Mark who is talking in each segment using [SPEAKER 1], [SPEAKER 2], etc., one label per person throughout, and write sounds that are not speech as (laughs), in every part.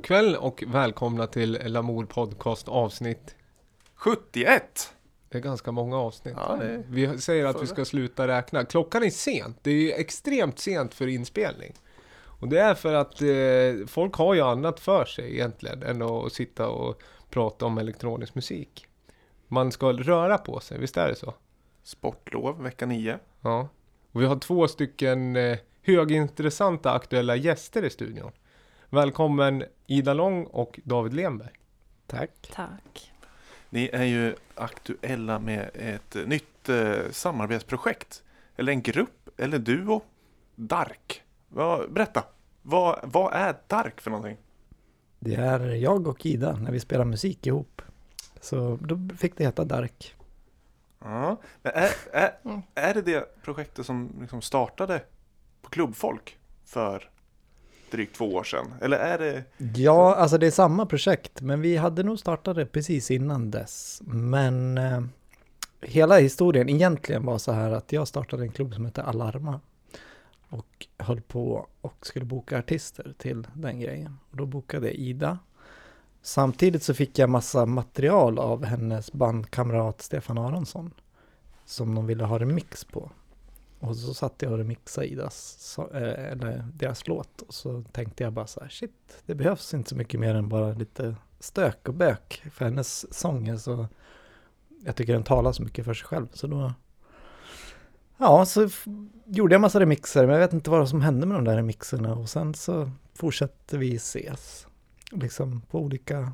[SPEAKER 1] God kväll och välkomna till Lamour Podcast avsnitt.
[SPEAKER 2] 71!
[SPEAKER 1] Det är ganska många avsnitt.
[SPEAKER 2] Ja, det
[SPEAKER 1] Vi säger att vi ska sluta räkna. Klockan är sent. Det är extremt sent för inspelning. Och det är för att eh, folk har ju annat för sig egentligen än att sitta och prata om elektronisk musik. Man ska röra på sig, visst är det så?
[SPEAKER 2] Sportlov vecka 9.
[SPEAKER 1] Ja. Och vi har två stycken eh, högintressanta aktuella gäster i studion. Välkommen Ida Lång och David Lemberg.
[SPEAKER 3] Tack.
[SPEAKER 4] Tack.
[SPEAKER 2] Ni är ju aktuella med ett nytt eh, samarbetsprojekt. Eller en grupp, eller duo. Dark. Vad- berätta, vad, vad är Dark för någonting?
[SPEAKER 3] Det är jag och Ida när vi spelar musik ihop. Så då fick det heta Dark.
[SPEAKER 2] Ja. Men är, är,
[SPEAKER 4] Mm.
[SPEAKER 2] är det det projektet som liksom startade på Klubbfolk för drygt två år sedan? Eller är det...
[SPEAKER 3] Ja, alltså det är samma projekt, men vi hade nog startat det precis innan dess. Men eh, hela historien egentligen var så här att jag startade en klubb som hette Alarma. Och höll på och skulle boka artister till den grejen. Och då bokade jag Ida. Samtidigt så fick jag massa material av hennes bandkamrat Stefan Aronsson. Som de ville ha remix på. Och så satt jag och remixade Idas, så- eh, eller deras låt. Och så tänkte jag bara så här, shit, det behövs inte så mycket mer än bara lite stök och bök. För hennes sång är så, jag tycker den talar så mycket för sig själv. Så då, ja, så gjorde jag massa remixer. Men jag vet inte vad som hände med de där remixerna. Och sen så fortsatte vi ses. Liksom på olika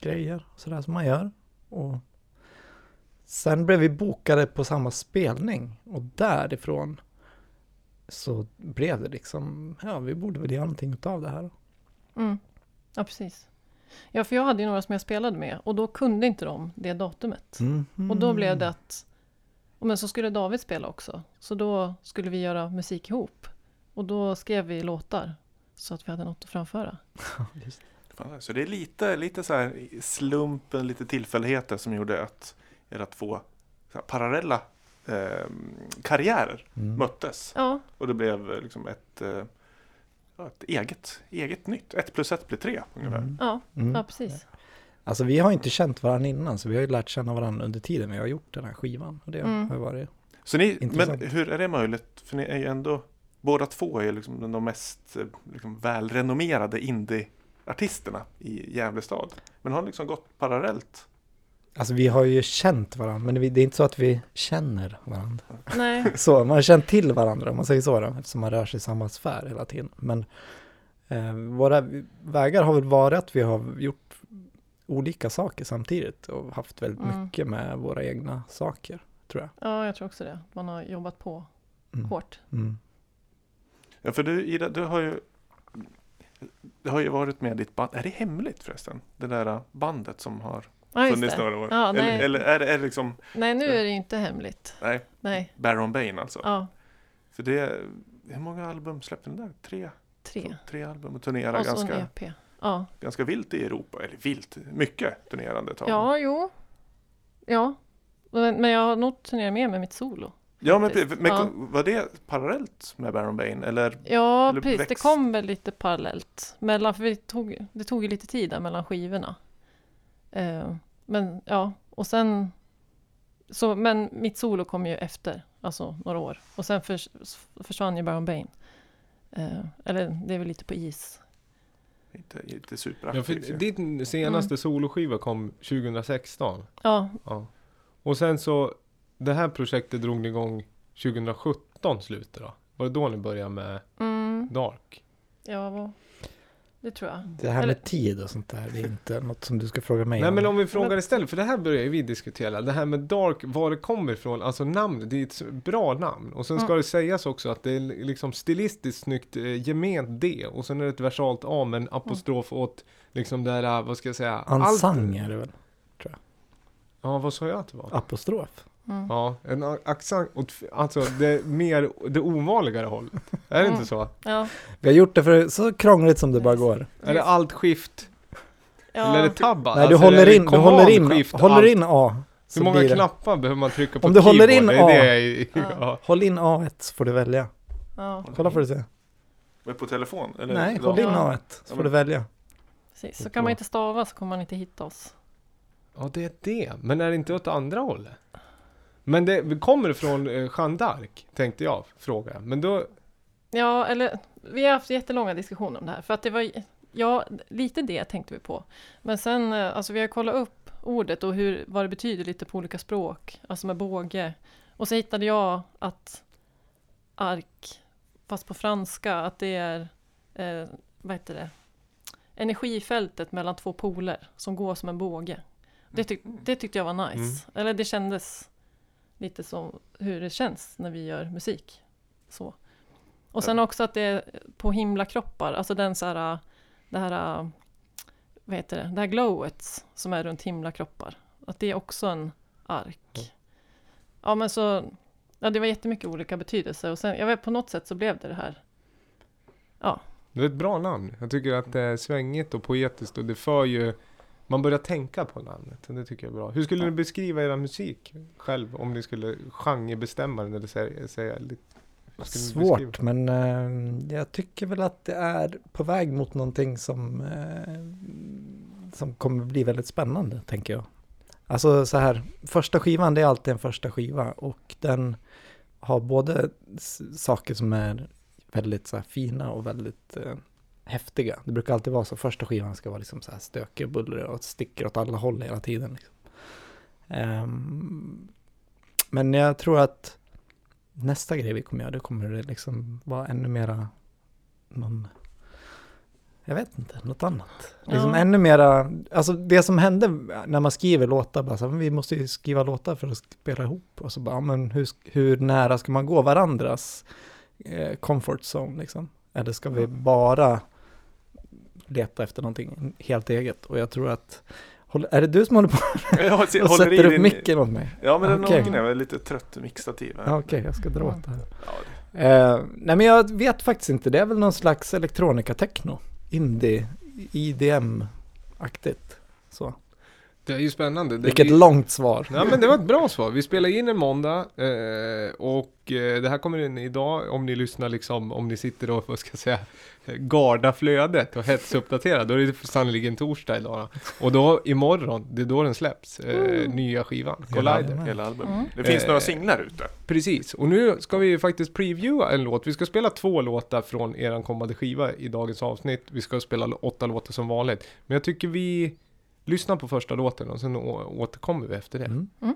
[SPEAKER 3] grejer, sådär som man gör. Och sen blev vi bokade på samma spelning. Och därifrån så blev det liksom, ja vi borde väl göra någonting utav det här.
[SPEAKER 4] Mm. Ja, precis. Ja, för jag hade ju några som jag spelade med och då kunde inte de det datumet. Och då blev det att, och men så skulle David spela också. Så då skulle vi göra musik ihop. Och då skrev vi låtar så att vi hade något att framföra.
[SPEAKER 2] Så det är lite, lite så här slumpen, lite tillfälligheter som gjorde att era två så här parallella eh, karriärer
[SPEAKER 3] Mm.
[SPEAKER 2] möttes.
[SPEAKER 4] Ja,
[SPEAKER 2] Och det blev eh, liksom ett, eh, ett eget, eget nytt. Ett plus ett blir tre ungefär.
[SPEAKER 3] Mm.
[SPEAKER 4] ja,
[SPEAKER 3] Mm.
[SPEAKER 4] ja precis.
[SPEAKER 3] Alltså vi har inte känt varandra innan så vi har ju lärt känna varandra under tiden vi har gjort den här skivan. Och det
[SPEAKER 4] Mm.
[SPEAKER 3] har varit
[SPEAKER 2] Så ni, men hur är det möjligt? För ni är ju ändå, båda två är liksom de mest eh, liksom, välrenommerade indie-artisterna i Gävle stad. Men har liksom gått parallellt.
[SPEAKER 3] Alltså vi har ju känt varandra, men det är inte så att vi känner varandra.
[SPEAKER 4] Nej, (laughs)
[SPEAKER 3] Så, man har känt till varandra om man säger så då, eftersom man rör sig i samma sfär hela tiden. Men eh, våra vägar har väl varit att vi har gjort olika saker samtidigt och haft väldigt
[SPEAKER 4] Mm.
[SPEAKER 3] mycket med våra egna saker, tror jag.
[SPEAKER 4] ja jag tror också det. Man har jobbat på
[SPEAKER 3] Mm.
[SPEAKER 4] hårt.
[SPEAKER 3] Mm.
[SPEAKER 2] Ja, för du Ida, du har ju det har ju varit med ditt band. Är det hemligt förresten? Det där bandet som har
[SPEAKER 4] Ja,
[SPEAKER 2] funnits
[SPEAKER 4] det.
[SPEAKER 2] några år?
[SPEAKER 4] Ja,
[SPEAKER 2] eller, eller är det är det liksom,
[SPEAKER 4] Nej, nu är det ju inte hemligt.
[SPEAKER 2] nej,
[SPEAKER 4] Nej,
[SPEAKER 2] Baron Bane alltså?
[SPEAKER 4] ja,
[SPEAKER 2] För det, hur många album släppte den där? Tre?
[SPEAKER 4] tre.
[SPEAKER 2] Tre album och turnerar
[SPEAKER 4] Och en
[SPEAKER 2] ganska,
[SPEAKER 4] EP. Ja,
[SPEAKER 2] ganska vilt i Europa. Eller vilt, mycket turnerande tag.
[SPEAKER 4] ja jo. Ja, men, jag har nog turnerat mer med mitt solo.
[SPEAKER 2] Ja, men, men
[SPEAKER 4] Ja.
[SPEAKER 2] var det parallellt med Baron Bane? Eller?
[SPEAKER 4] Ja,
[SPEAKER 2] Eller
[SPEAKER 4] precis. Det
[SPEAKER 2] växt.
[SPEAKER 4] kom väl lite parallellt. Mellan, för vi tog, det tog ju lite tid där mellan skivorna. Eh, men ja, och sen... Så, men mitt solo kom ju efter, alltså några år. Och sen förs, försvann ju Baron Bane. Eh, eller det är väl lite på is.
[SPEAKER 2] Inte, inte
[SPEAKER 1] Ja,
[SPEAKER 2] superaktiv.
[SPEAKER 1] för din senaste soloskiva kom 2016.
[SPEAKER 4] Ja,
[SPEAKER 1] Ja. Och sen så, det här projektet drog ni igång 2017 slutet då? Var det då ni började med
[SPEAKER 4] mm,
[SPEAKER 1] Dark?
[SPEAKER 4] ja vad- det tror jag.
[SPEAKER 3] Det här
[SPEAKER 4] Eller-
[SPEAKER 3] med tid och sånt där, det är inte något som du ska fråga mig
[SPEAKER 1] Nej
[SPEAKER 3] om.
[SPEAKER 1] men om vi frågar istället, för det här börjar vi diskutera. Det här med Dark, var det kommer ifrån, alltså namnet, det är ett bra namn. Och sen ska
[SPEAKER 4] Mm.
[SPEAKER 1] det sägas också att det är liksom stilistiskt snyggt eh, gement D. Och sen är det ett versalt A med en apostrof åt liksom det här, vad ska jag säga?
[SPEAKER 3] Ansang är det väl?
[SPEAKER 1] Ja, vad sa jag att det var?
[SPEAKER 3] Apostrof.
[SPEAKER 4] Mm.
[SPEAKER 1] Ja, en a- accent åt, alltså det mer, det ovanligare hållet. Är det
[SPEAKER 4] Mm.
[SPEAKER 1] inte så?
[SPEAKER 4] Ja,
[SPEAKER 3] Vi har gjort det för så krångligt som det bara går.
[SPEAKER 1] Är det alt skift? Eller är
[SPEAKER 4] ja,
[SPEAKER 1] det tabba?
[SPEAKER 3] Nej, du
[SPEAKER 1] Alltså,
[SPEAKER 3] håller
[SPEAKER 1] det
[SPEAKER 3] in, du håller in,
[SPEAKER 1] shift,
[SPEAKER 3] håller in A. så
[SPEAKER 1] Hur många knappar behöver man trycka på
[SPEAKER 3] Om du håller in
[SPEAKER 1] keyboard? Det är
[SPEAKER 3] A.
[SPEAKER 4] Ja. (laughs)
[SPEAKER 1] ja.
[SPEAKER 3] Håll in A1 så får du välja.
[SPEAKER 4] ja.
[SPEAKER 3] Kolla får du se.
[SPEAKER 2] Men på telefon? Eller
[SPEAKER 3] Nej, håll in
[SPEAKER 4] Ja.
[SPEAKER 3] A1 så får du välja.
[SPEAKER 4] Precis. Så kan man inte stava så kommer man inte hitta oss.
[SPEAKER 1] Ja, det är det. Men är det inte åt andra hållet? Men det vi kommer från eh, Jeanne d'Arc, tänkte jag fråga. Men då...
[SPEAKER 4] Ja, eller vi har haft jättelånga diskussioner om det här. För att det var, ja, lite det tänkte vi på. Men sen, eh, alltså vi har kollat upp ordet och hur, vad det betyder lite på olika språk. Alltså med båge. Och så hittade jag att ark, fast på franska, att det är, eh, vad heter det? Energifältet mellan två poler som går som en båge. Det, tyck, det tyckte jag var nice. Eller det kändes lite som hur det känns när vi gör musik. Så. Och sen också att det är på himlakroppar, alltså den så här, det här, vad heter det, det här glowet som är runt himlakroppar. Att det är också en ark. Ja men så, ja det var jättemycket olika betydelser och sen, jag vet på något sätt så blev det det här.
[SPEAKER 1] Det är ett bra namn. Jag tycker att det är svängigt och poetiskt och det för ju... Man börjar tänka på namnet det tycker jag är bra. Hur skulle ni beskriva era musik själv? Om ni skulle genrebestämma den eller säga... säga?
[SPEAKER 3] Svårt, men eh, jag tycker väl att det är på väg mot någonting som, eh, som kommer bli väldigt spännande, tänker jag. Alltså så här, första skivan det är alltid en första skiva och den har både saker som är väldigt så här, fina och väldigt eh, häftiga. Det brukar alltid vara så, första skivan ska vara liksom så här stökig och bullrig och sticker åt alla håll hela tiden. Liksom. Ehm, men jag tror att nästa grej vi kommer göra, det kommer det liksom vara ännu mera någon, jag vet inte, något annat. Liksom
[SPEAKER 4] Ja.
[SPEAKER 3] ännu mera, alltså det som hände när man skriver låtar, bara så här, "Men vi måste ju skriva låtar för att spela ihop. Och så bara, "Ja, men hur, hur nära ska man gå varandras eh, comfort zone liksom? Eller ska vi bara leta efter någonting helt eget? Och jag tror att, är det du som håller på (laughs) och sätter upp
[SPEAKER 2] din-
[SPEAKER 3] micken åt mig?
[SPEAKER 2] Ja men den okay. är väl lite trött.
[SPEAKER 3] Ja, Okej, jag ska dra åt det här.
[SPEAKER 2] Ja,
[SPEAKER 3] Eh, nej men jag vet faktiskt inte, det är väl någon slags elektronika techno, indie, IDM-aktigt. Så.
[SPEAKER 1] Det är ju spännande. Det
[SPEAKER 3] Vilket
[SPEAKER 1] vi-
[SPEAKER 3] långt svar.
[SPEAKER 1] Ja men det var ett bra svar. Vi spelar in en måndag eh, och eh, det här kommer in idag om ni lyssnar liksom, om ni sitter och, vad ska jag säga, garda flödet och hetsuppdatera. Då är det sannoliken torsdag idag. Och då imorgon, det är då den släpps, eh, nya skivan, Collider.
[SPEAKER 3] Jajamän.
[SPEAKER 2] Hela albumet.
[SPEAKER 4] Mm.
[SPEAKER 2] Det finns
[SPEAKER 1] Eh,
[SPEAKER 2] några singlar ute.
[SPEAKER 1] Precis, och nu ska vi faktiskt previewa en låt. Vi ska spela två låtar från eran kommande skiva i dagens avsnitt. Vi ska spela åtta låtar som vanligt. Men jag tycker vi lyssnar på första låten och sen återkommer vi efter det.
[SPEAKER 3] Mm.
[SPEAKER 5] When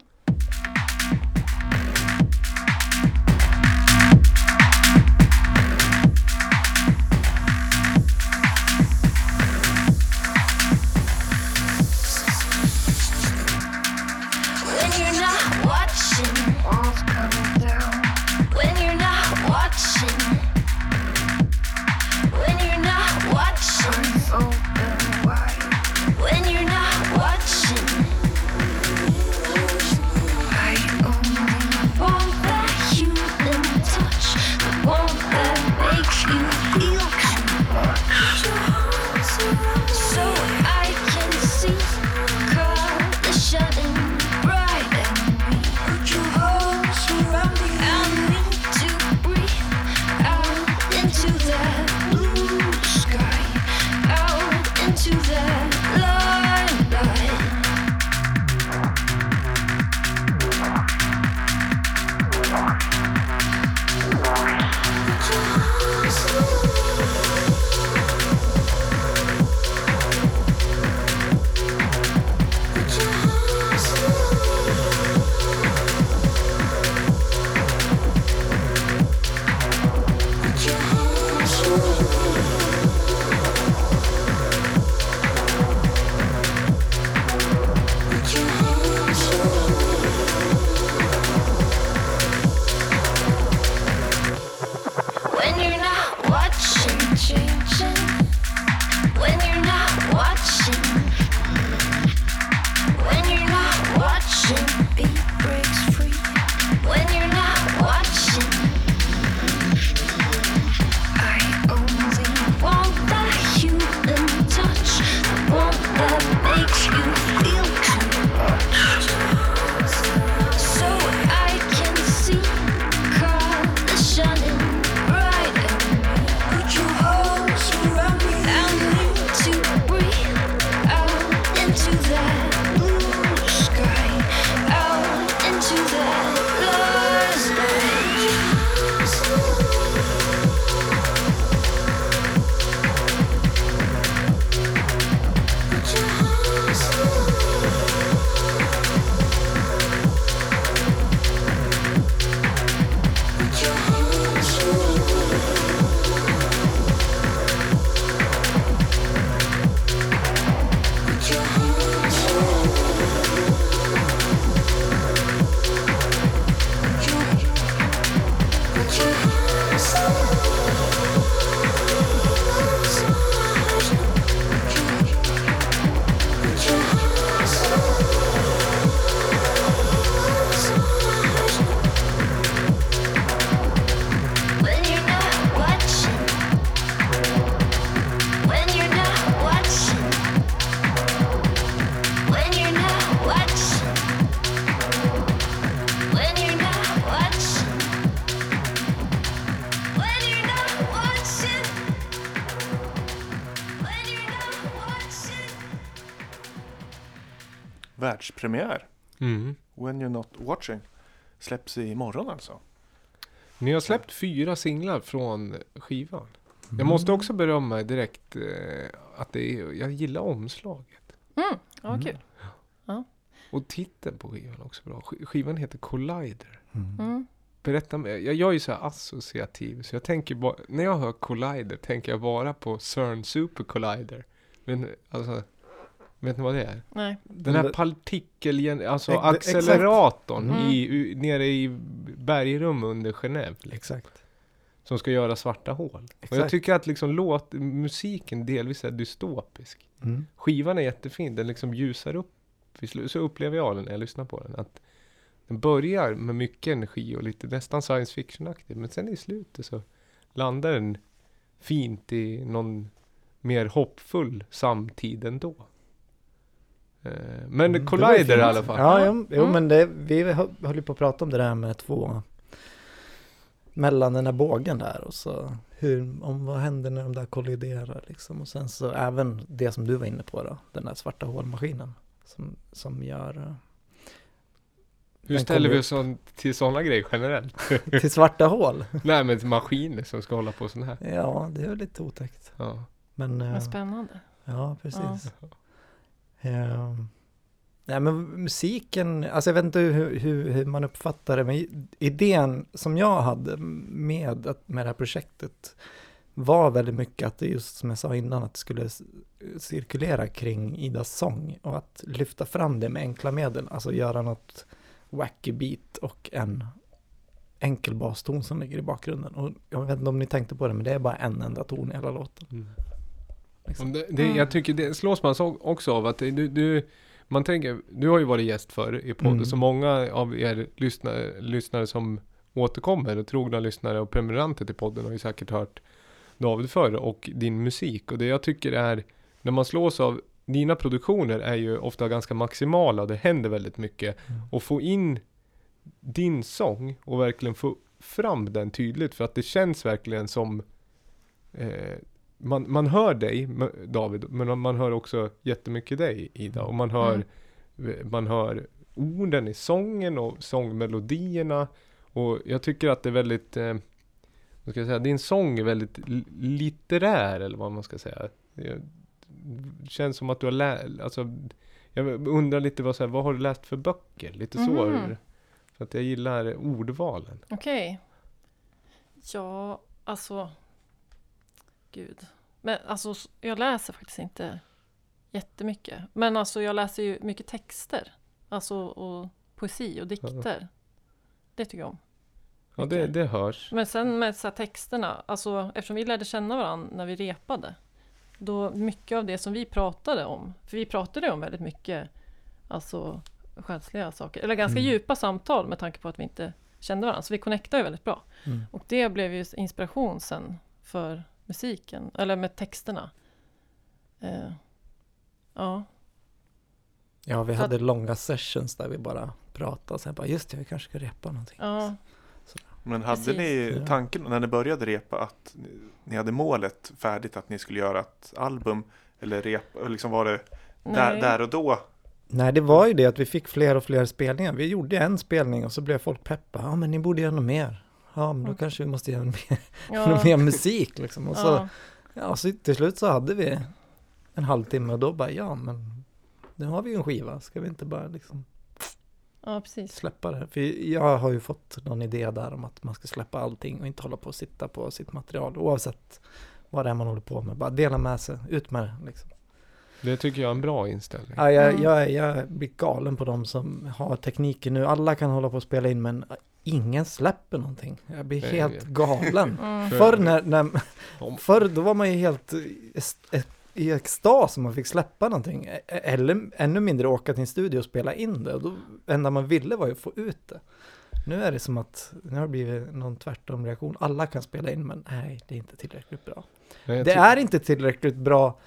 [SPEAKER 2] Världspremiär.
[SPEAKER 1] Mm.
[SPEAKER 2] When you're not watching. Släpps imorgon alltså.
[SPEAKER 1] Ni har släppt fyra singlar från skivan. Jag
[SPEAKER 3] Mm.
[SPEAKER 1] måste också berömma direkt eh, att det är, jag gillar omslaget.
[SPEAKER 4] Mm, ja,
[SPEAKER 3] Mm.
[SPEAKER 4] kul.
[SPEAKER 1] Och titeln på skivan också bra. Sk- Skivan heter Collider.
[SPEAKER 3] Mm.
[SPEAKER 4] Mm.
[SPEAKER 1] Berätta mer. Jag, jag är ju så här associativ, så jag tänker bara, när jag hör Collider tänker jag bara på CERN Super Collider. Men alltså, vet ni vad det är?
[SPEAKER 4] Nej.
[SPEAKER 1] Den här partikeln, alltså acceleratorn
[SPEAKER 4] exakt.
[SPEAKER 1] i, nere i bergrum under Genève. Liksom,
[SPEAKER 3] Exakt.
[SPEAKER 1] som ska göra svarta hål. Och jag
[SPEAKER 3] Exakt.
[SPEAKER 1] tycker att liksom låt, musiken delvis är dystopisk.
[SPEAKER 3] Mm.
[SPEAKER 1] Skivan är jättefin, den liksom ljusar upp. Så upplever jag den när jag lyssnar på den. Att den börjar med mycket energi och lite nästan science fiction-aktigt. Men sen i slutet så landar den fint i någon mer hoppfull samtid ändå. Eh, Men
[SPEAKER 3] Mm,
[SPEAKER 1] Collider i alla fall.
[SPEAKER 3] Ja, jo, jo
[SPEAKER 4] Mm.
[SPEAKER 3] men det, vi hö- höll ju på att prata om det där med två mellan den här bågen där och så hur, om vad händer när de där kolliderar liksom. Och sen så även det som du var inne på då, den där svarta hålmaskinen som, som gör eh,
[SPEAKER 1] Hur ställer vi oss till sådana grejer generellt? (laughs)
[SPEAKER 3] till svarta hål.
[SPEAKER 1] Nej men till maskiner som ska hålla på sån här.
[SPEAKER 3] Ja, det är lite otäckt.
[SPEAKER 1] Ja.
[SPEAKER 3] Men, eh,
[SPEAKER 4] Vad spännande.
[SPEAKER 3] ja, precis. Ehm, nej men musiken, alltså jag vet inte hur, hur, hur man uppfattar det, men idén som jag hade med, med det här projektet var väldigt mycket att det just som jag sa innan, att det skulle cirkulera kring Idas sång och att lyfta fram det med enkla medel, alltså göra något wacky beat och en enkel baston som ligger i bakgrunden. Och jag vet inte om ni tänkte på det, men det är bara en enda ton i hela låten.
[SPEAKER 1] Mm.
[SPEAKER 3] Liksom.
[SPEAKER 1] Det, det,
[SPEAKER 4] Mm.
[SPEAKER 1] Jag tycker det slås man så, också av att du, du, man tänker, du har ju varit gäst förr i podden,
[SPEAKER 3] Mm.
[SPEAKER 1] så många av er lyssnare, lyssnare som återkommer, och trogna lyssnare och prenumeranter till podden har ju säkert hört David förr och din musik. Och det jag tycker är, när man slås av, dina produktioner är ju ofta ganska maximala, det händer väldigt mycket.
[SPEAKER 3] Mm.
[SPEAKER 1] Och få in din sång och verkligen få fram den tydligt, för att det känns verkligen som eh, man, man hör dig, David, men man hör också jättemycket dig, Ida. Och man hör, man hör orden i sången och sångmelodierna. Och jag tycker att det är väldigt, eh, vad ska jag säga, din sång är väldigt li- litterär, eller vad man ska säga. Det känns som att du har läst, alltså, jag undrar lite vad, så här, vad har du läst för böcker? Lite så.
[SPEAKER 4] Mhm.
[SPEAKER 1] För att jag gillar ordvalen.
[SPEAKER 4] Okej. Ja, alltså. Gud. Men alltså, jag läser faktiskt inte jättemycket. Men alltså, jag läser ju mycket texter. Alltså, och poesi och dikter. Det tycker jag om.
[SPEAKER 1] Ja, det, det hörs.
[SPEAKER 4] Men sen med så texterna, alltså eftersom vi lärde känna varandra när vi repade. Då mycket av det som vi pratade om, för vi pratade om väldigt mycket, alltså själsliga saker, eller ganska
[SPEAKER 3] Mm.
[SPEAKER 4] djupa samtal med tanke på att vi inte kände varandra. Så vi connectade ju väldigt bra.
[SPEAKER 3] Mm.
[SPEAKER 4] Och det blev ju inspiration sen för musiken, eller med texterna. Eh, ja,
[SPEAKER 3] Ja, vi
[SPEAKER 4] Så
[SPEAKER 3] hade långa sessions där vi bara pratade och sen bara just det, vi kanske ska repa någonting.
[SPEAKER 4] ja,
[SPEAKER 2] Men hade
[SPEAKER 4] Precis.
[SPEAKER 2] ni tanken när ni började repa att ni, hade målet färdigt att ni skulle göra ett album? Eller repa, liksom var det där,
[SPEAKER 4] Nej.
[SPEAKER 2] där och då?
[SPEAKER 3] Nej, det var ju det att vi fick fler och fler spelningar. Vi gjorde en spelning och så blev folk peppa. Ja, men ni borde göra något mer. Ja, men då
[SPEAKER 4] Mm.
[SPEAKER 3] kanske vi måste göra mer, (laughs)
[SPEAKER 4] ja,
[SPEAKER 3] mer musik liksom. Och så,
[SPEAKER 4] ja,
[SPEAKER 3] ja, så till slut så hade vi en halvtimme och då bara, ja, men nu har vi ju en skiva. Ska vi inte bara liksom
[SPEAKER 4] ja, precis.
[SPEAKER 3] släppa det? För jag har ju fått någon idé där om att man ska släppa allting och inte hålla på och sitta på sitt material oavsett vad det är man håller på med. Bara dela med sig, ut med det liksom.
[SPEAKER 1] Det tycker jag är en bra inställning.
[SPEAKER 3] Ja, jag, jag, jag blir galen på de som har tekniken nu. Alla kan hålla på och spela in men ingen släpper någonting. Jag blir helt
[SPEAKER 1] jag
[SPEAKER 3] galen. (laughs)
[SPEAKER 4] Mm.
[SPEAKER 3] Förr när, när förr då var man ju helt i extas om man fick släppa någonting. E- Eller ännu mindre åka till en studio och spela in det. Och då, enda man ville var ju att få ut det. Nu är det som att, nu har det blivit någon tvärtom reaktion. Alla kan spela in men nej, det är inte tillräckligt bra.
[SPEAKER 1] Nej,
[SPEAKER 3] Det är inte tillräckligt bra.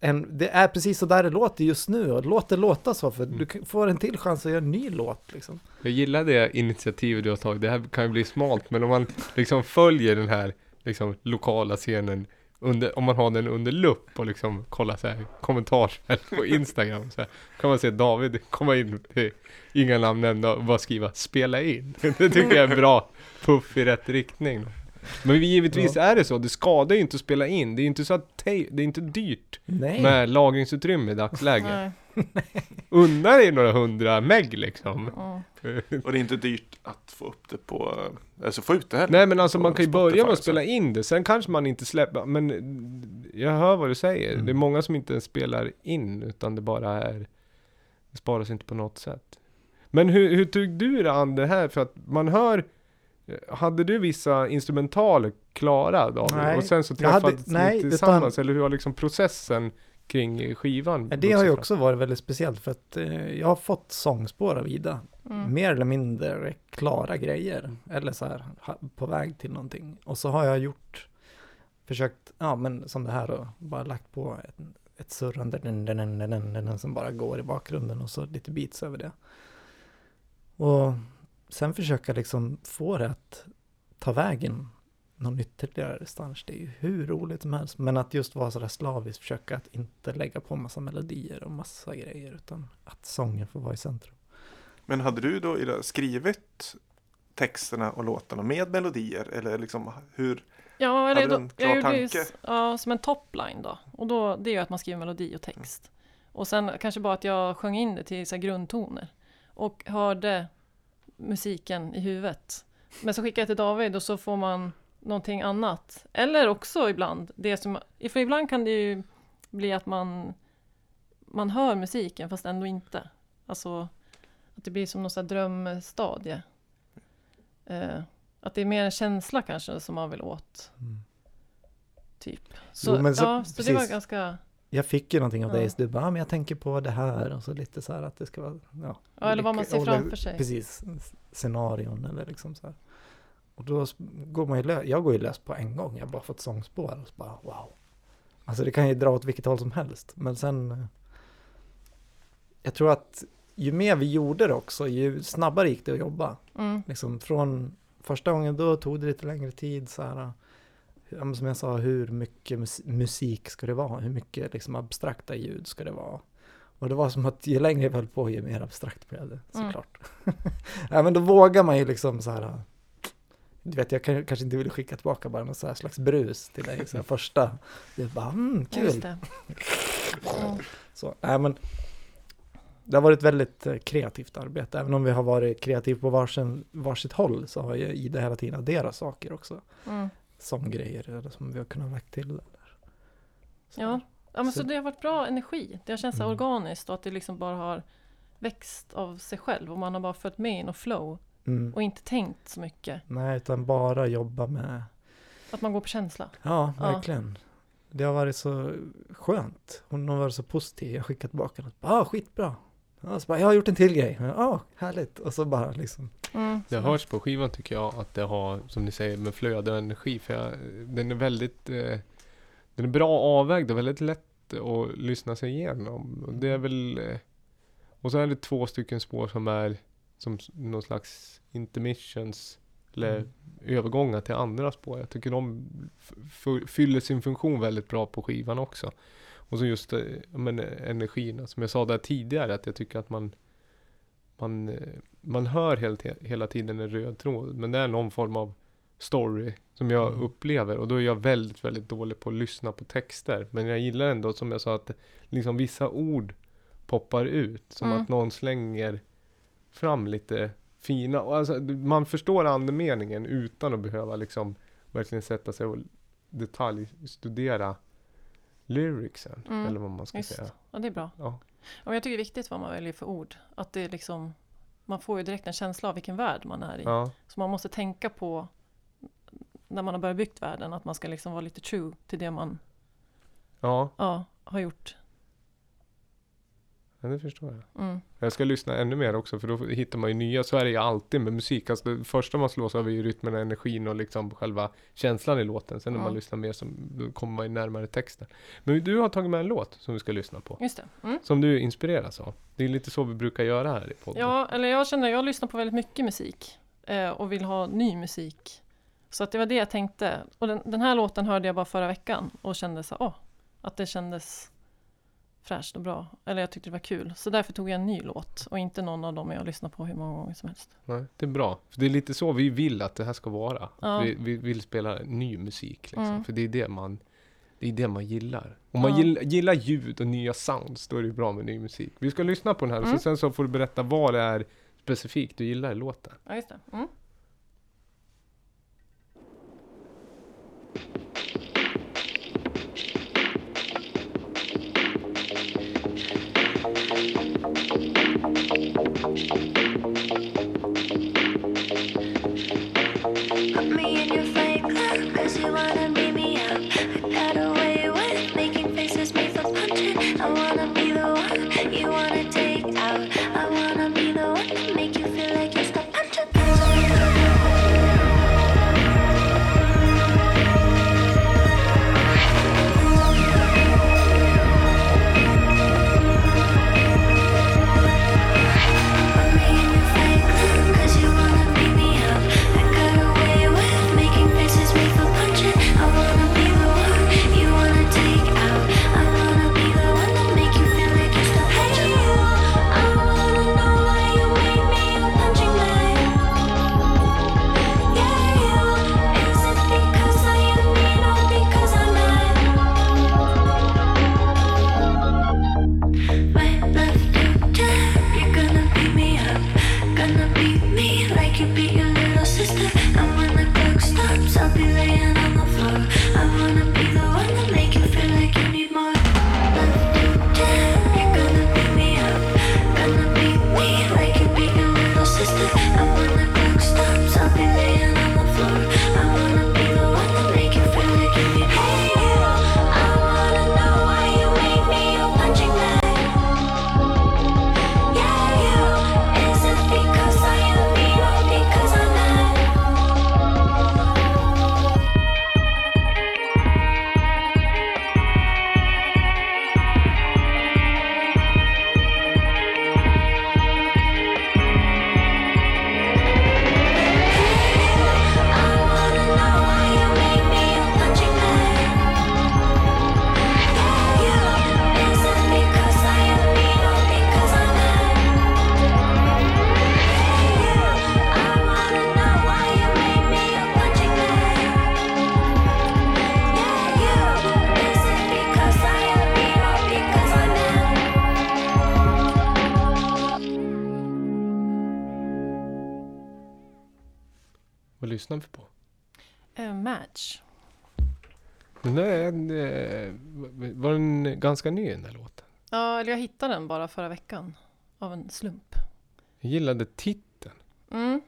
[SPEAKER 3] En, det är precis så där det låter just nu och låt det låta så för
[SPEAKER 1] Mm.
[SPEAKER 3] du får en till chans att göra en ny låt liksom.
[SPEAKER 1] Jag gillar det initiativet du har tagit. Det här kan ju bli smalt, men om man liksom följer den här liksom, lokala scenen under, om man har den under lupp och liksom kollar så här kommentarsfält på Instagram så här, kan man se David komma in till inga namn nämnda och bara skriva spela in. (laughs) Det tycker jag är en bra puff i rätt riktning. Men givetvis är det så, det skadar ju inte att spela in. Det är ju inte så att te- det är inte dyrt
[SPEAKER 3] Nej.
[SPEAKER 1] med lagringsutrymme i dagsläget. (laughs) Unna dig några hundra meg liksom.
[SPEAKER 4] Mm. (laughs)
[SPEAKER 2] Och det är inte dyrt att få upp det på, alltså få ut det heller.
[SPEAKER 1] Nej men alltså man kan ju börja med att spela in det, sen kanske man inte släpper, men jag hör vad du säger.
[SPEAKER 3] Mm.
[SPEAKER 1] Det är många som inte ens spelar in, utan det bara är, det sparas inte på något sätt. Men hur, hur tog du dig an det här? För att man hör, hade du vissa instrumentaler klara David?
[SPEAKER 3] Nej,
[SPEAKER 1] och sen så träffades
[SPEAKER 3] nej,
[SPEAKER 1] ni
[SPEAKER 3] utan-
[SPEAKER 1] tillsammans, eller hur har liksom processen kring skivan
[SPEAKER 3] Det har ju också varit väldigt speciellt för att eh, jag har fått sångspår av Ida.
[SPEAKER 4] Mm.
[SPEAKER 3] Mer eller mindre klara grejer. Eller så här på väg till någonting. Och så har jag gjort, försökt, ja men som det här då, bara lagt på ett, ett surrande dun, dun, dun, som bara går i bakgrunden och så lite beats över det. Och sen försöka liksom få det att ta vägen någon ytterligare distans. Det är ju hur roligt som helst. Men att just vara sådär slaviskt, försöka att inte lägga på massa melodier och massa grejer. Utan att sången får vara i centrum.
[SPEAKER 2] Men hade du då Ida, skrivit texterna och låtarna med melodier? Eller liksom hur?
[SPEAKER 4] Ja,
[SPEAKER 2] Hade
[SPEAKER 4] eller
[SPEAKER 2] du
[SPEAKER 4] då,
[SPEAKER 2] en klar
[SPEAKER 4] jag ju
[SPEAKER 2] tanke?
[SPEAKER 4] s- ja, som en topline då. Och då, det är ju att man skriver melodi och text. Och sen kanske bara att jag sjöng in det till så här grundtoner. Och hörde musiken i huvudet. Men så skickar jag till David och så får man någonting annat. Eller också ibland, det som, för ibland kan det ju bli att man, man hör musiken fast ändå inte. Alltså att det blir som något så här drömstadie. Eh, att det är mer en känsla kanske som man vill åt. Typ. Så,
[SPEAKER 3] Jo, så-
[SPEAKER 4] ja, så det var ganska...
[SPEAKER 3] Jag fick ju någonting av dig,
[SPEAKER 4] Ja.
[SPEAKER 3] så du bara, ah, men jag tänker på det här och så lite så här att det ska vara, ja.
[SPEAKER 4] Ja, eller vad man ser framför sig.
[SPEAKER 3] Precis, scenarion eller liksom så här. Och då går man ju lös, jag går ju lös på en gång, jag bara fått sångspår och så bara wow. Alltså det kan ju dra åt vilket håll som helst, men sen jag tror att ju mer vi gjorde det också, ju snabbare gick det att jobba.
[SPEAKER 4] Mm.
[SPEAKER 3] Liksom från första gången då tog det lite längre tid så här. Som jag sa, hur mycket mus- musik ska det vara? Hur mycket liksom abstrakta ljud ska det vara? Och det var som att ju längre vi höll på, ju mer abstrakt blev det
[SPEAKER 4] Mm.
[SPEAKER 3] såklart. (laughs) ja, men då vågar man ju liksom så här. Du vet, jag kan, kanske inte vill skicka tillbaka bara någon så här slags brus till dig. Så här, (laughs) första, det är bara, mm, kul.
[SPEAKER 4] Mm. (laughs)
[SPEAKER 3] Så, nej men det har varit väldigt eh, kreativt arbete. Även om vi har varit kreativa på varsin, varsitt håll så har ju Ida hela tiden adderat saker också.
[SPEAKER 4] Mm.
[SPEAKER 3] Som grejer eller som vi har kunnat lägga till. Eller. Så.
[SPEAKER 4] Ja. ja, men så
[SPEAKER 3] Så-
[SPEAKER 4] det har varit bra energi. Det har känts
[SPEAKER 3] Mm.
[SPEAKER 4] organiskt och att det liksom bara har växt av sig själv och man har bara följt med i något flow
[SPEAKER 3] Mm.
[SPEAKER 4] och inte tänkt så mycket.
[SPEAKER 3] Nej, utan bara jobba med,
[SPEAKER 4] Att man går på känsla.
[SPEAKER 3] ja,
[SPEAKER 4] Ja.
[SPEAKER 3] verkligen. Det har varit så skönt. Hon har varit så positiv. Jag har skickat tillbaka något. Ja, ah, skitbra. Ja, så bara, jag har gjort en till grej. Ja, ah, härligt. Och så bara liksom.
[SPEAKER 4] Mm.
[SPEAKER 1] Det hörs på skivan tycker jag att det har, som ni säger, med flöde och energi. För jag, den är väldigt, eh, den är bra avvägd och väldigt lätt att lyssna sig igenom. Och det är väl, eh, och så är det två stycken spår som är som någon slags intermissions eller
[SPEAKER 3] Mm.
[SPEAKER 1] övergångar till andra spår. Jag tycker de fyller sin funktion väldigt bra på skivan också. Och så just eh, men, eh, energin, som jag sa där tidigare, att jag tycker att man man, eh, man hör helt, hela tiden en röd tråd, men det är någon form av story som jag
[SPEAKER 3] Mm.
[SPEAKER 1] upplever och då är jag väldigt, väldigt dålig på att lyssna på texter. Men jag gillar ändå, som jag sa, att liksom vissa ord poppar ut, som
[SPEAKER 4] Mm.
[SPEAKER 1] att någon slänger fram lite fina, och alltså, man förstår andemeningen utan att behöva liksom verkligen sätta sig och detaljstudera lyricsen,
[SPEAKER 4] Mm,
[SPEAKER 1] eller vad man ska
[SPEAKER 4] Just.
[SPEAKER 1] säga.
[SPEAKER 4] Ja, det är bra.
[SPEAKER 1] Ja.
[SPEAKER 4] Och jag tycker det är viktigt vad man väljer för ord. Att det liksom
[SPEAKER 6] man får ju direkt en känsla av vilken värld man är i.
[SPEAKER 1] Ja.
[SPEAKER 6] Så man måste tänka på när man har börjat byggt världen att man ska liksom vara lite true till det man
[SPEAKER 1] Ja,
[SPEAKER 6] ja, har gjort.
[SPEAKER 1] Ja, det förstår jag.
[SPEAKER 6] Mm.
[SPEAKER 1] Jag ska lyssna ännu mer också för då hittar man ju nya. Så är det ju alltid med musik. Alltså det första man slås av är ju rytmen, och energin och liksom själva känslan i låten. Sen när man
[SPEAKER 6] Ja.
[SPEAKER 1] lyssnar mer så kommer man ju närmare texten. Men du har tagit med en låt som vi ska lyssna på.
[SPEAKER 6] Just det. Mm.
[SPEAKER 1] Som du inspireras av. Det är lite så vi brukar göra här i podden.
[SPEAKER 6] Ja, eller jag känner, jag lyssnar på väldigt mycket musik eh, och vill ha ny musik. Så att det var det jag tänkte. Och den, den här låten hörde jag bara förra veckan och kände så, åh, att det kändes fräscht och bra. Eller jag tyckte det var kul. Så därför tog jag en ny låt och inte någon av dem jag lyssnat på hur många gånger som helst.
[SPEAKER 1] Nej, det är bra. För det är lite så vi vill att det här ska vara.
[SPEAKER 6] Ja.
[SPEAKER 1] Vi, vi vill spela ny musik. Liksom.
[SPEAKER 6] Mm.
[SPEAKER 1] För det är det man det är det man gillar. Om man
[SPEAKER 6] Ja.
[SPEAKER 1] gillar, gillar ljud och nya sounds, då är det bra med ny musik. Vi ska lyssna på den här,
[SPEAKER 6] Mm.
[SPEAKER 1] så sen så får du berätta vad det är specifikt du gillar i låten.
[SPEAKER 6] Ja, just det. Mm.
[SPEAKER 1] Ganska ny den där låten?
[SPEAKER 6] Ja, eller jag hittade den bara förra veckan. Av en slump.
[SPEAKER 1] Jag gillade titeln.
[SPEAKER 6] Mm.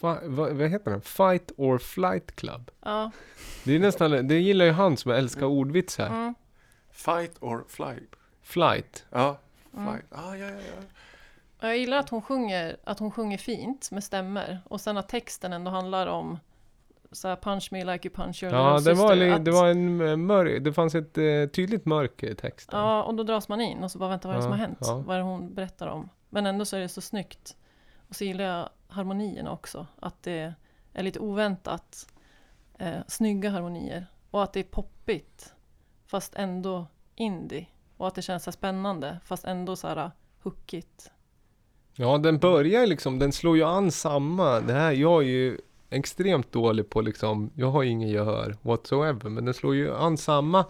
[SPEAKER 1] Vad, vad heter den? Fight or Flight Club.
[SPEAKER 6] Ja.
[SPEAKER 1] Det är nästan, det gillar ju han som älskar ordvitsar.
[SPEAKER 6] Mm.
[SPEAKER 2] Fight or fly.
[SPEAKER 1] Flight.
[SPEAKER 2] Ja, fly.
[SPEAKER 6] Mm.
[SPEAKER 2] Ah, ja, ja, ja.
[SPEAKER 6] Jag gillar att hon, sjunger, att hon sjunger fint med stämmer och sen att texten ändå handlar om så här, punch me like you punch your
[SPEAKER 1] Ja, det var, li-
[SPEAKER 6] att,
[SPEAKER 1] det var en eh, mörk, det fanns ett eh, tydligt mörker i texten.
[SPEAKER 6] Ja, och då dras man in och så bara vänta vad är det som har hänt?
[SPEAKER 1] ja.
[SPEAKER 6] Vad är det hon berättar om? Men ändå så är det så snyggt. Och så gillar jag harmonierna också. Att det är lite oväntat eh, snygga harmonier. Och att det är poppigt fast ändå indie. Och att det känns så spännande fast ändå så här hookigt.
[SPEAKER 1] Ja, den börjar liksom, den slår ju an samma. Det här, jag är ju extremt dålig på liksom, jag har ju ingen gehör whatsoever, men den slår ju an samma.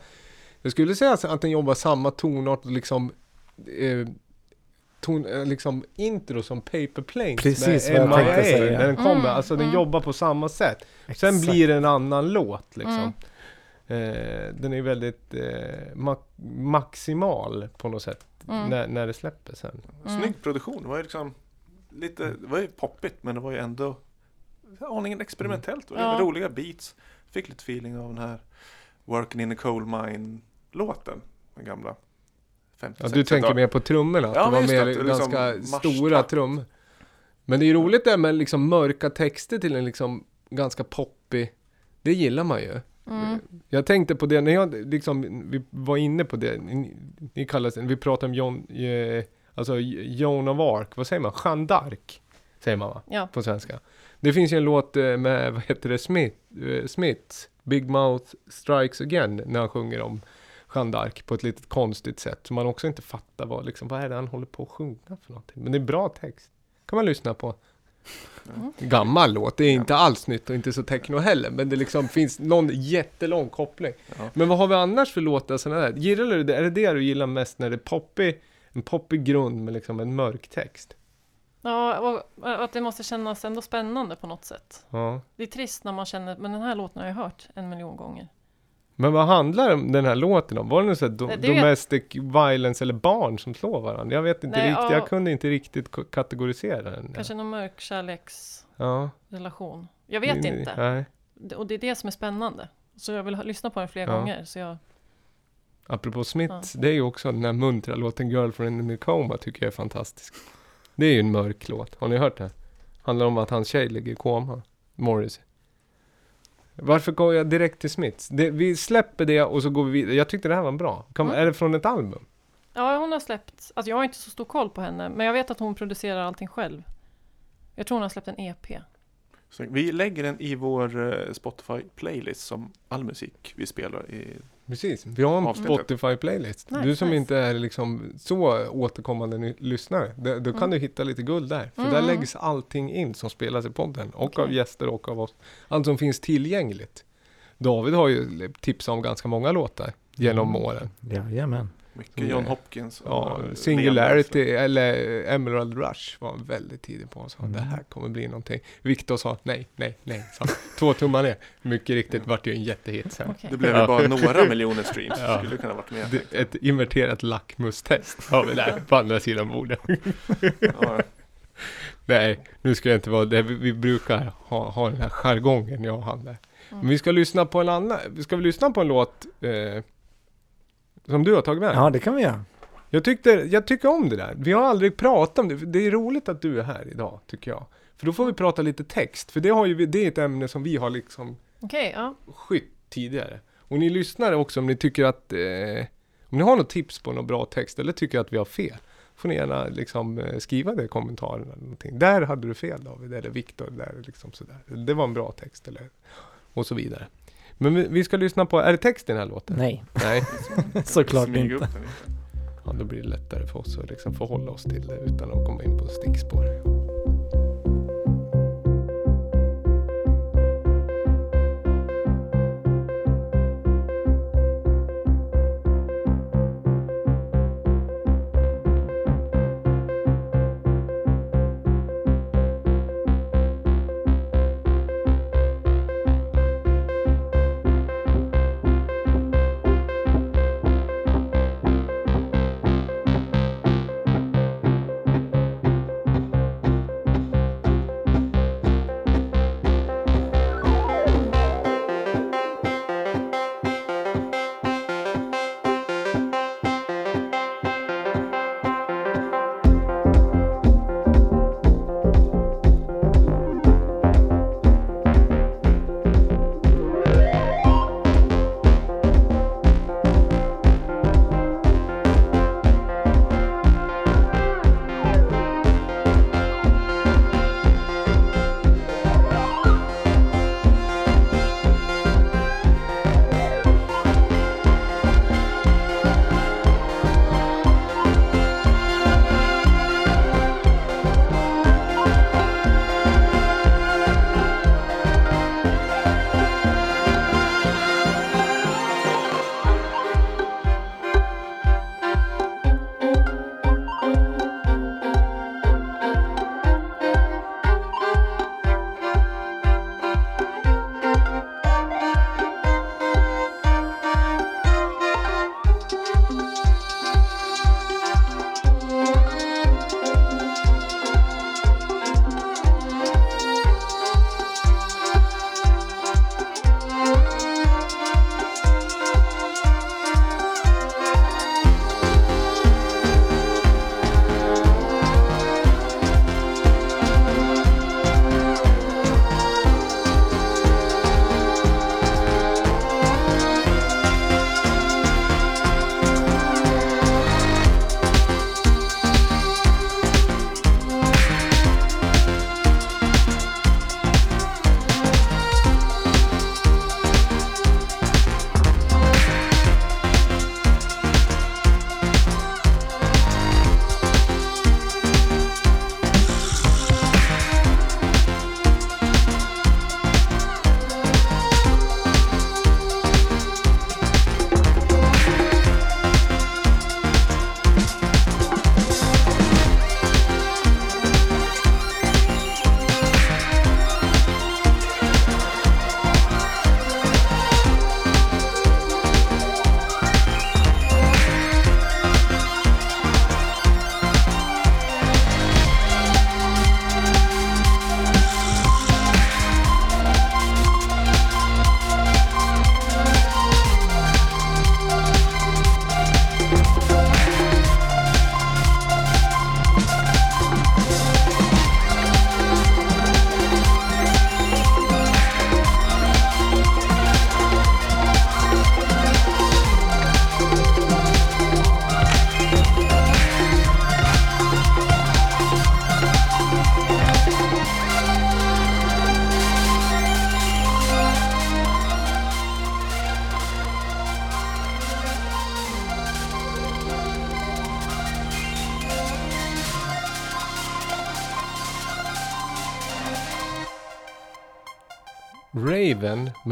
[SPEAKER 1] Jag skulle säga att den jobbar samma tonart och liksom eh, ton, eh, liksom intro som Paper Planes
[SPEAKER 3] Precis
[SPEAKER 1] med
[SPEAKER 3] vad jag
[SPEAKER 1] MIA, när den kommer.
[SPEAKER 6] Mm,
[SPEAKER 1] alltså den
[SPEAKER 6] mm.
[SPEAKER 1] jobbar på samma sätt. Sen
[SPEAKER 3] Exakt.
[SPEAKER 1] blir det en annan låt liksom.
[SPEAKER 6] Mm.
[SPEAKER 1] Eh, den är väldigt eh, ma- maximal på något sätt
[SPEAKER 6] Mm.
[SPEAKER 1] när, när det släpper sen.
[SPEAKER 6] Mm.
[SPEAKER 2] Snygg produktion. Det var ju liksom lite, det var ju poppigt men det var ju ändå aningen experimentellt. Det var
[SPEAKER 4] Ja.
[SPEAKER 2] roliga beats. Fick lite feeling av den här Working in a coal mine låten. Den gamla 50
[SPEAKER 1] Ja, du tänker mer på trummorna, att
[SPEAKER 2] Ja,
[SPEAKER 1] det var mer
[SPEAKER 2] det, liksom
[SPEAKER 1] ganska
[SPEAKER 2] marschtakt.
[SPEAKER 1] stora trummor. Men det är ju roligt det med liksom mörka texter till en liksom ganska poppig, det gillar man ju.
[SPEAKER 4] Mm.
[SPEAKER 1] Jag tänkte på det när jag liksom, vi var inne på det, ni, ni kallas vi pratade om John, eh, alltså Joan of Arc, vad säger man? Jeanne d'Arc, säger man va?
[SPEAKER 4] Ja.
[SPEAKER 1] På svenska. Det finns ju en låt eh, med, vad heter det, Smith, eh, Smith, Big Mouth Strikes Again, när han sjunger om Jeanne d'Arc på ett litet konstigt sätt, så man också inte fattar vad, liksom, vad är det han håller på att sjunga för någonting. Men det är bra text. kan man lyssna på.
[SPEAKER 4] Mm.
[SPEAKER 1] Gammal låt, det är inte alls nytt och inte så techno heller, men det liksom finns någon jättelång koppling.
[SPEAKER 2] Ja.
[SPEAKER 1] Men vad har vi annars för låtar sådana där? Gillar du det? Är det det du gillar mest när det är poppig, en poppig grund med liksom en mörk text?
[SPEAKER 4] Ja, och att det måste kännas ändå spännande på något sätt.
[SPEAKER 1] Ja.
[SPEAKER 4] Det är trist när man känner, men den här låten har jag hört en miljon gånger.
[SPEAKER 1] Men vad handlar den här låten om? Var det något sånt do-
[SPEAKER 4] Nej,
[SPEAKER 1] domestic violence eller barn som slår varandra? Jag vet inte
[SPEAKER 4] Nej,
[SPEAKER 1] riktigt,
[SPEAKER 4] ja.
[SPEAKER 1] jag kunde inte riktigt kategorisera den.
[SPEAKER 4] Kanske någon mörk kärleksrelation.
[SPEAKER 1] Ja.
[SPEAKER 4] Jag vet inte.
[SPEAKER 1] Nej.
[SPEAKER 4] Det- Och det är det som är spännande. Så jag vill lyssna på den fler gånger. Så jag,
[SPEAKER 1] Apropå Smith, det är ju också den här muntra låten Girlfriend in a Coma tycker jag är fantastisk. Det är ju en mörk låt, har ni hört det? Handlar om att hans tjej ligger i koma, Morris. Varför går jag direkt till Smiths? Det, vi släpper det och så går vi vidare. Jag tyckte det här var bra. Kan,
[SPEAKER 4] Mm.
[SPEAKER 1] Är det från ett album?
[SPEAKER 4] ja, hon har släppt, alltså jag har inte så stor koll på henne, men jag vet att hon producerar allting själv. Jag tror hon har släppt en EP.
[SPEAKER 2] Så vi lägger den i vår eh, Spotify-playlist som all musik vi spelar i.
[SPEAKER 1] Precis, vi har en
[SPEAKER 2] Avsnittet.
[SPEAKER 1] Spotify-playlist.
[SPEAKER 4] Nice,
[SPEAKER 1] du som
[SPEAKER 4] nice.
[SPEAKER 1] inte är liksom så återkommande ny- lyssnare, det, då kan
[SPEAKER 4] Mm.
[SPEAKER 1] du hitta lite guld där. För
[SPEAKER 4] Mm,
[SPEAKER 1] där läggs allting in som spelas i podden. Och
[SPEAKER 4] Okej.
[SPEAKER 1] av gäster och av oss. Allt som finns tillgängligt. David har ju tipsat om ganska många låtar genom
[SPEAKER 3] Mm.
[SPEAKER 1] åren.
[SPEAKER 3] Jajamän.
[SPEAKER 2] Mycket
[SPEAKER 1] Mm.
[SPEAKER 2] John Hopkins.
[SPEAKER 1] Ja, Singularity
[SPEAKER 2] Leon
[SPEAKER 1] eller Emerald Rush var väldigt tidig på och sa
[SPEAKER 3] Mm.
[SPEAKER 1] det här kommer bli någonting. Viktor sa nej, nej, nej. Så två tummar ner. Mycket riktigt vart det ju en jättehit sen.
[SPEAKER 4] Okej.
[SPEAKER 2] Det blev ju
[SPEAKER 1] Ja.
[SPEAKER 2] bara några (laughs) miljoner streams.
[SPEAKER 1] Ja.
[SPEAKER 2] Skulle kunna varit med.
[SPEAKER 1] Det, ett inverterat lackmustest har vi där på andra sidan bordet.
[SPEAKER 2] Ja, (laughs)
[SPEAKER 1] Nej, nu ska jag inte vara det. Vi, vi brukar ha, ha den här jargongen, jag och han där.
[SPEAKER 4] Mm.
[SPEAKER 1] Men vi ska lyssna på en annan. Ska vi lyssna på en låt eh, som du har tagit med?
[SPEAKER 3] Ja, det kan vi göra.
[SPEAKER 1] Jag, tyckte, jag tycker om det där. Vi har aldrig pratat om det. Det är roligt att du är här idag, tycker jag. För då får vi prata lite text. För det, har ju, det är ett ämne som vi har liksom
[SPEAKER 4] Okej, ja.
[SPEAKER 1] skytt tidigare. Och ni lyssnare också om ni tycker att eh, om ni har något tips på någon bra text eller tycker att vi har fel. Får ni gärna liksom eh, skriva det i kommentarerna. Eller någonting. Där hade du fel David, eller Viktor, där liksom sådär. Det var en bra text eller och så vidare. Men vi, vi ska lyssna på, är det text i den här låten?
[SPEAKER 3] Nej,
[SPEAKER 1] Nej. (laughs)
[SPEAKER 3] såklart
[SPEAKER 2] smyga
[SPEAKER 3] inte.
[SPEAKER 1] Ja, då blir det lättare för oss att liksom förhålla oss till det utan att komma in på stickspår.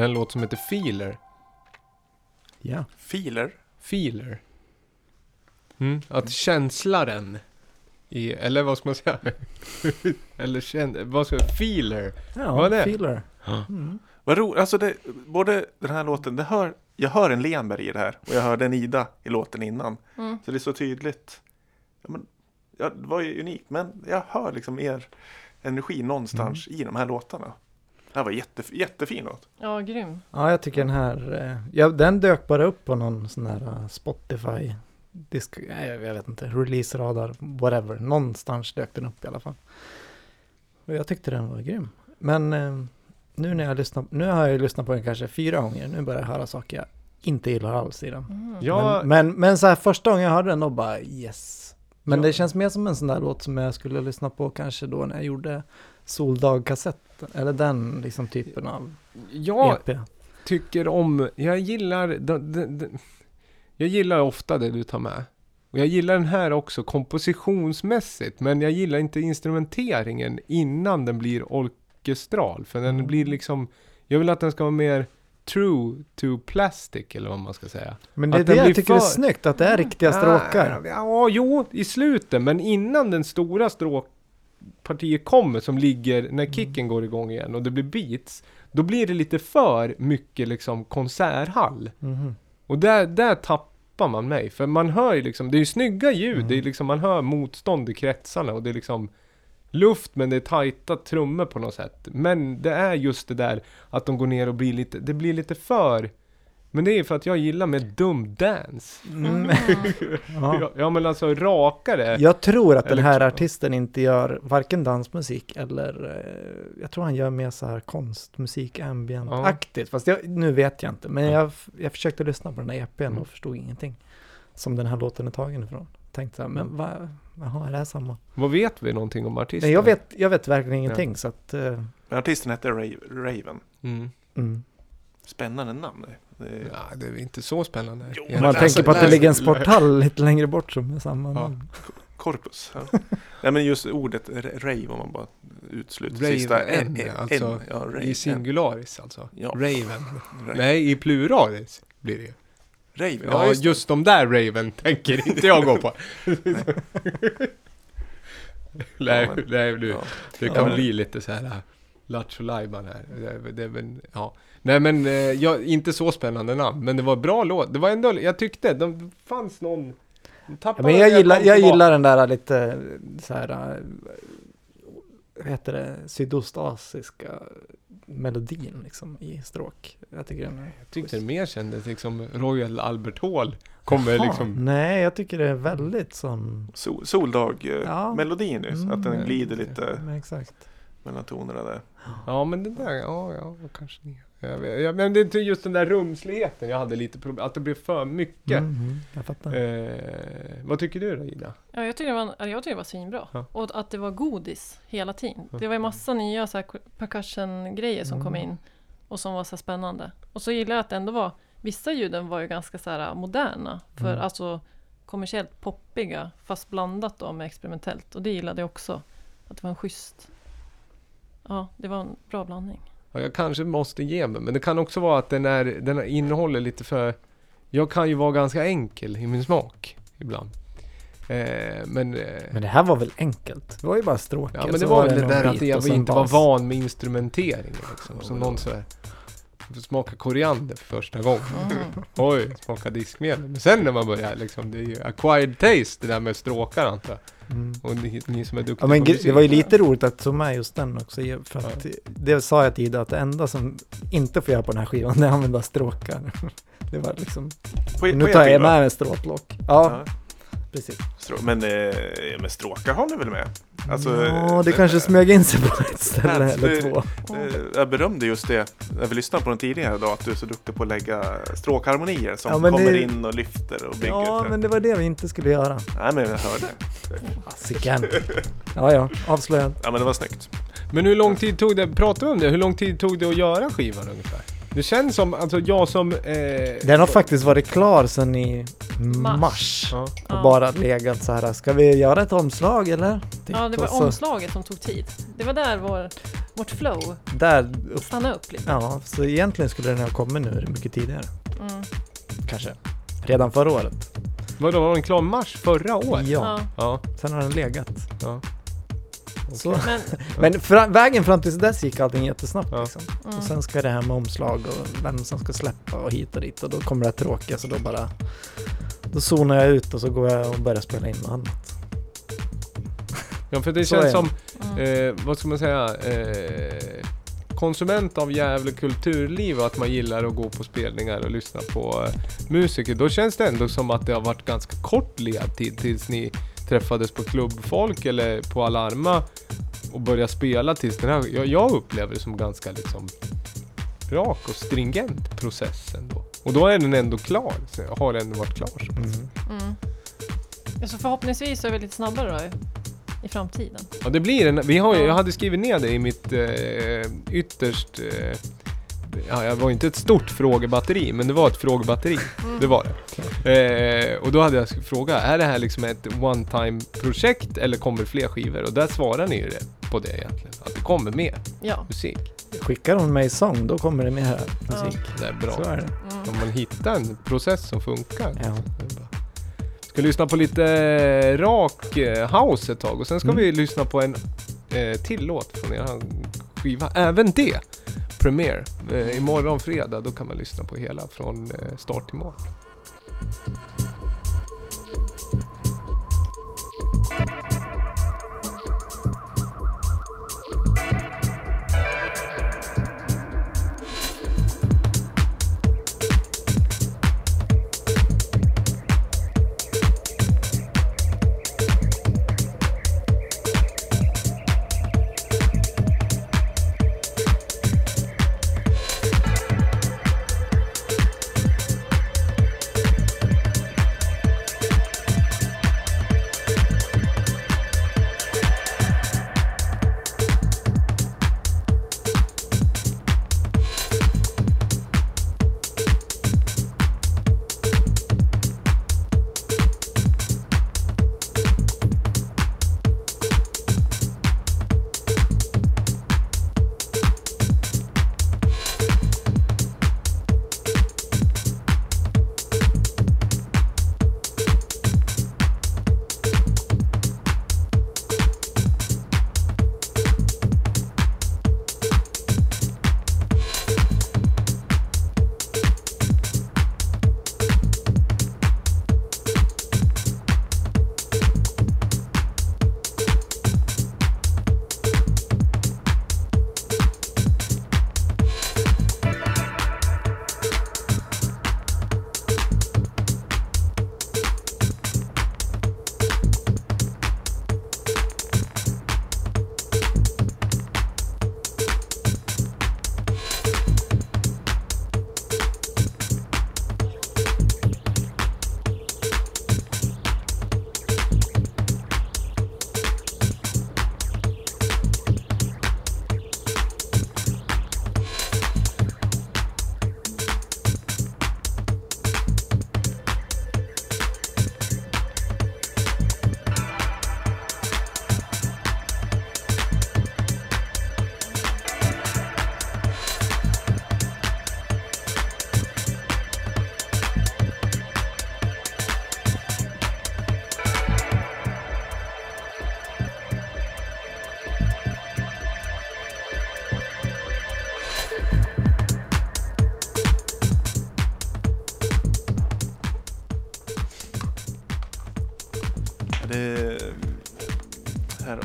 [SPEAKER 1] Med en låt som heter Feeler.
[SPEAKER 3] Ja.
[SPEAKER 2] Filer.
[SPEAKER 1] Feeler. Mm, att känslaren. I, eller vad ska man säga? (laughs) eller kän, vad ska Feeler.
[SPEAKER 3] Ja,
[SPEAKER 1] Vad är det?
[SPEAKER 3] Feeler. Mm.
[SPEAKER 2] Vad roligt, alltså det, både den här låten, det hör, jag hör en Lenberg i det här och jag hörde en Ida i låten innan.
[SPEAKER 4] Mm.
[SPEAKER 2] Så det är så tydligt. Ja, men, ja, det var ju unikt, men jag hör liksom er energi någonstans i de här låtarna. Det här var jätte, jättefin låt.
[SPEAKER 4] Ja, grym.
[SPEAKER 3] Ja, jag tycker den här, eh, ja, den dök bara upp på någon sån här eh, Spotify, disk, nej, jag vet inte, release-radar, whatever. Någonstans dök den upp i alla fall. Och jag tyckte den var grym. Men eh, nu när jag lyssnar, nu har jag lyssnat på den kanske fyra gånger, nu börjar jag höra saker jag inte gillar alls i den.
[SPEAKER 4] Mm.
[SPEAKER 1] Ja,
[SPEAKER 3] Men, men, men så här första gången jag hörde den då bara yes. Men
[SPEAKER 1] Ja.
[SPEAKER 3] det känns mer som en sån där låt som jag skulle lyssna på kanske då när jag gjorde Soldagkassetten. Eller den liksom typen av
[SPEAKER 1] jag
[SPEAKER 3] EP.
[SPEAKER 1] tycker om, jag gillar, de, de, de, jag gillar ofta det du tar med. Och jag gillar den här också kompositionsmässigt, men jag gillar inte instrumenteringen innan den blir orkestral. För den
[SPEAKER 3] Mm.
[SPEAKER 1] blir liksom, jag vill att den ska vara mer true to plastic, eller vad man ska säga.
[SPEAKER 3] Men det är det jag tycker är
[SPEAKER 1] för-
[SPEAKER 3] snyggt, att det är riktiga stråkar.
[SPEAKER 1] Ja, ja, jo, i slutet, men innan den stora stråkpartiet kommer som ligger när kicken går igång igen och det blir beats, då blir det lite för mycket liksom konserthall.
[SPEAKER 3] Mhm.
[SPEAKER 1] Och där, där tappar man mig, för man hör ju liksom, det är ju snygga ljud,
[SPEAKER 3] Mm.
[SPEAKER 1] det är liksom, man hör motstånd i kretsarna och det är liksom luft men det är tajta trummor på något sätt. Men det är just det där att de går ner och blir lite, det blir lite för men det är för att jag gillar med dum dance.
[SPEAKER 3] Mm. (laughs)
[SPEAKER 1] Ja.
[SPEAKER 3] Ja.
[SPEAKER 1] ja men alltså rakare.
[SPEAKER 3] Jag tror att den här artisten inte gör varken dansmusik eller eh, jag tror han gör mer så här konstmusik, ambient-aktigt. Fast jag, nu vet jag inte. Men jag, jag försökte lyssna på den här EPn
[SPEAKER 1] Mm.
[SPEAKER 3] och förstod ingenting. Som den här låten är tagen ifrån. Tänkte så här, men vad, jaha, är det här samma?
[SPEAKER 1] Vad vet vi någonting om artisten?
[SPEAKER 3] Nej, jag vet, jag vet verkligen ingenting så att... eh,
[SPEAKER 2] Men artisten hette Ra- Raven.
[SPEAKER 1] Mm.
[SPEAKER 3] mm.
[SPEAKER 2] Spännande namn. Det är,
[SPEAKER 1] Ja, det är inte så spännande.
[SPEAKER 2] Jo,
[SPEAKER 3] Man
[SPEAKER 1] läser-
[SPEAKER 3] tänker på att det ligger en sporthall lite längre bort som är samma
[SPEAKER 1] Ja.
[SPEAKER 3] namn.
[SPEAKER 2] Corpus. Ja. Nej men just ordet rave om man bara utesluter
[SPEAKER 1] Raven,
[SPEAKER 2] sista en, en,
[SPEAKER 1] alltså,
[SPEAKER 2] en, ja, rave,
[SPEAKER 1] I singularis alltså.
[SPEAKER 2] Ja.
[SPEAKER 1] Raven. (laughs)
[SPEAKER 2] Rave.
[SPEAKER 1] Nej, i pluralis blir det ju.
[SPEAKER 2] Rave,
[SPEAKER 1] Ja,
[SPEAKER 2] just,
[SPEAKER 1] just, de där Raven tänker (laughs) inte jag gå på. (laughs) nej,
[SPEAKER 2] Ja, men-
[SPEAKER 1] nej, du,
[SPEAKER 2] ja.
[SPEAKER 1] det kan bli lite så här äh, Lattjo Lajban här. Det, det, men, ja. Nej men, eh, ja, inte så spännande namn, men det var bra låt. Det var ändå, jag tyckte, det fanns någon...
[SPEAKER 3] Ja, men jag gillar, jag gillar den där lite så här, äh, vad heter det, sydostasiska melodin liksom i stråk. Jag tycker den är
[SPEAKER 1] Jag tyckte det mer kändes liksom Royal Albert Hall kommer
[SPEAKER 3] Jaha,
[SPEAKER 1] liksom...
[SPEAKER 3] Nej, jag tycker det är väldigt sån...
[SPEAKER 2] Sol,
[SPEAKER 3] Ja.
[SPEAKER 2] Soldag-melodin just, att den
[SPEAKER 3] Mm,
[SPEAKER 2] glider lite mellan tonerna där.
[SPEAKER 1] Ja men det där, ja, ja, kanske ni. Jag, vet- jag, men det är just den där rumsligheten jag hade lite problem, att det blev för mycket.
[SPEAKER 3] Mm, mm, jag fattar.
[SPEAKER 1] Eh, vad tycker du då Ida?
[SPEAKER 4] Ja, jag tycker det var, eller jag tycker det var svinbra.
[SPEAKER 1] Ja.
[SPEAKER 4] Och att det var godis hela tiden. Det var ju massa nya så här percussion-grejer som kom
[SPEAKER 3] Mm.
[SPEAKER 4] in. Och som var så här spännande. Och så gillar jag att det ändå var, vissa ljuden var ju ganska så här moderna. För
[SPEAKER 3] Mm.
[SPEAKER 4] alltså kommersiellt poppiga, fast blandat då med experimentellt. Och det gillade jag också. Att det var en schysst, ja det var en bra blandning.
[SPEAKER 1] Ja, jag kanske måste ge mig, men det kan också vara att den, är, den innehåller lite för... Jag kan ju vara ganska enkel i min smak ibland. Eh, men... Eh,
[SPEAKER 3] Men det här var väl enkelt? Det var ju bara stråk.
[SPEAKER 1] Ja men det var väl det där att jag inte var
[SPEAKER 3] bas.
[SPEAKER 1] van med instrumenteringen liksom. Som någon så här smaka koriander för första gången.
[SPEAKER 4] Mm.
[SPEAKER 1] Oj, smaka diskmedel. Men sen när man börjar liksom, det är ju acquired taste det där med stråkar antar jag.
[SPEAKER 3] Mm.
[SPEAKER 1] Och ni, ni som är duktiga
[SPEAKER 3] Ja men
[SPEAKER 1] på musik.
[SPEAKER 3] det var ju lite roligt att ta med just den också. För att det sa jag Ida att det enda som inte får göra på den här skivan (laughs) det är att använda stråkar. (laughs) Det var liksom,
[SPEAKER 2] På,
[SPEAKER 3] nu
[SPEAKER 2] på
[SPEAKER 3] tar jag med en stråtlock. Ja,
[SPEAKER 2] Ja,
[SPEAKER 3] precis.
[SPEAKER 2] strå- men, eh, men stråkar har ni väl med? Alltså,
[SPEAKER 3] ja, det
[SPEAKER 2] eh,
[SPEAKER 3] kanske smög in sig på ett ställe
[SPEAKER 2] Alltså,
[SPEAKER 3] eller två.
[SPEAKER 2] Eh, Jag berömde just det när vi lyssnade på den tidigare idag, att du är så duktig på att lägga stråkharmonier som
[SPEAKER 3] Ja,
[SPEAKER 2] kommer
[SPEAKER 3] det-
[SPEAKER 2] in och lyfter och bygger.
[SPEAKER 3] Ja, men det var det vi inte skulle göra.
[SPEAKER 2] Nej, men jag hörde.
[SPEAKER 3] Fasiken. Ja, ja, avslöjad.
[SPEAKER 2] Ja, men det var snyggt.
[SPEAKER 1] Men hur lång tid tog det, pratade vi om det? Hur lång tid tog det att göra skivan ungefär? Det känns som, alltså jag som... Eh,
[SPEAKER 3] Den har faktiskt varit klar sedan i mars.
[SPEAKER 4] Mars.
[SPEAKER 1] Ja.
[SPEAKER 3] Och
[SPEAKER 4] Ja.
[SPEAKER 3] bara legat så här, ska vi göra ett omslag eller?
[SPEAKER 4] Ja, det var
[SPEAKER 3] så-
[SPEAKER 4] omslaget som tog tid. Det var där vår, vårt flow
[SPEAKER 3] Där, upp,
[SPEAKER 4] stannade upp lite.
[SPEAKER 3] ja, så egentligen skulle den ha kommit nu mycket tidigare.
[SPEAKER 4] Mm.
[SPEAKER 3] Kanske. Redan förra året.
[SPEAKER 1] Vadå, var den klar mars förra året?
[SPEAKER 3] Ja,
[SPEAKER 4] Ja.
[SPEAKER 3] Sen har den legat.
[SPEAKER 1] ja.
[SPEAKER 3] Så.
[SPEAKER 4] Men,
[SPEAKER 3] Men fra, vägen fram tills dess gick allting jättesnabbt
[SPEAKER 1] Ja.
[SPEAKER 3] liksom.
[SPEAKER 4] mm.
[SPEAKER 3] Och sen ska det här med omslag och vem som ska släppa och hit och dit och då kommer det här tråkiga så då bara då zonar jag ut och så går jag och börjar spela in något annat.
[SPEAKER 1] ja, för det
[SPEAKER 3] Så
[SPEAKER 1] känns som,
[SPEAKER 4] mm.
[SPEAKER 1] eh, vad ska man säga, eh, konsument av Gävle kulturliv och att man gillar att gå på spelningar och lyssna på eh, musiker. Då känns det ändå som att det har varit ganska kort ledtid tills ni träffades på klubbfolk eller på Alarma och började spela tills den här, jag, jag upplever det som ganska liksom rak och stringent process ändå. Och då är den ändå klar, så har den ändå varit klar. Så.
[SPEAKER 3] Mm.
[SPEAKER 4] Mm. Så förhoppningsvis så är vi lite snabbare då i- framtiden.
[SPEAKER 1] Ja det blir en, vi har,
[SPEAKER 4] Ja.
[SPEAKER 1] jag hade skrivit ner det i mitt eh, ytterst, eh, ja det var inte ett stort frågebatteri men det var ett frågebatteri,
[SPEAKER 4] Mm.
[SPEAKER 1] det var det. Eh, och då hade jag frågat, är det här liksom ett one time projekt eller kommer det fler skivor? Och där svarar ni ju det, på det egentligen, att det kommer mer
[SPEAKER 4] Ja.
[SPEAKER 1] musik.
[SPEAKER 3] Skickar hon mig sång då kommer det mer musik.
[SPEAKER 1] Det är bra.
[SPEAKER 3] Så är det.
[SPEAKER 4] Mm.
[SPEAKER 1] Om man hittar en process som funkar.
[SPEAKER 3] Ja.
[SPEAKER 1] Ska lyssna på lite eh, rak eh, house ett tag och sen ska
[SPEAKER 3] Mm.
[SPEAKER 1] vi lyssna på en eh, till låt från er skiva. Även det! Premiere. Eh, imorgon fredag, då kan man lyssna på hela från eh, start till mål.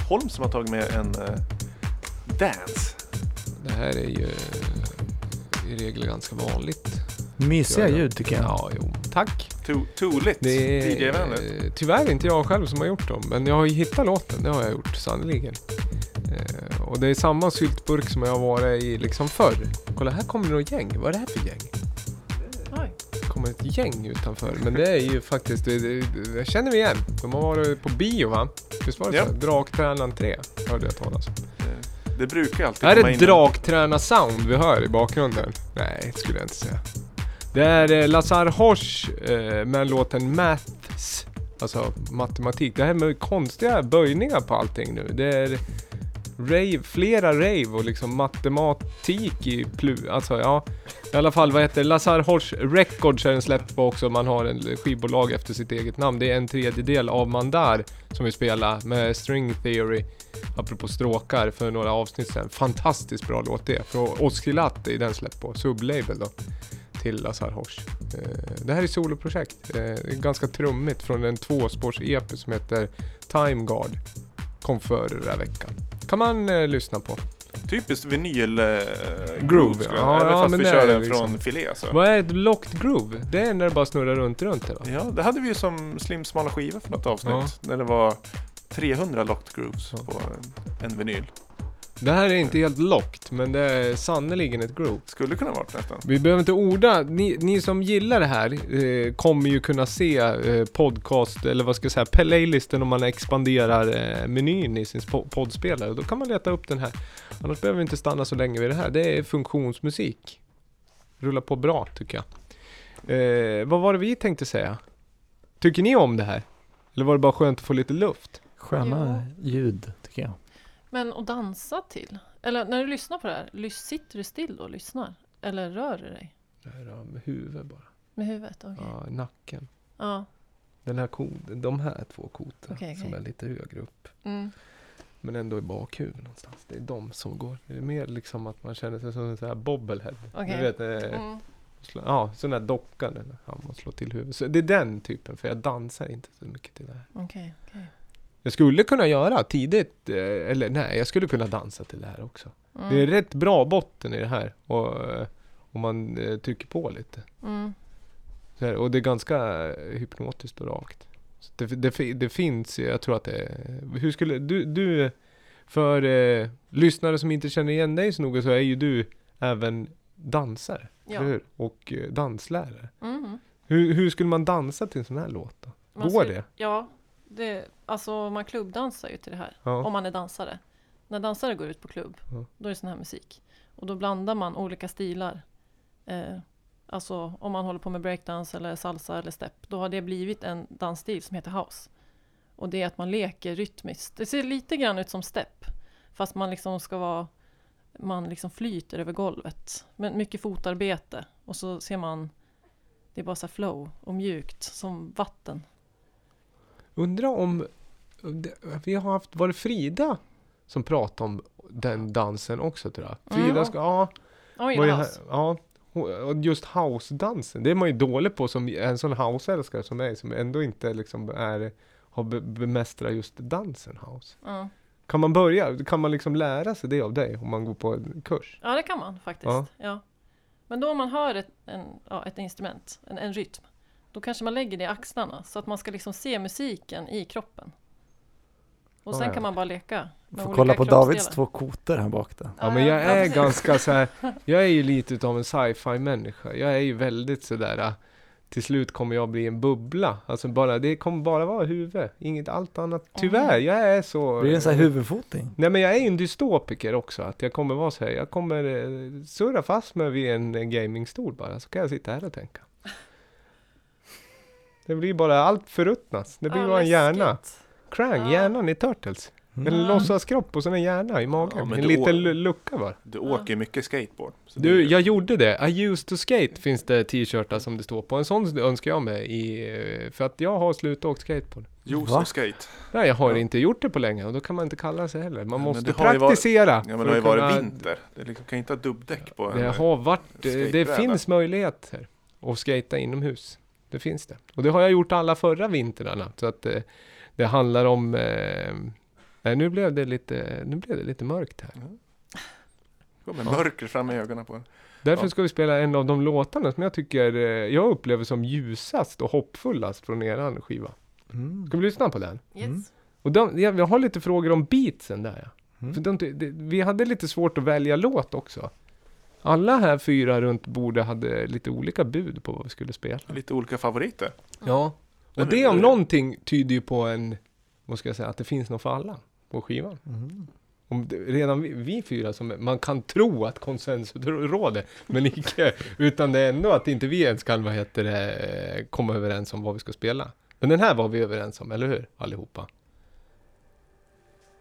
[SPEAKER 2] Holm som har tagit med en eh, dance?
[SPEAKER 1] Det här är ju i regel ganska vanligt.
[SPEAKER 3] Mysiga ljud tycker jag.
[SPEAKER 1] Ja, jo, tack.
[SPEAKER 2] To- Tooligt,
[SPEAKER 1] Det är
[SPEAKER 2] DJ-vänligt.
[SPEAKER 1] tyvärr inte jag själv som har gjort dem, men jag har ju hittat låten, det har jag gjort sannerligen. Eh, och det är samma syltburk som jag har varit i liksom förr. Kolla, här kommer det något gäng. Vad är det här för gäng? Det kommer ett gäng utanför, men det är ju faktiskt, det, det, det, jag känner mig igen. De har varit på bio va? Visst var det
[SPEAKER 2] Ja.
[SPEAKER 1] så? Draktränaren 3, hörde jag talas om.
[SPEAKER 2] Det brukar alltid
[SPEAKER 1] Är
[SPEAKER 2] komma
[SPEAKER 1] det
[SPEAKER 2] in...
[SPEAKER 1] drakträna-sound vi hör i bakgrunden? Nej, det skulle jag inte säga. Det är eh, Lazar Horsch eh, med låten Maths. Alltså matematik. Det här med konstiga böjningar på allting nu. Det är rave, flera rave och liksom matematik i plu... Alltså ja. I alla fall vad heter det? Lazar Horsch Records är den släppt på också. Man har en skivbolag efter sitt eget namn. Det är en tredjedel av Mandar som vi spelar med String Theory. Apropå stråkar för några avsnitt sedan. Fantastiskt bra låt det. från Oskilat är den släppt på. Sublabel då. Till Lazar Horsch. Eh, det här är soloprojekt. Eh, ganska trummigt från en tvåspårs-EP som heter Time Guard. Kom förra veckan. Kan man eh, lyssna på.
[SPEAKER 2] Typiskt vinyl eh,
[SPEAKER 1] Groove, ja.
[SPEAKER 2] jag- Eller
[SPEAKER 1] Ja,
[SPEAKER 2] fast
[SPEAKER 1] men
[SPEAKER 2] vi
[SPEAKER 1] det
[SPEAKER 2] kör
[SPEAKER 1] är
[SPEAKER 2] den
[SPEAKER 1] liksom-
[SPEAKER 2] från filé så.
[SPEAKER 1] Vad är ett locked groove? Det är när det bara snurrar runt runt det va?
[SPEAKER 2] Ja, det hade vi ju som Slim smala skiva för något avsnitt.
[SPEAKER 1] Ja.
[SPEAKER 2] När det var 300 locked grooves
[SPEAKER 1] Ja.
[SPEAKER 2] på en, en vinyl.
[SPEAKER 1] Det här är inte helt locked, men det är sannerligen ett groove.
[SPEAKER 2] Skulle kunna varit nästan.
[SPEAKER 1] Vi behöver inte orda, ni, ni som gillar det här eh, kommer ju kunna se eh, podcast, eller vad ska jag säga, playlisten om man expanderar eh, menyn i sin poddspelare. Då kan man leta upp den här. Annars behöver vi inte stanna så länge vid det här. Det är funktionsmusik. Rullar på bra tycker jag. Eh, vad var det vi tänkte säga? Tycker ni om det här? Eller var det bara skönt att få lite luft?
[SPEAKER 3] Sköna ljud, tycker jag.
[SPEAKER 4] Men att dansa till? Eller när du lyssnar på det här, sitter du still då och lyssnar? Eller rör du dig?
[SPEAKER 1] Det här ja, med huvudet bara.
[SPEAKER 4] Med huvudet? Okej.
[SPEAKER 1] Ja, nacken.
[SPEAKER 4] Ja.
[SPEAKER 1] Den här koden, de här två kotorna
[SPEAKER 4] Okej,
[SPEAKER 1] som
[SPEAKER 4] okej.
[SPEAKER 1] är lite högre upp.
[SPEAKER 4] Mm.
[SPEAKER 1] Men ändå i bakhuvudet någonstans. Det är de som går. Det är mer liksom att man känner sig som en sån här bobblehead.
[SPEAKER 4] Okej.
[SPEAKER 1] Du vet, eh,
[SPEAKER 4] Mm.
[SPEAKER 1] slå, ja, sån där docka. Ja, man slår till huvudet. Så det är den typen, för jag dansar inte så mycket till det här.
[SPEAKER 4] Okej, okej.
[SPEAKER 1] Jag skulle kunna göra tidigt, eh, eller nej, jag skulle kunna dansa till det här också.
[SPEAKER 4] Mm.
[SPEAKER 1] Det är rätt bra botten i det här. Och, eh, om man eh, trycker på lite.
[SPEAKER 4] Mm.
[SPEAKER 1] Här, och det är ganska hypnotiskt och rakt. Det, det, det finns, jag tror att det Hur skulle du, du för eh, lyssnare som inte känner igen dig så noga så är ju du även dansare,
[SPEAKER 4] Ja.
[SPEAKER 1] hur? Och danslärare.
[SPEAKER 4] Mm.
[SPEAKER 1] Hur, hur skulle man dansa till en sån här låt då?
[SPEAKER 4] Man
[SPEAKER 1] Går det?
[SPEAKER 4] Ja, det, alltså man klubbdansar ju till det här.
[SPEAKER 1] Ja.
[SPEAKER 4] Om man är dansare. När dansare går ut på klubb,
[SPEAKER 1] Ja.
[SPEAKER 4] då är det sån här musik. Och då blandar man olika stilar. Eh, alltså om man håller på med breakdance eller salsa eller step, då har det blivit en dansstil som heter house. Och det är att man leker rytmiskt. Det ser lite grann ut som step, fast man liksom ska vara man liksom flyter över golvet. Men mycket fotarbete. Och så ser man, det är bara så flow och mjukt som vatten.
[SPEAKER 1] Undrar om, vi har haft, var det Frida som pratade om den dansen också tror jag? Frida
[SPEAKER 4] Mm.
[SPEAKER 1] ska, ja,
[SPEAKER 4] Oj,
[SPEAKER 1] Var
[SPEAKER 4] house.
[SPEAKER 1] här- Ja, och just house-dansen. Det är man ju dålig på som en sån house-älskare som mig som ändå inte liksom är, har be- bemästrat just dansen house.
[SPEAKER 4] Ja.
[SPEAKER 1] Kan man börja, kan man liksom lära sig det av dig om man går på en kurs?
[SPEAKER 4] Ja, det kan man faktiskt.
[SPEAKER 1] Ja.
[SPEAKER 4] Ja. Men då om man hör ett, en, ja, ett instrument, en, en rytm, då kanske man lägger det i axlarna så att man ska liksom se musiken i kroppen. Och sen
[SPEAKER 1] ja.
[SPEAKER 4] kan man bara leka. med
[SPEAKER 3] Får kolla på Davids två kotor här bak där.
[SPEAKER 1] Ja men jag är ganska så här, (laughs) jag är ju lite utav en sci-fi människa. Jag är ju väldigt sådär, äh, till slut kommer jag bli en bubbla. Alltså bara, det kommer bara vara huvud, inget allt annat. Tyvärr, jag är så...
[SPEAKER 3] Blir det en sån här huvudfoting?
[SPEAKER 1] Nej men jag är ju en dystopiker också, att jag kommer vara så här, jag kommer eh, surra fast mig vid en gamingstol bara, så kan jag sitta här och tänka. Det blir bara, allt förruttnas. Det blir
[SPEAKER 4] Ja,
[SPEAKER 1] bara en hjärna. Krang,
[SPEAKER 4] Ja.
[SPEAKER 1] hjärnan i Turtles.
[SPEAKER 3] Mm.
[SPEAKER 1] En
[SPEAKER 4] Mm.
[SPEAKER 1] låtsaskropp och sen en hjärna i magen.
[SPEAKER 2] Ja,
[SPEAKER 1] en liten lu- lucka bara.
[SPEAKER 2] Du åker mycket skateboard. så
[SPEAKER 1] Du, jag gjorde det. I used to skate finns det t-shirtar som det står på. En sån önskar jag mig i, eh, för att jag har slutat åka skateboard.
[SPEAKER 2] Och skate.
[SPEAKER 1] Nej, jag har
[SPEAKER 2] Ja.
[SPEAKER 1] inte gjort det på länge och då kan man inte kalla sig heller. Man måste
[SPEAKER 2] varit-
[SPEAKER 1] praktisera.
[SPEAKER 2] Ja men det har ju varit
[SPEAKER 1] kunna-
[SPEAKER 2] vinter. Det liksom, kan inte ha dubbdäck på en.
[SPEAKER 1] Det har varit, det, finns möjligheter att skata inomhus. Det finns det. Och det har jag gjort alla förra vintrarna. Så att det, det handlar om... Eh, nej, nu blev det lite, nu blev det lite mörkt här.
[SPEAKER 2] Det kommer
[SPEAKER 1] Ja.
[SPEAKER 2] mörker fram i ögonen på en.
[SPEAKER 1] Därför
[SPEAKER 2] Ja.
[SPEAKER 1] ska vi spela en av de låtarna som jag tycker, eh, jag upplever som ljusast och hoppfullast från eran skiva.
[SPEAKER 3] Mm.
[SPEAKER 1] Ska vi lyssna på den?
[SPEAKER 4] Yes.
[SPEAKER 3] Mm.
[SPEAKER 1] Och de, ja, jag har lite frågor om beatsen där ja.
[SPEAKER 3] Mm.
[SPEAKER 1] För de, det, vi hade lite svårt att välja låt också. Alla här fyra runt bordet hade lite olika bud på vad vi skulle spela.
[SPEAKER 2] Lite olika favoriter.
[SPEAKER 1] Ja. Och det om någonting tyder ju på en, vad ska jag säga, att det finns något för alla på skivan.
[SPEAKER 3] Mm.
[SPEAKER 1] Om det, redan vi, vi fyra som, man kan tro att konsensus råder, men icke. (laughs) Utan det är ändå att inte vi ens kan, vad heter det, komma överens om vad vi ska spela. Men den här var vi överens om, eller hur? Allihopa.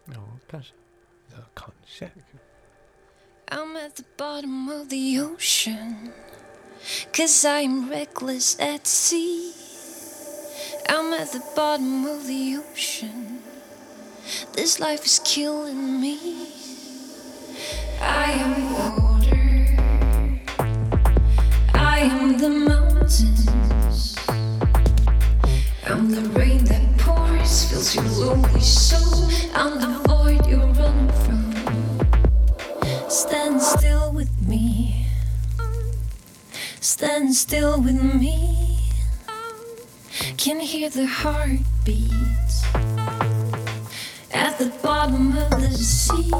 [SPEAKER 3] Ja, kanske.
[SPEAKER 1] Ja, kanske.
[SPEAKER 5] I'm at the bottom of the ocean. Cause I'm reckless at sea. I'm at the bottom of the ocean. This life is killing me. I am water. I am the mountains. I'm the rain that pours, fills your lonely soul. I'm the void you. Stand still with me. Stand still with me. Can hear the heartbeats at the bottom of the sea.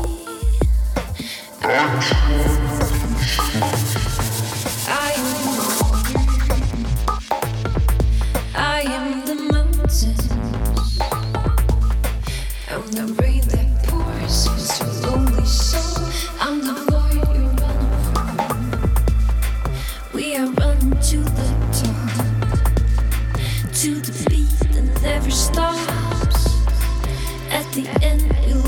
[SPEAKER 5] The end,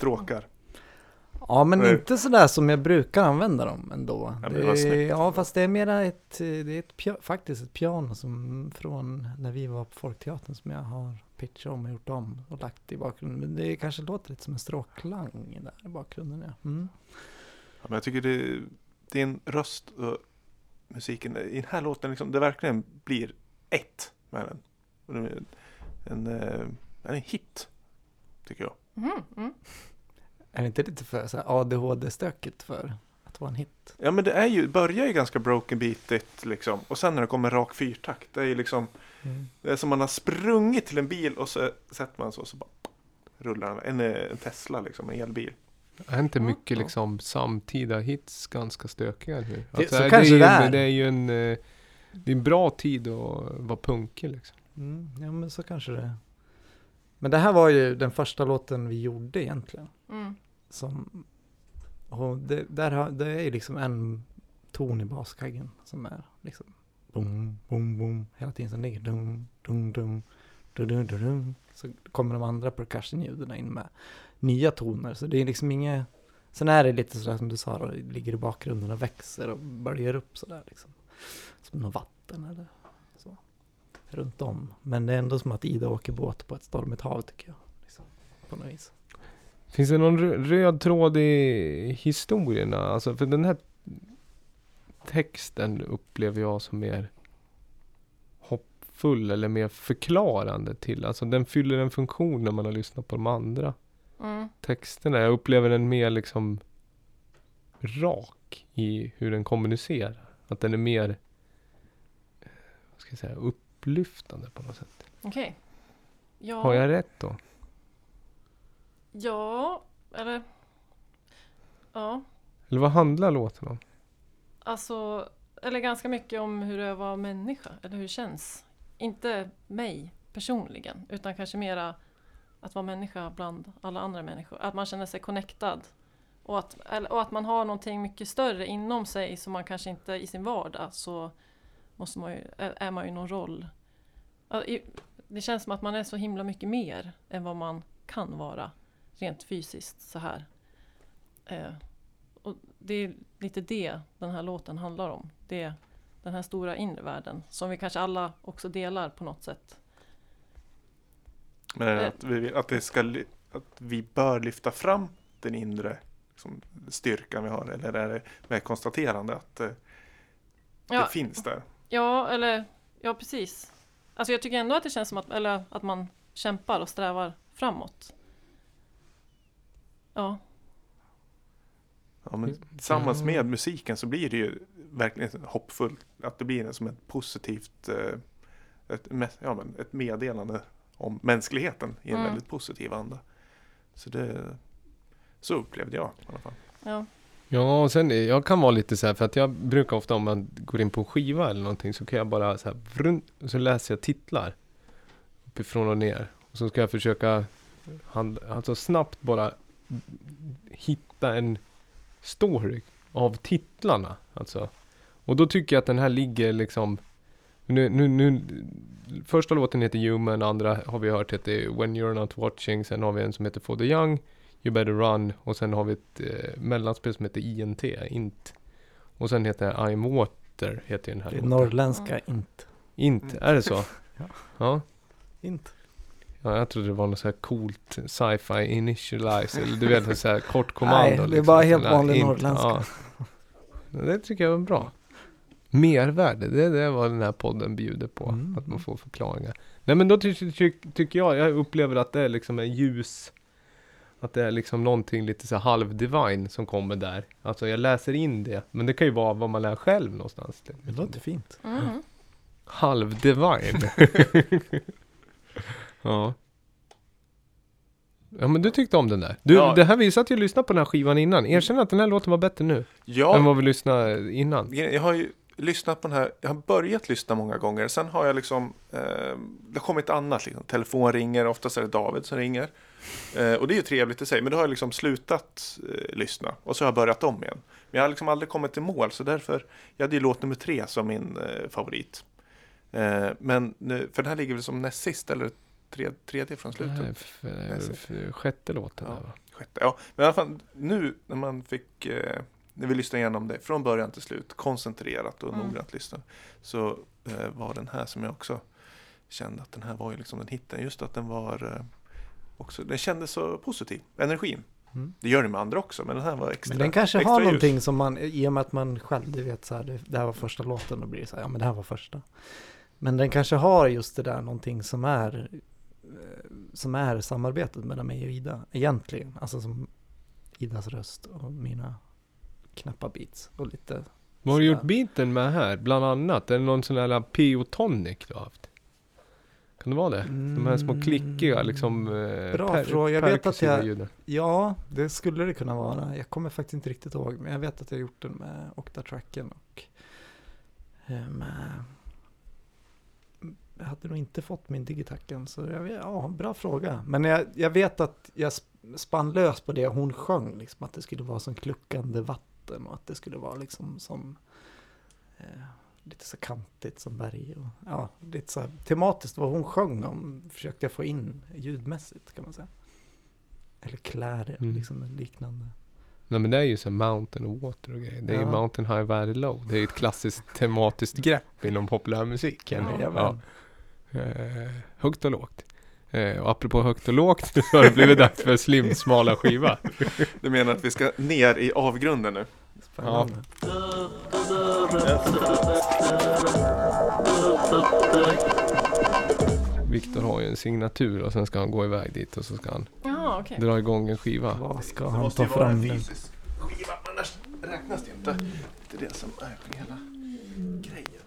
[SPEAKER 2] stråkar.
[SPEAKER 3] Ja, men
[SPEAKER 2] Nej.
[SPEAKER 3] inte sådär som jag brukar använda dem ändå.
[SPEAKER 2] Ja, men
[SPEAKER 3] det
[SPEAKER 2] det snyggt.
[SPEAKER 3] ja, fast det är mera ett, det är ett, pia- faktiskt ett piano som från när vi var på Folkteatern som jag har pitchat om och gjort om och lagt i bakgrunden. Men det kanske låter lite som en stråkklang där i bakgrunden. Ja. Mm.
[SPEAKER 2] Ja, men jag tycker det, din röst och musiken i den här låten, liksom, det verkligen blir ett med den. Är En, eh, en hit, tycker jag.
[SPEAKER 4] Mm, mm.
[SPEAKER 3] Är det inte lite för så här ADHD-stökigt för att vara en hit?
[SPEAKER 2] Ja men det är ju, börjar ju ganska broken beatigt liksom. Och sen när det kommer rak fyrtakt, det är ju liksom Det är som man har sprungit till en bil och så sätter man så, så bara rullar den. En, en Tesla liksom, en elbil.
[SPEAKER 1] Är inte mycket liksom samtida hits ganska stökiga nu?
[SPEAKER 3] Det- så
[SPEAKER 1] är
[SPEAKER 3] kanske
[SPEAKER 1] ju,
[SPEAKER 3] det är.
[SPEAKER 1] Det är ju en, eh, det är en bra tid att vara punkig liksom.
[SPEAKER 3] Mm, ja, men så kanske det är. Men det här var ju den första låten vi gjorde egentligen.
[SPEAKER 4] Mm.
[SPEAKER 3] Som, och det, där har, det är ju liksom en ton i baskaggen som är liksom boom, boom, boom, hela tiden som ligger dum, dum, dum, dum, dum, dum, dum. Så kommer de andra percussion-ljuden in med nya toner. Så det är liksom inget, sen är det lite sådär som du sa, då, det ligger i bakgrunden och växer och böljar upp sådär liksom. Som något vatten eller så. runt om. Men det är ändå som att Ida åker båt på ett stormigt hav tycker jag. Liksom, på något vis.
[SPEAKER 1] Finns det någon rö- röd tråd i historierna? Alltså för den här texten upplever jag som mer hoppfull eller mer förklarande till. Alltså den fyller en funktion när man har lyssnat på de andra
[SPEAKER 4] Mm.
[SPEAKER 1] texterna. Jag upplever den mer liksom rak i hur den kommunicerar. Att den är mer vad ska jag säga, upplyftande på något sätt.
[SPEAKER 4] Okej. Ja.
[SPEAKER 1] Har jag rätt då?
[SPEAKER 4] Ja, eller... Ja,
[SPEAKER 1] Eller vad handlar låten om?
[SPEAKER 4] alltså... Eller ganska mycket om hur det är att vara människa, eller hur det känns. Inte mig personligen, utan kanske mera att vara människa bland alla andra människor. Att man känner sig connectad. Och att, och att man har någonting mycket större inom sig som man kanske inte i sin vardag så måste man ju, är man ju någon roll. Det känns som att man är så himla mycket mer än vad man kan vara rent fysiskt så här. Eh, och det är lite det den här låten handlar om. Det är den här stora inre världen som vi kanske alla också delar på något sätt.
[SPEAKER 2] Men
[SPEAKER 4] Eh.
[SPEAKER 2] att vi, att, det ska, att vi bör lyfta fram den inre liksom, styrkan vi har? Eller är det mer konstaterande att eh,
[SPEAKER 4] Ja,
[SPEAKER 2] det finns där?
[SPEAKER 4] ja eller ja precis. Alltså jag tycker ändå att det känns som att, eller att man kämpar och strävar framåt. Ja,
[SPEAKER 2] Ja, men tillsammans med musiken så blir det ju verkligen hoppfullt. Att det blir som ett positivt eh, ett, ja, men ett meddelande om mänskligheten i en
[SPEAKER 4] Mm.
[SPEAKER 2] väldigt positiv anda. Så det så upplevde jag i alla fall.
[SPEAKER 4] ja,
[SPEAKER 1] Ja, och sen jag kan vara lite så här för att jag brukar ofta om man går in på en skiva eller någonting så kan jag bara så här vrun, så läser jag titlar uppifrån och ner. Och så ska jag försöka hand, alltså snabbt bara hitta en story av titlarna. Alltså. Och då tycker jag att den här ligger liksom nu, nu, nu, första låten heter Human, andra har vi hört heter When You're Not Watching, sen har vi en som heter For the Young, You Better Run och sen har vi ett eh, mellanspel som heter INT, INT. Och sen heter I'm Water, heter den här
[SPEAKER 3] Det är
[SPEAKER 1] låten.
[SPEAKER 3] norrländska int.
[SPEAKER 1] INT, är det så? (laughs)
[SPEAKER 3] Ja.
[SPEAKER 1] Ja.
[SPEAKER 3] Int.
[SPEAKER 1] Ja, jag trodde det var något så här coolt sci-fi initialize, eller du vet så här (laughs) kort kommando.
[SPEAKER 3] Nej, det är
[SPEAKER 1] liksom.
[SPEAKER 3] bara helt vanlig norrländska.
[SPEAKER 1] Ja. Det tycker jag var bra. Mervärde, det är det vad den här podden bjuder på.
[SPEAKER 3] Mm.
[SPEAKER 1] Att man får förklaringar. Nej men då ty ty tycker jag, jag upplever att det är liksom en ljus att det är liksom någonting lite så halv-divine som kommer där. Alltså jag läser in det, men det kan ju vara vad man är själv någonstans.
[SPEAKER 3] Det låter fint.
[SPEAKER 4] mm.
[SPEAKER 1] Halv-divine. (laughs) ja. Ja men du tyckte om den där. Du,
[SPEAKER 2] Ja.
[SPEAKER 1] det här vi satt ju och lyssnade på den här skivan innan. Erkänn att den här låten var bättre nu. Än
[SPEAKER 2] Ja,
[SPEAKER 1] vad vi lyssnade innan.
[SPEAKER 2] jag har ju lyssnat på den här, jag har börjat lyssna många gånger. Sen har jag liksom, eh, det har kommit annat liksom. Telefon ringer, oftast är det David som ringer. Eh, och det är ju trevligt i sig, men då har jag liksom slutat eh, lyssna. Och så har jag börjat om igen. Men jag har liksom aldrig kommit till mål, så därför, jag hade ju låt nummer tre som min eh, favorit. Eh, men, nu, för den här ligger väl som näst sist, eller tre, tredje från slutet.
[SPEAKER 1] f- f- sjätte låten
[SPEAKER 2] Ja.
[SPEAKER 1] där?
[SPEAKER 2] Sjätte, ja. Men i alla fall nu när man fick, eh, när vi lyssnade igenom det från början till slut, koncentrerat och
[SPEAKER 4] Mm.
[SPEAKER 2] noggrant lyssnat, så eh, var den här som jag också kände att den här var ju liksom den hitten. Just att den var eh, också, den kändes så positiv, energin.
[SPEAKER 3] Mm.
[SPEAKER 2] Det gör det med andra också, men den här var extra
[SPEAKER 3] Men den kanske har
[SPEAKER 2] ljus.
[SPEAKER 3] någonting som man, i och med att man själv, du vet så här, det, det här var första låten, då blir det så här, ja men det här var första. Men den kanske har just det där någonting som är, eh, som är samarbetet mellan mig och Ida, egentligen. Alltså som Idas röst och mina knappa beats och lite
[SPEAKER 1] Vad har du gjort beaten med här? Bland annat? Är det någon sån här P.O. Tonic du har haft? Kan det vara det? De här små klickiga liksom eh,
[SPEAKER 3] Bra fråga. Jag vet att jag-
[SPEAKER 1] ljuden.
[SPEAKER 3] Ja, det skulle det kunna vara. Jag kommer faktiskt inte riktigt ihåg, men jag vet att jag gjort den med Octatracken och eh, med... Jag hade nog inte fått min digitacken, så jag ja, bra fråga. Men jag, jag vet att jag sp- spann lös på det hon sjöng, liksom att det skulle vara som kluckande vatten och att det skulle vara liksom som eh, lite så kantigt som berg och ja, lite så här tematiskt vad hon sjöng om försökte jag få in ljudmässigt kan man säga. Eller klär
[SPEAKER 1] Mm.
[SPEAKER 3] liksom liknande.
[SPEAKER 1] Nej men det är ju så Mountain och Water och grejer. Det är ju
[SPEAKER 3] Ja.
[SPEAKER 1] Mountain High Valley Low. Det är ju ett klassiskt tematiskt grepp inom populärmusiken.
[SPEAKER 3] Jajamän.
[SPEAKER 1] Ja. Eh, högt och lågt. Eh, och apropå högt och lågt (laughs) så har det blivit dags för Slim smala skiva.
[SPEAKER 2] Du menar att vi ska ner i avgrunden nu?
[SPEAKER 1] Ja. Viktor har ju en signatur och sen ska han gå iväg dit och så ska han
[SPEAKER 4] Ja, okej.
[SPEAKER 1] dra igång en skiva.
[SPEAKER 3] Vad ska
[SPEAKER 2] Det
[SPEAKER 3] han
[SPEAKER 2] måste
[SPEAKER 3] ta
[SPEAKER 2] ju vara en
[SPEAKER 3] fram
[SPEAKER 2] fysisk skiva, annars räknas det inte. Det är det som är hela grejen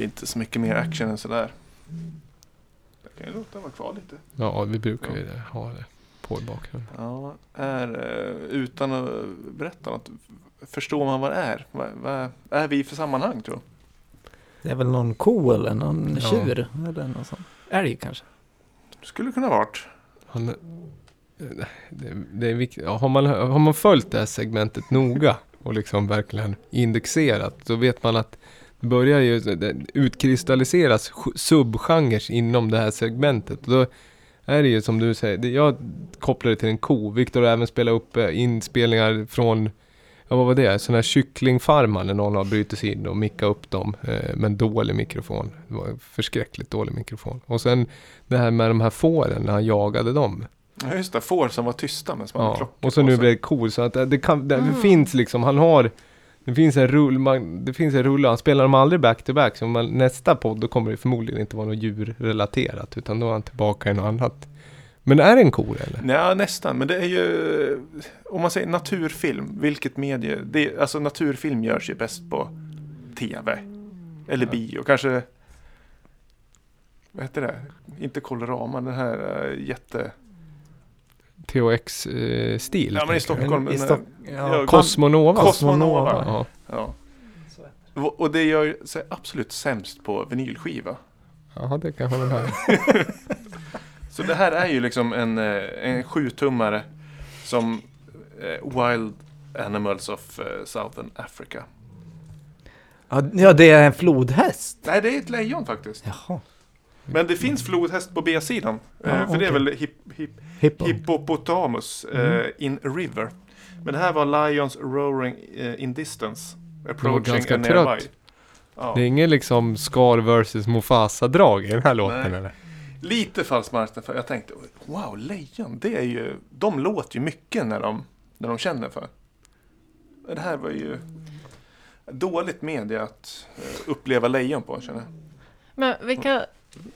[SPEAKER 2] Det blir inte så mycket mer action än sådär. Jag kan ju låta den vara kvar lite.
[SPEAKER 1] Ja, vi brukar ju ha det på i bakgrunden.
[SPEAKER 2] Ja, är, eh, utan att berätta något, förstår man vad det är? Vad, vad är vi för sammanhang tror du?
[SPEAKER 3] Det är väl någon ko eller någon
[SPEAKER 1] Ja.
[SPEAKER 3] tjur? Eller någon sån. Älg kanske?
[SPEAKER 2] Skulle kunna varit.
[SPEAKER 1] Han, det, det är viktigt. Ja, har, man, har man följt det här segmentet noga och liksom verkligen indexerat så vet man att börjar ju utkristalliseras subgenres inom det här segmentet. Då är det ju som du säger, jag kopplar det till en ko. Viktor har även spelat upp eh, inspelningar från Ja vad var det? Sådana här kycklingfarmar när någon har brutit sig in och mickat upp dem eh, med en dålig mikrofon. Det var en förskräckligt dålig mikrofon. Och sen det här med de här fåren när han jagade dem.
[SPEAKER 2] Ja just det, får som var tysta men som hade
[SPEAKER 1] Ja,
[SPEAKER 2] klockor
[SPEAKER 1] och så nu blir det cool så att det, det, kan, det
[SPEAKER 4] Mm.
[SPEAKER 1] finns liksom, han har det finns en rull, man, det finns en rulle, han spelar dem aldrig back to back så man, nästa podd då kommer det förmodligen inte vara något djurrelaterat utan då är han tillbaka i något annat. Men är det en kor eller?
[SPEAKER 2] Ja, nästan. Men det är ju, om man säger naturfilm, vilket medie? Det, alltså naturfilm görs ju bäst på tv. Eller
[SPEAKER 1] Ja.
[SPEAKER 2] bio, kanske. Vad heter det? Inte Colorama, den här uh, jätte...
[SPEAKER 1] THX-stil?
[SPEAKER 2] Ja, men i Stockholm.
[SPEAKER 3] I
[SPEAKER 2] men,
[SPEAKER 3] Stock-
[SPEAKER 2] eh,
[SPEAKER 3] ja,
[SPEAKER 2] ja,
[SPEAKER 1] Cosmonova?
[SPEAKER 2] Cosmonova.
[SPEAKER 1] Ja.
[SPEAKER 2] Ja. Och det gör sig absolut sämst på vinylskiva.
[SPEAKER 1] Jaha, det kan jag hålla med (laughs)
[SPEAKER 2] Så det här är ju liksom en, eh, en sjutummare som eh, Wild Animals of eh, Southern Africa.
[SPEAKER 3] Ja, ja, det är en flodhäst.
[SPEAKER 2] Nej, det är ett lejon faktiskt.
[SPEAKER 3] Jaha.
[SPEAKER 2] Men det finns flodhäst på B-sidan.
[SPEAKER 3] Ja,
[SPEAKER 2] eh, för det är väl hip, hip,
[SPEAKER 3] Hippo.
[SPEAKER 2] Hippopotamus eh,
[SPEAKER 3] Mm.
[SPEAKER 2] in River. Men det här var Lions Roaring eh, in Distance. Approaching
[SPEAKER 1] ganska
[SPEAKER 2] a nearby.
[SPEAKER 1] trött.
[SPEAKER 2] Ja.
[SPEAKER 1] Det är ingen liksom Scar vs Mufasa-drag i den här låten
[SPEAKER 2] Nej.
[SPEAKER 1] eller?
[SPEAKER 2] Lite falsk marknadsföring. Jag tänkte, wow, lejon, det är ju... De låter ju mycket när de, när de känner för. Det här var ju dåligt media att uppleva lejon på, känner jag.
[SPEAKER 4] Men, vilka,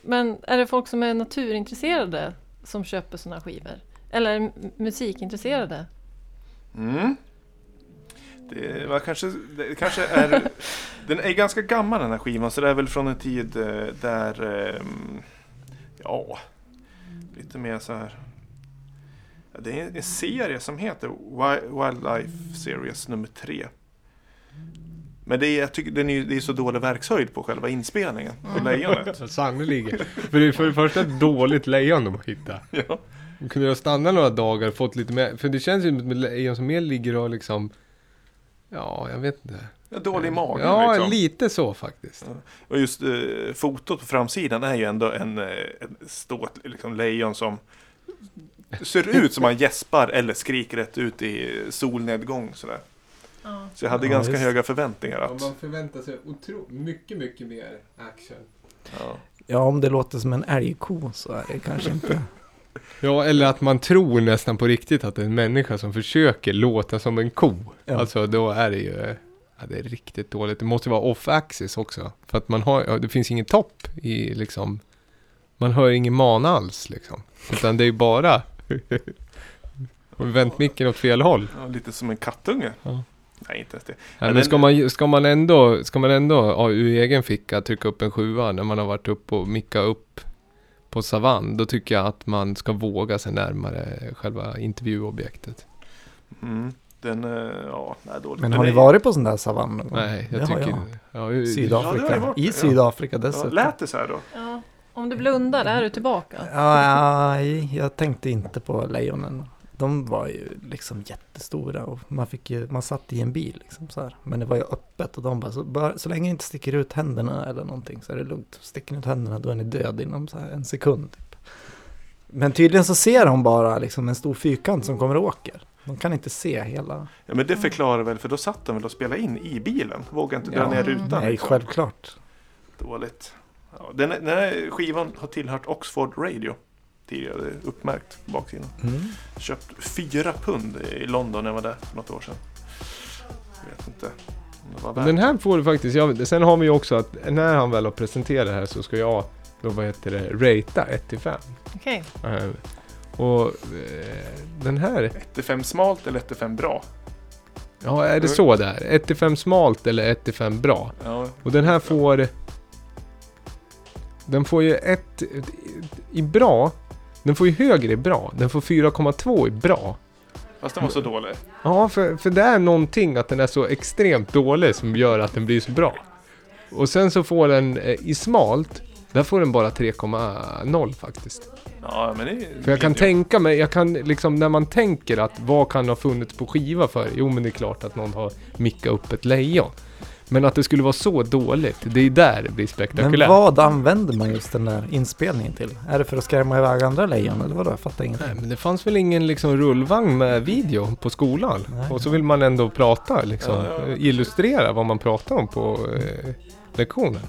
[SPEAKER 4] men är det folk som är naturintresserade som köper sådana skivor? Eller musikintresserade?
[SPEAKER 2] Mm. Det var kanske, det kanske är... (laughs) den är ganska gammal den här skivan, så det är väl från en tid eh, där... ehm, ja, lite mer så här... Det är en serie som heter Wi- Wildlife Series nummer tre. Men det är, jag tycker, den är, det är så dålig verkshöjd på själva inspelningen, på lejonet.
[SPEAKER 1] Sannerligen. För det är för det första ett dåligt lejon de har hittat.
[SPEAKER 2] ja.
[SPEAKER 1] De kunde ha stannat några dagar och fått lite mer, för det känns ju som ett lejon som mer ligger och liksom Ja, jag vet inte.
[SPEAKER 2] Ja, Dålig i magen
[SPEAKER 1] Ja,
[SPEAKER 2] liksom.
[SPEAKER 1] lite så faktiskt.
[SPEAKER 2] Och just eh, fotot på framsidan är ju ändå en, eh, en ståt liksom lejon som ser ut som han gäspar eller skriker rätt ut i solnedgång sådär.
[SPEAKER 4] Ja.
[SPEAKER 2] Så jag hade
[SPEAKER 3] Ja,
[SPEAKER 2] ganska
[SPEAKER 3] just.
[SPEAKER 2] höga förväntningar
[SPEAKER 1] Ja,
[SPEAKER 2] att...
[SPEAKER 1] man förväntar sig otro, mycket, mycket mer action.
[SPEAKER 2] Ja.
[SPEAKER 3] Ja, om det låter som en älgko så är det kanske inte... (laughs)
[SPEAKER 1] Ja, eller att man tror nästan på riktigt att det är en människa som försöker låta som en ko.
[SPEAKER 3] Ja.
[SPEAKER 1] Alltså då är det ju, ja det är riktigt dåligt. Det måste vara off-axis också. För att man har, ja, det finns ingen topp i liksom, man hör ingen man alls liksom. Utan det är ju bara, och (laughs) vänt micken åt fel håll.
[SPEAKER 2] Ja, lite som en kattunge.
[SPEAKER 1] Ja.
[SPEAKER 2] Nej, inte ens det.
[SPEAKER 1] Ja,
[SPEAKER 2] Men
[SPEAKER 1] ska man, ska man ändå, ska man ändå ja, ur egen ficka trycka upp en sjua när man har varit upp och micka upp på savann, då tycker jag att man ska våga sig närmare själva intervjuobjektet.
[SPEAKER 2] Mm. Den, eh, ja, nej, dåligt.
[SPEAKER 3] Men har ni varit på sån där savann?
[SPEAKER 1] Nej, jag
[SPEAKER 3] Det har
[SPEAKER 1] tycker...
[SPEAKER 3] jag.
[SPEAKER 1] Ja,
[SPEAKER 3] Sydafrika.
[SPEAKER 2] Ja, det har jag varit,
[SPEAKER 3] I. Sydafrika
[SPEAKER 2] Ja,
[SPEAKER 3] dessutom.
[SPEAKER 2] lät det så här då?
[SPEAKER 4] Ja. Om du blundar är du tillbaka.
[SPEAKER 3] Ja, jag tänkte inte på lejonen. De var ju liksom jättestora och man, fick ju, man satt i en bil liksom så här. Men det var ju öppet och de bara, så, bara, så länge ni inte sticker ut händerna eller någonting så är det lugnt. Sticker ni ut händerna då är ni död inom så här en sekund. Typ. Men tydligen så ser de bara liksom en stor fyrkant som kommer och åker. De kan inte se hela.
[SPEAKER 2] Ja, men det förklarar väl, för då satt de väl och spelade in i bilen? Vågade inte dra
[SPEAKER 3] Ja,
[SPEAKER 2] ner rutan?
[SPEAKER 3] Nej,
[SPEAKER 2] liksom.
[SPEAKER 3] självklart.
[SPEAKER 2] Dåligt. Ja, den, den här skivan har tillhört Oxford Radio. Tidigare det är uppmärkt på baksidan.
[SPEAKER 3] Mm.
[SPEAKER 2] Köpt fyra pund i London när jag var där för något år sedan. Jag vet inte.
[SPEAKER 1] Den här får du faktiskt, ja, sen har vi ju också att när han väl har presenterat det här så ska jag då vad heter det, ratea 1 till 5.
[SPEAKER 4] Okej.
[SPEAKER 1] Eh, och eh, den här,
[SPEAKER 2] 1 till 5 smalt eller 1 till 5 bra?
[SPEAKER 1] ja är det så där? 1 till 5 smalt eller 1 till 5 bra?
[SPEAKER 2] Ja,
[SPEAKER 1] Och den här får... Den får ju ett i bra. Den får ju högre i bra. Den får 4,2 i bra.
[SPEAKER 2] fast den var så dålig.
[SPEAKER 1] Ja, för, för det är någonting att den är så extremt dålig som gör att den blir så bra. Och sen så får den eh, i smalt, där får den bara 3,0 faktiskt.
[SPEAKER 2] Ja, men det är
[SPEAKER 1] För jag kan tänka mig, jag kan liksom när man tänker att vad kan ha funnits på skiva för? Jo men det är klart att någon har mickat upp ett lejon. Men att det skulle vara så dåligt, det är där det blir
[SPEAKER 3] Men
[SPEAKER 1] spektakulärt.
[SPEAKER 3] vad använder man just den där inspelningen till? Är det för att skrämma iväg andra lejon eller vadå? Jag fattar ingenting.
[SPEAKER 1] Nej men det fanns väl ingen liksom rullvagn med video på skolan?
[SPEAKER 3] Nej.
[SPEAKER 1] Och så vill man ändå prata liksom,
[SPEAKER 2] Ja, ja.
[SPEAKER 1] illustrera vad man pratar om på eh, lektionen.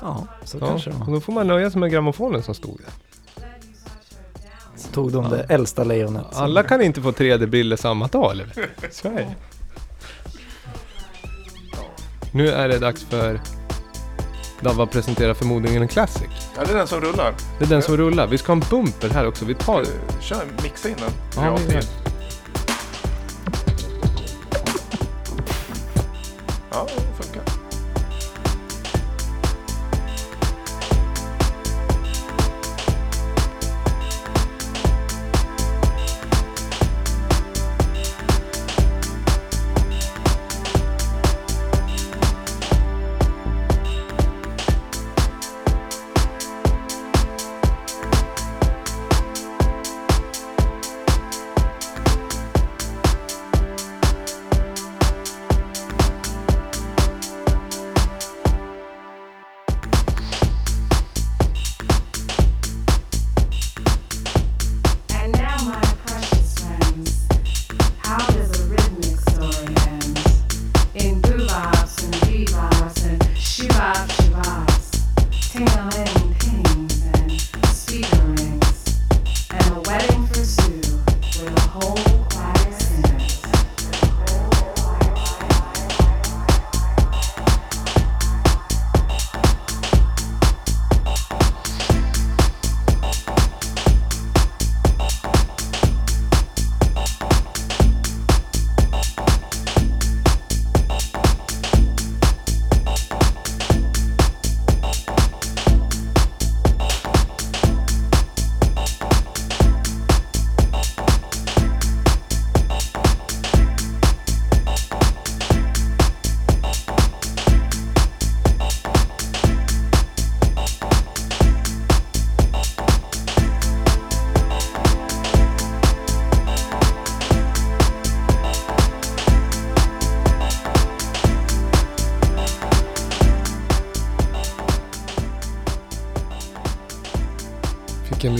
[SPEAKER 3] Ja, så
[SPEAKER 1] Ja,
[SPEAKER 3] kanske det
[SPEAKER 1] och
[SPEAKER 3] var.
[SPEAKER 1] då får man nöja sig med grammofonen som stod där.
[SPEAKER 3] Så tog de det äldsta lejonet.
[SPEAKER 1] Alla kan inte få 3D-briller samma dag eller? Så är det. Nu är det dags för Davva presenterar förmodligen en classic.
[SPEAKER 2] Ja, det är den som rullar.
[SPEAKER 1] Det är den som rullar. Vi ska ha en bumper här också. Vi tar...
[SPEAKER 2] Eh, Kör, mixa in den.
[SPEAKER 1] Ja, vi gör.
[SPEAKER 2] Ja,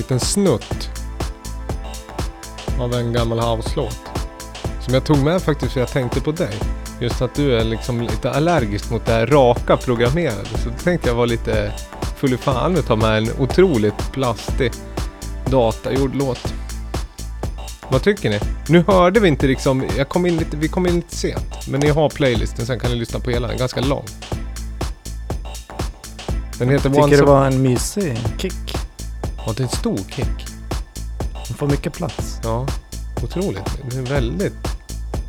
[SPEAKER 1] liten snutt. Av en gammal house-låt. Som jag tog med faktiskt för jag tänkte på dig. Just att du är liksom lite allergisk mot det här raka programmerade. Så då tänkte jag vara lite full i fan och ta med en otroligt plastig datagjord låt. Vad tycker ni? Nu hörde vi inte liksom, jag kom in lite, vi kom in lite sent. Men ni har playlisten, sen kan ni lyssna på hela, den ganska lång. Den heter
[SPEAKER 3] Tycker
[SPEAKER 1] Once
[SPEAKER 3] det var en mysig kick.
[SPEAKER 1] Ja, det är en stor kick.
[SPEAKER 3] Den får mycket plats.
[SPEAKER 1] Ja, otroligt. Det är väldigt...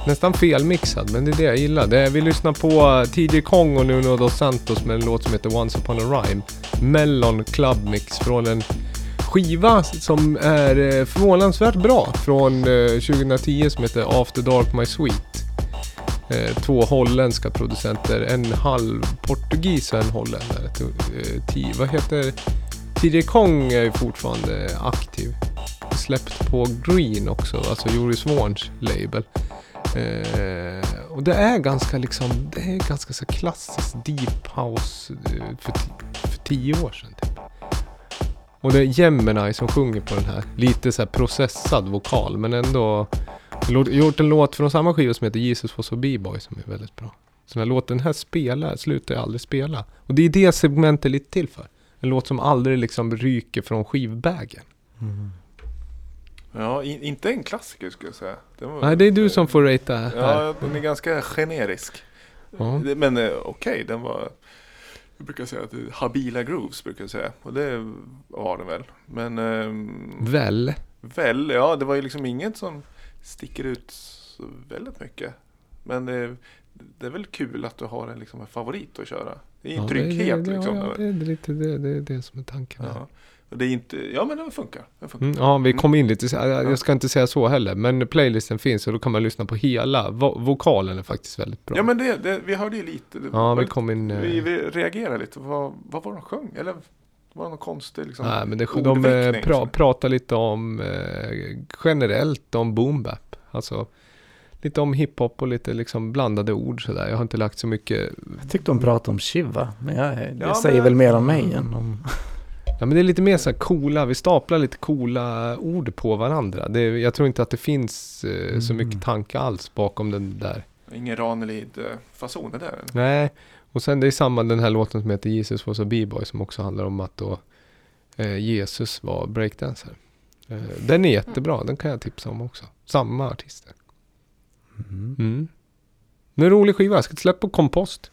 [SPEAKER 1] Nästan felmixad, men det är det jag gillar. Det är, vi lyssnar på TJ Kong och Nuno dos Santos med en låt som heter Once upon a rhyme. Mellon Club Mix från en skiva som är eh, förvånansvärt bra från eh, 2010 som heter After Dark My Sweet. Eh, två holländska producenter, en halv portugis och en holländare. Eh, vad heter... TJ Kong är ju fortfarande aktiv. Släppt på Green också, alltså Joris Warns label. Eh, och det är ganska liksom, det är ganska så klassiskt deep house eh, för, ti- för tio år sedan typ. Och det är Gemini som sjunger på den här. Lite så här processad vokal men ändå gjort en låt från samma skiva som heter Jesus was a B-boy som är väldigt bra. Så den här låten, den här spelar, slutar jag aldrig spela. Och det är det segmentet är lite till för. En låt som aldrig liksom ryker från skivbägen.
[SPEAKER 3] Mm.
[SPEAKER 2] Ja, in, inte en klassiker skulle jag säga. Var-
[SPEAKER 1] Nej, det är du som får ratea här.
[SPEAKER 2] Ja, den är ganska generisk.
[SPEAKER 1] Ja.
[SPEAKER 2] Men eh, okej, den var... Jag brukar säga att det är habila grooves, brukar jag säga. Och det var den väl. Men... ehm,
[SPEAKER 1] Väl?
[SPEAKER 2] väl, ja, det var ju liksom inget som sticker ut så väldigt mycket. Men det, det är väl kul att du har en, liksom, en favorit att köra. Det är ju
[SPEAKER 1] Ja,
[SPEAKER 2] trygghet
[SPEAKER 1] det, det,
[SPEAKER 2] liksom.
[SPEAKER 1] Ja, det, är lite, det, det är det som är tanken.
[SPEAKER 2] Ja. Och det är inte, ja men den funkar. Den funkar.
[SPEAKER 1] Mm, ja, vi
[SPEAKER 2] Mm.
[SPEAKER 1] kom in lite, jag ska inte säga så heller, men playlisten finns och då kan man lyssna på hela. Vo- vokalen är faktiskt väldigt bra.
[SPEAKER 2] Ja men det, det, vi hörde ju lite.
[SPEAKER 1] Ja, vi kom in... eh,
[SPEAKER 2] vi, vi reagerade lite. Vad, vad var de sjöng? Eller var det någon konstig liksom?
[SPEAKER 1] Nej, men det, de eh, pra,
[SPEAKER 2] så.
[SPEAKER 1] pratar lite om eh, generellt om boom bap. Alltså lite om hiphop och lite liksom blandade ord sådär. Jag har inte lagt så mycket.
[SPEAKER 3] Jag tyckte de pratade om Shiva, men jag, det
[SPEAKER 2] Ja,
[SPEAKER 3] säger
[SPEAKER 2] men-
[SPEAKER 3] väl mer om mig än om...
[SPEAKER 1] Ja, men det är lite mer så här coola. Vi staplar lite coola ord på varandra. Det, jag tror inte att det finns eh, så
[SPEAKER 3] Mm.
[SPEAKER 1] mycket tanke alls bakom den där.
[SPEAKER 2] Ingen Ranelid-fason det där.
[SPEAKER 1] Nej, och sen det är samma den här låten som heter Jesus was a B-boy som också handlar om att då eh, Jesus var breakdancer. Eh, den är jättebra, den kan jag tipsa om också. Samma artister.
[SPEAKER 3] Mm.
[SPEAKER 1] Mm. Det är en rolig skiva, jag ska släppa på kompost.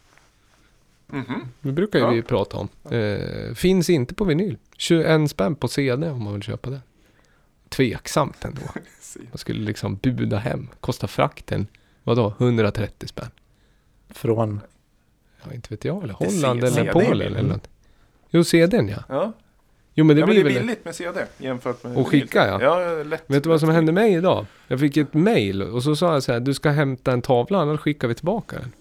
[SPEAKER 2] Mhm.
[SPEAKER 1] Det brukar ju
[SPEAKER 2] Ja.
[SPEAKER 1] vi prata om. Eh, finns inte på vinyl. 21 spänn på CD om man vill köpa det. Tveksamt ändå. (laughs) Man skulle liksom buda hem. Kostar frakten, vadå, 130 spänn?
[SPEAKER 3] Från...
[SPEAKER 1] Ja, inte vet jag. Eller Holland eller
[SPEAKER 2] CD.
[SPEAKER 1] Polen eller något. Jo, CDn ja.
[SPEAKER 2] Ja,
[SPEAKER 1] Jo men det
[SPEAKER 2] ja men
[SPEAKER 1] blir
[SPEAKER 2] det är
[SPEAKER 1] väl...
[SPEAKER 2] billigt med CD jämfört med
[SPEAKER 1] Och skicka, ja.
[SPEAKER 2] Ja, lätt.
[SPEAKER 1] Vet du vad som hände mig idag? Jag fick ett mail och så sa jag så här, du ska hämta en tavla annars skickar vi tillbaka den.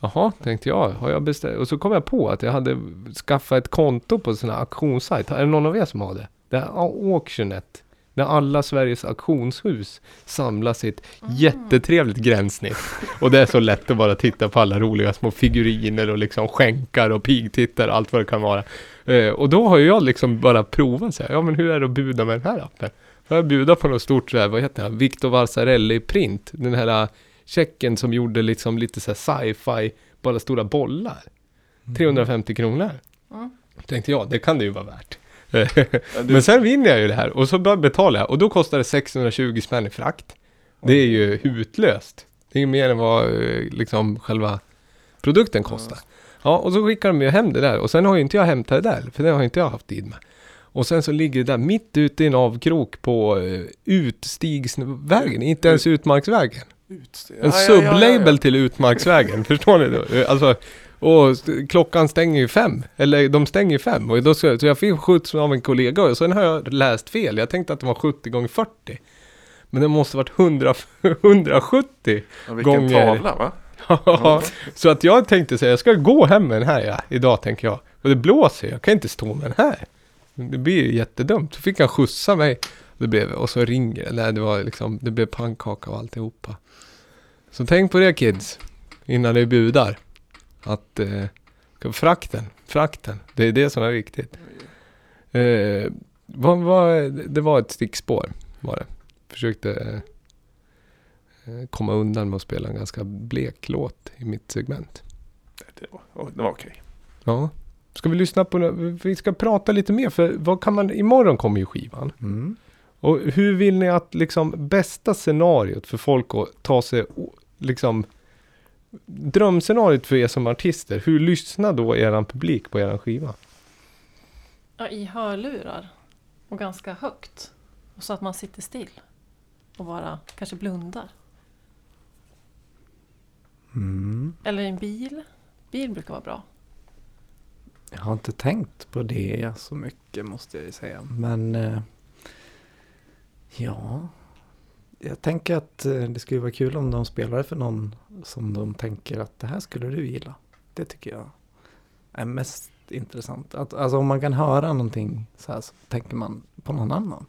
[SPEAKER 1] Jaha, tänkte jag. Har jag beställt? Och så kom jag på att jag hade skaffat ett konto på en sån här auktionssajt. Är det någon av er som har det? Det är Auctionet. Där alla Sveriges auktionshus samlas i ett jättetrevligt gränssnitt. Och det är så lätt att bara titta på alla roliga små figuriner och liksom skänkar och pigtittar och allt vad det kan vara. Eh, och då har ju jag liksom bara provat så här, ja men hur är det att buda med den här appen? Får jag bjuda på något stort så här, vad heter han, Victor Valsarelli print, den här äh, tjecken som gjorde liksom lite så här sci-fi, bara stora bollar. 350 kronor.
[SPEAKER 4] Mm.
[SPEAKER 1] Tänkte jag, det kan det ju vara värt. Men sen vinner jag ju det här och så betalar jag och då kostar det 620 spänn i frakt. Det är ju hutlöst. Det är ju mer än vad eh, liksom själva produkten kostar. Ja, och så skickar de ju hem det där och sen har ju inte jag hämtat det där, för det har inte jag haft tid med. Och sen så ligger det där mitt ute i en avkrok på uh, utstigsvägen, inte ens utmarksvägen.
[SPEAKER 2] ut,
[SPEAKER 1] En sublabel till utmarksvägen, (laughs) förstår ni? Då? Eh, Alltså, och klockan stänger ju fem, eller de stänger ju fem. Och då ska, så jag fick skjuts av en kollega och sen har jag läst fel. Jag tänkte att det var 70 gånger 40. Men det måste varit 100, 170. (laughs)
[SPEAKER 2] Ja, vilken
[SPEAKER 1] gånger-
[SPEAKER 2] tavla va?
[SPEAKER 1] Ja, så att jag tänkte säga, jag ska gå hem med den här ja, idag tänker jag. Och det blåser, jag kan inte stå med den här. Det blir ju jättedumt. Så fick han skjutsa mig. Det blev, och så ringer. Nej, det var liksom, det blev pannkaka och alltihopa. Så tänk på det kids, innan ni budar. Att eh, frakten, frakten, det är det som är viktigt. Eh, vad, vad, det var ett stickspår, var det. Försökte eh, komma undan med att spela en ganska blek låt i mitt segment.
[SPEAKER 2] Det var, det var okej.
[SPEAKER 1] Ja. Ska vi lyssna på Vi ska prata lite mer för vad kan man, imorgon kommer ju skivan.
[SPEAKER 3] Mm.
[SPEAKER 1] Och hur vill ni att liksom bästa scenariot för folk att ta sig, liksom drömscenariot för er som artister, hur lyssnar då eran publik på eran skiva?
[SPEAKER 4] Ja, i hörlurar. Och ganska högt. Och så att man sitter still. Och bara kanske blundar.
[SPEAKER 3] Mm.
[SPEAKER 4] Eller i en bil. Bil brukar vara bra.
[SPEAKER 3] Jag har inte tänkt på det så mycket måste jag ju säga. Men eh, ja, jag tänker att eh, det skulle vara kul om de spelade för någon som de tänker att det här skulle du gilla. Det tycker jag är mest intressant. Att, alltså om man kan höra någonting så här så tänker man på någon annan.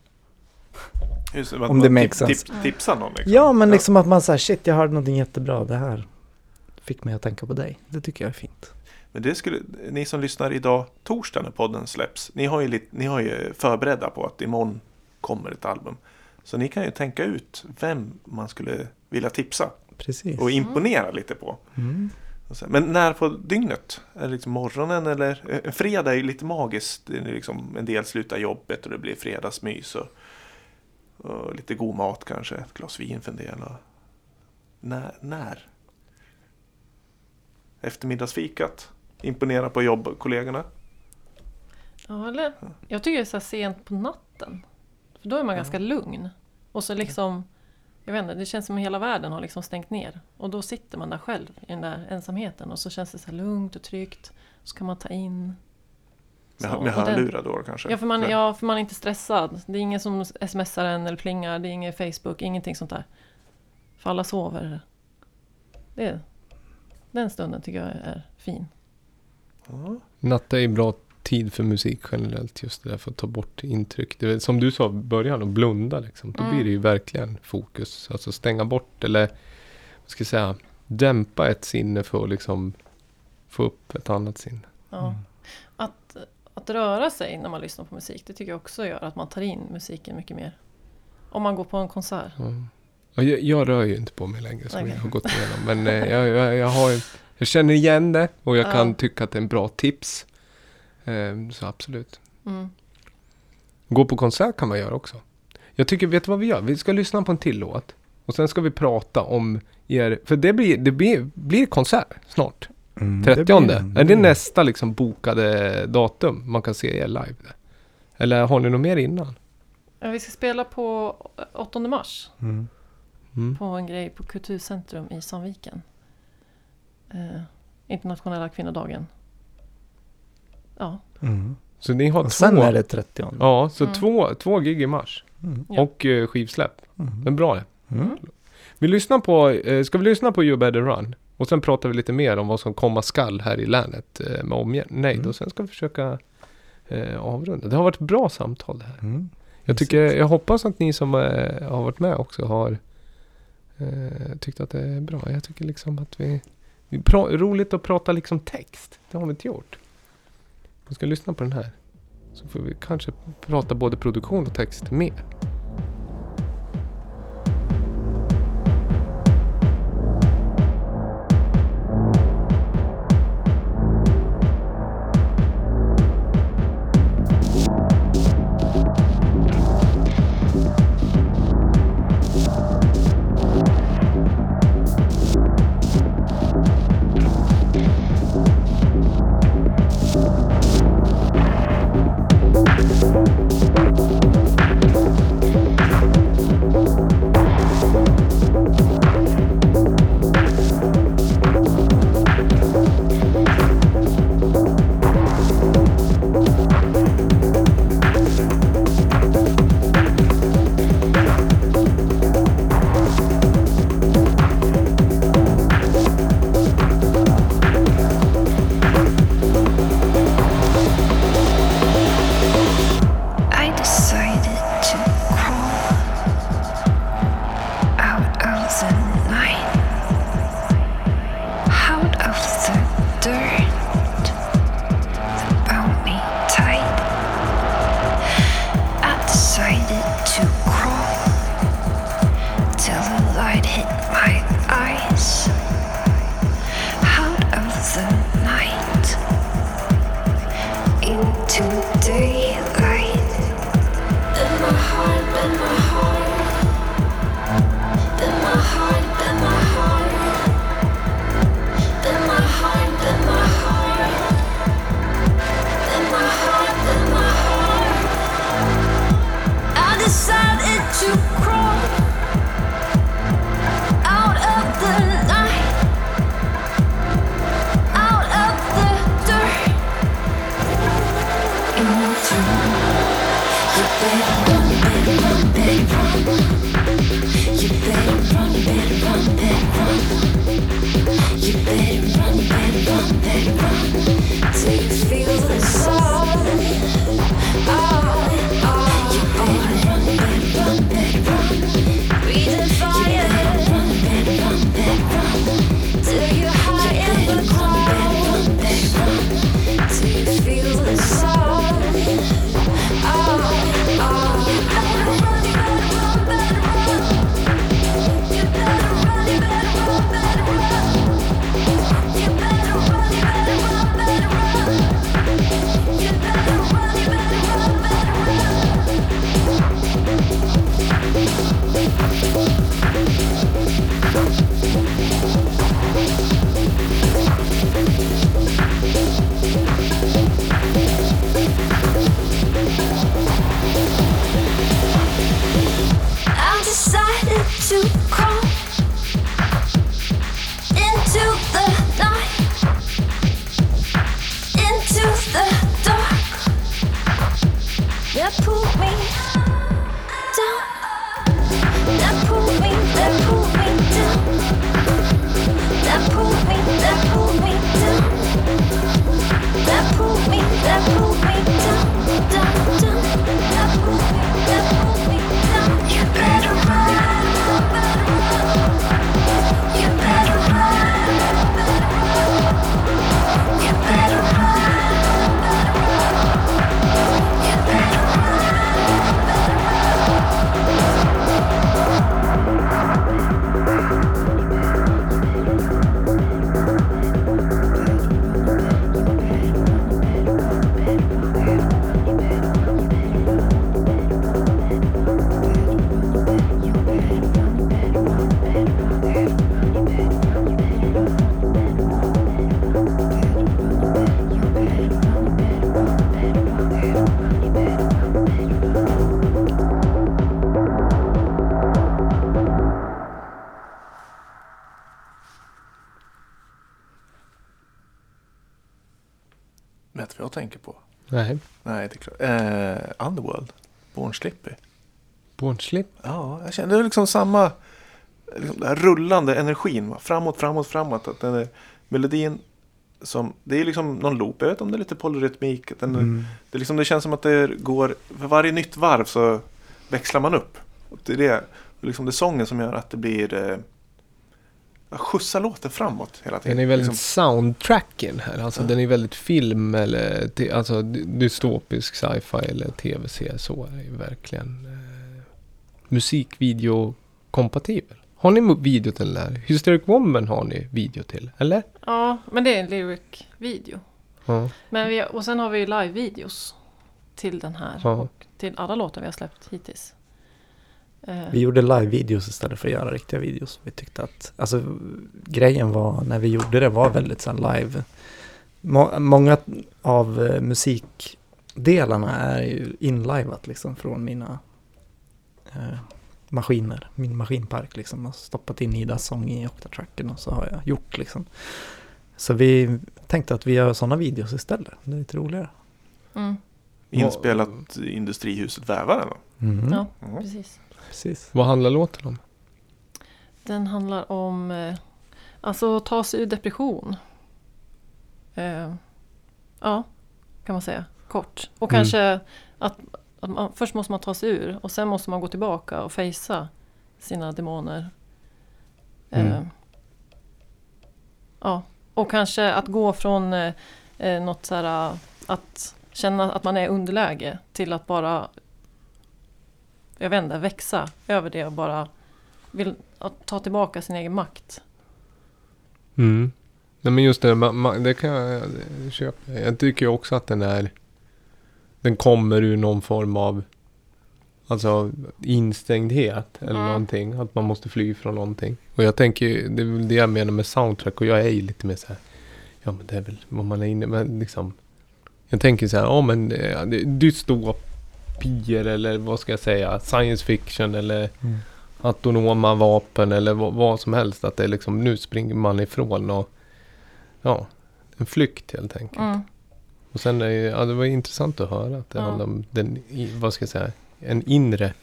[SPEAKER 2] Just,
[SPEAKER 3] Om det makes
[SPEAKER 2] tip-
[SPEAKER 3] sense.
[SPEAKER 2] tip- tipsa någon liksom.
[SPEAKER 3] Ja, men liksom att man säger shit jag hörde någonting jättebra. Det här fick mig att tänka på dig. Det tycker jag är fint.
[SPEAKER 2] Men det skulle, ni som lyssnar idag, torsdag när podden släpps, ni har ju, ni har ju förberedda på att imorgon kommer ett album. Så ni kan ju tänka ut vem man skulle vilja tipsa
[SPEAKER 3] Precis.
[SPEAKER 2] och imponera lite på.
[SPEAKER 3] Mm.
[SPEAKER 2] Men när på dygnet? Är det liksom morgonen eller? eh, En fredag är ju lite magiskt. Det är liksom, en del slutar jobbet och det blir fredagsmys. Och, och lite god mat kanske. Ett glas vin för en del. Och, när? när? Eftermiddagsfikat? Imponera på jobbkollegorna?
[SPEAKER 4] Ja, eller jag tycker det är så här sent på natten. För då är man ganska lugn. Och så liksom, jag vet inte, det känns som att hela världen har liksom stängt ner. Och då sitter man där själv i den där ensamheten och så känns det så här lugnt och tryggt. Så kan man ta in.
[SPEAKER 2] Med,
[SPEAKER 4] Så,
[SPEAKER 2] med
[SPEAKER 4] den-
[SPEAKER 2] hörlurar då kanske?
[SPEAKER 4] Ja för, man, ja, för man är inte stressad. Det är ingen som smsar en eller plingar, det är ingen Facebook, ingenting sånt där. För alla sover. Det, den stunden tycker jag är fin.
[SPEAKER 2] Ja.
[SPEAKER 1] Natta är bra tid för musik generellt. Just det där för att ta bort intryck. Det är, som du sa i början, att blunda liksom. Då
[SPEAKER 4] Mm.
[SPEAKER 1] blir det ju verkligen fokus. Alltså stänga bort eller, vad ska jag säga, dämpa ett sinne för att liksom få upp ett annat sinne.
[SPEAKER 4] Ja.
[SPEAKER 3] Mm.
[SPEAKER 4] Att, att röra sig när man lyssnar på musik, det tycker jag också gör att man tar in musiken mycket mer. Om man går på en konsert.
[SPEAKER 1] Ja, jag, jag rör ju inte på mig längre som
[SPEAKER 4] Okej.
[SPEAKER 1] jag har gått igenom. Men eh, jag, jag, jag, har, jag känner igen det och jag
[SPEAKER 4] Ja.
[SPEAKER 1] kan tycka att det är en bra tips. Eh, så absolut.
[SPEAKER 4] Mm.
[SPEAKER 1] Gå på konsert kan man göra också. Jag tycker, vet du vad vi gör? Vi ska lyssna på en till låt. Och sen ska vi prata om er, för det blir, det blir, blir konsert snart.
[SPEAKER 3] Mm, det
[SPEAKER 1] 30.
[SPEAKER 3] blir-
[SPEAKER 1] är
[SPEAKER 3] det
[SPEAKER 1] det
[SPEAKER 3] blir-
[SPEAKER 1] nästa liksom bokade datum man kan se er live? Eller har ni något mer innan?
[SPEAKER 4] Vi ska spela på 8 mars.
[SPEAKER 3] Mm.
[SPEAKER 1] Mm.
[SPEAKER 4] På en grej på Kulturcentrum i Sandviken. Eh, internationella kvinnodagen. Ja.
[SPEAKER 3] Mm.
[SPEAKER 1] Så ni har
[SPEAKER 3] Och sen
[SPEAKER 1] två,
[SPEAKER 3] är det 30.
[SPEAKER 1] ja, så
[SPEAKER 4] Mm.
[SPEAKER 1] två, två gig i mars.
[SPEAKER 3] Mm.
[SPEAKER 1] Och eh, skivsläpp.
[SPEAKER 3] Mm.
[SPEAKER 1] Men bra det.
[SPEAKER 3] Mm.
[SPEAKER 1] Vi lyssnar på, eh, ska vi lyssna på You Better Run? Och sen pratar vi lite mer om vad som komma skall här i länet eh, med omnejd.
[SPEAKER 3] Mm.
[SPEAKER 1] Och sen ska vi försöka eh, avrunda. Det har varit bra samtal det här.
[SPEAKER 3] Mm.
[SPEAKER 1] Jag, tycker, jag hoppas att ni som eh, har varit med också har eh, tyckt att det är bra. Jag tycker liksom att vi... vi pra, roligt att prata liksom text. Det har vi inte gjort. Vi ska lyssna på den här. Så får vi kanske prata både produktion och text mer.
[SPEAKER 2] Är klart. Eh, Underworld. Born Slippy.
[SPEAKER 1] Born Slip.
[SPEAKER 2] Ja, jag känner det är liksom samma liksom den här rullande energin. Va? Framåt, framåt, framåt. Att den är, melodin som, det är liksom någon loop. Jag vet inte om det är lite polyrytmik. att Den,
[SPEAKER 1] Mm.
[SPEAKER 2] det, är liksom, det känns som att det går, för varje nytt varv så växlar man upp. Och det är det, liksom det är sången som gör att det blir eh, ja, skjutsa låten framåt hela tiden.
[SPEAKER 1] Den är väldigt
[SPEAKER 2] Liksom,
[SPEAKER 1] soundtracken här. Alltså
[SPEAKER 2] Ja.
[SPEAKER 1] den är väldigt film eller alltså dy- dystopisk sci-fi eller tv-serie. Så är det ju verkligen. Eh, musikvideo-kompatibel. Har ni video till den där? Hysteric Woman har ni video till, eller?
[SPEAKER 4] Ja, men det är en lyric-video.
[SPEAKER 1] Ja.
[SPEAKER 4] Men vi, och sen har vi ju live-videos till den här.
[SPEAKER 1] Ja.
[SPEAKER 4] Och till alla låtar vi har släppt hittills. Eh,
[SPEAKER 3] Vi gjorde live-videos istället för att göra riktiga videos. Vi tyckte att, alltså grejen var när vi gjorde det var väldigt så live. Må, många av eh, musikdelarna är ju inlivat liksom från mina eh, maskiner, min maskinpark liksom. Jag har stoppat in Idas sång i Octatracken och så har jag gjort liksom. Så vi tänkte att vi gör sådana videos istället. Det är lite roligare.
[SPEAKER 4] mm,
[SPEAKER 2] inspelat i Industrihuset Vävaren. va?
[SPEAKER 3] Mm.
[SPEAKER 4] Ja,
[SPEAKER 2] Mm.
[SPEAKER 4] precis.
[SPEAKER 3] Precis.
[SPEAKER 1] Vad handlar låten om?
[SPEAKER 4] Den handlar om eh, alltså ta sig ur depression. Eh, ja, kan man säga. Kort. Och
[SPEAKER 1] Mm.
[SPEAKER 4] kanske att, att man, först måste man ta sig ur och sen måste man gå tillbaka och fejsa sina demoner. Eh,
[SPEAKER 1] Mm.
[SPEAKER 4] ja, och kanske att gå från eh, eh, något så här att känna att man är underläge till att bara jag vet inte, växa över det och bara vill ta tillbaka sin egen makt.
[SPEAKER 1] Mm. Nej men just det, ma- ma- det kan jag det köpa. Jag tycker också att den är... Den kommer ur någon form av... Alltså instängdhet eller
[SPEAKER 4] Mm.
[SPEAKER 1] någonting. Att man måste fly från någonting. Och jag tänker det är väl det jag menar med soundtrack. Och jag är ju lite mer så här... Ja men det är väl vad man är inne men liksom... Jag tänker så här, ja men eh, det är dystopier eller vad ska jag säga? Science fiction eller
[SPEAKER 3] Mm.
[SPEAKER 1] autonoma vapen eller vad, vad som helst. Att det är liksom, nu springer man ifrån och ja, en flykt helt enkelt.
[SPEAKER 4] Mm.
[SPEAKER 1] Och sen är ju, ja, det var intressant att höra att det
[SPEAKER 4] Ja.
[SPEAKER 1] handlar om den, vad ska jag säga, en inre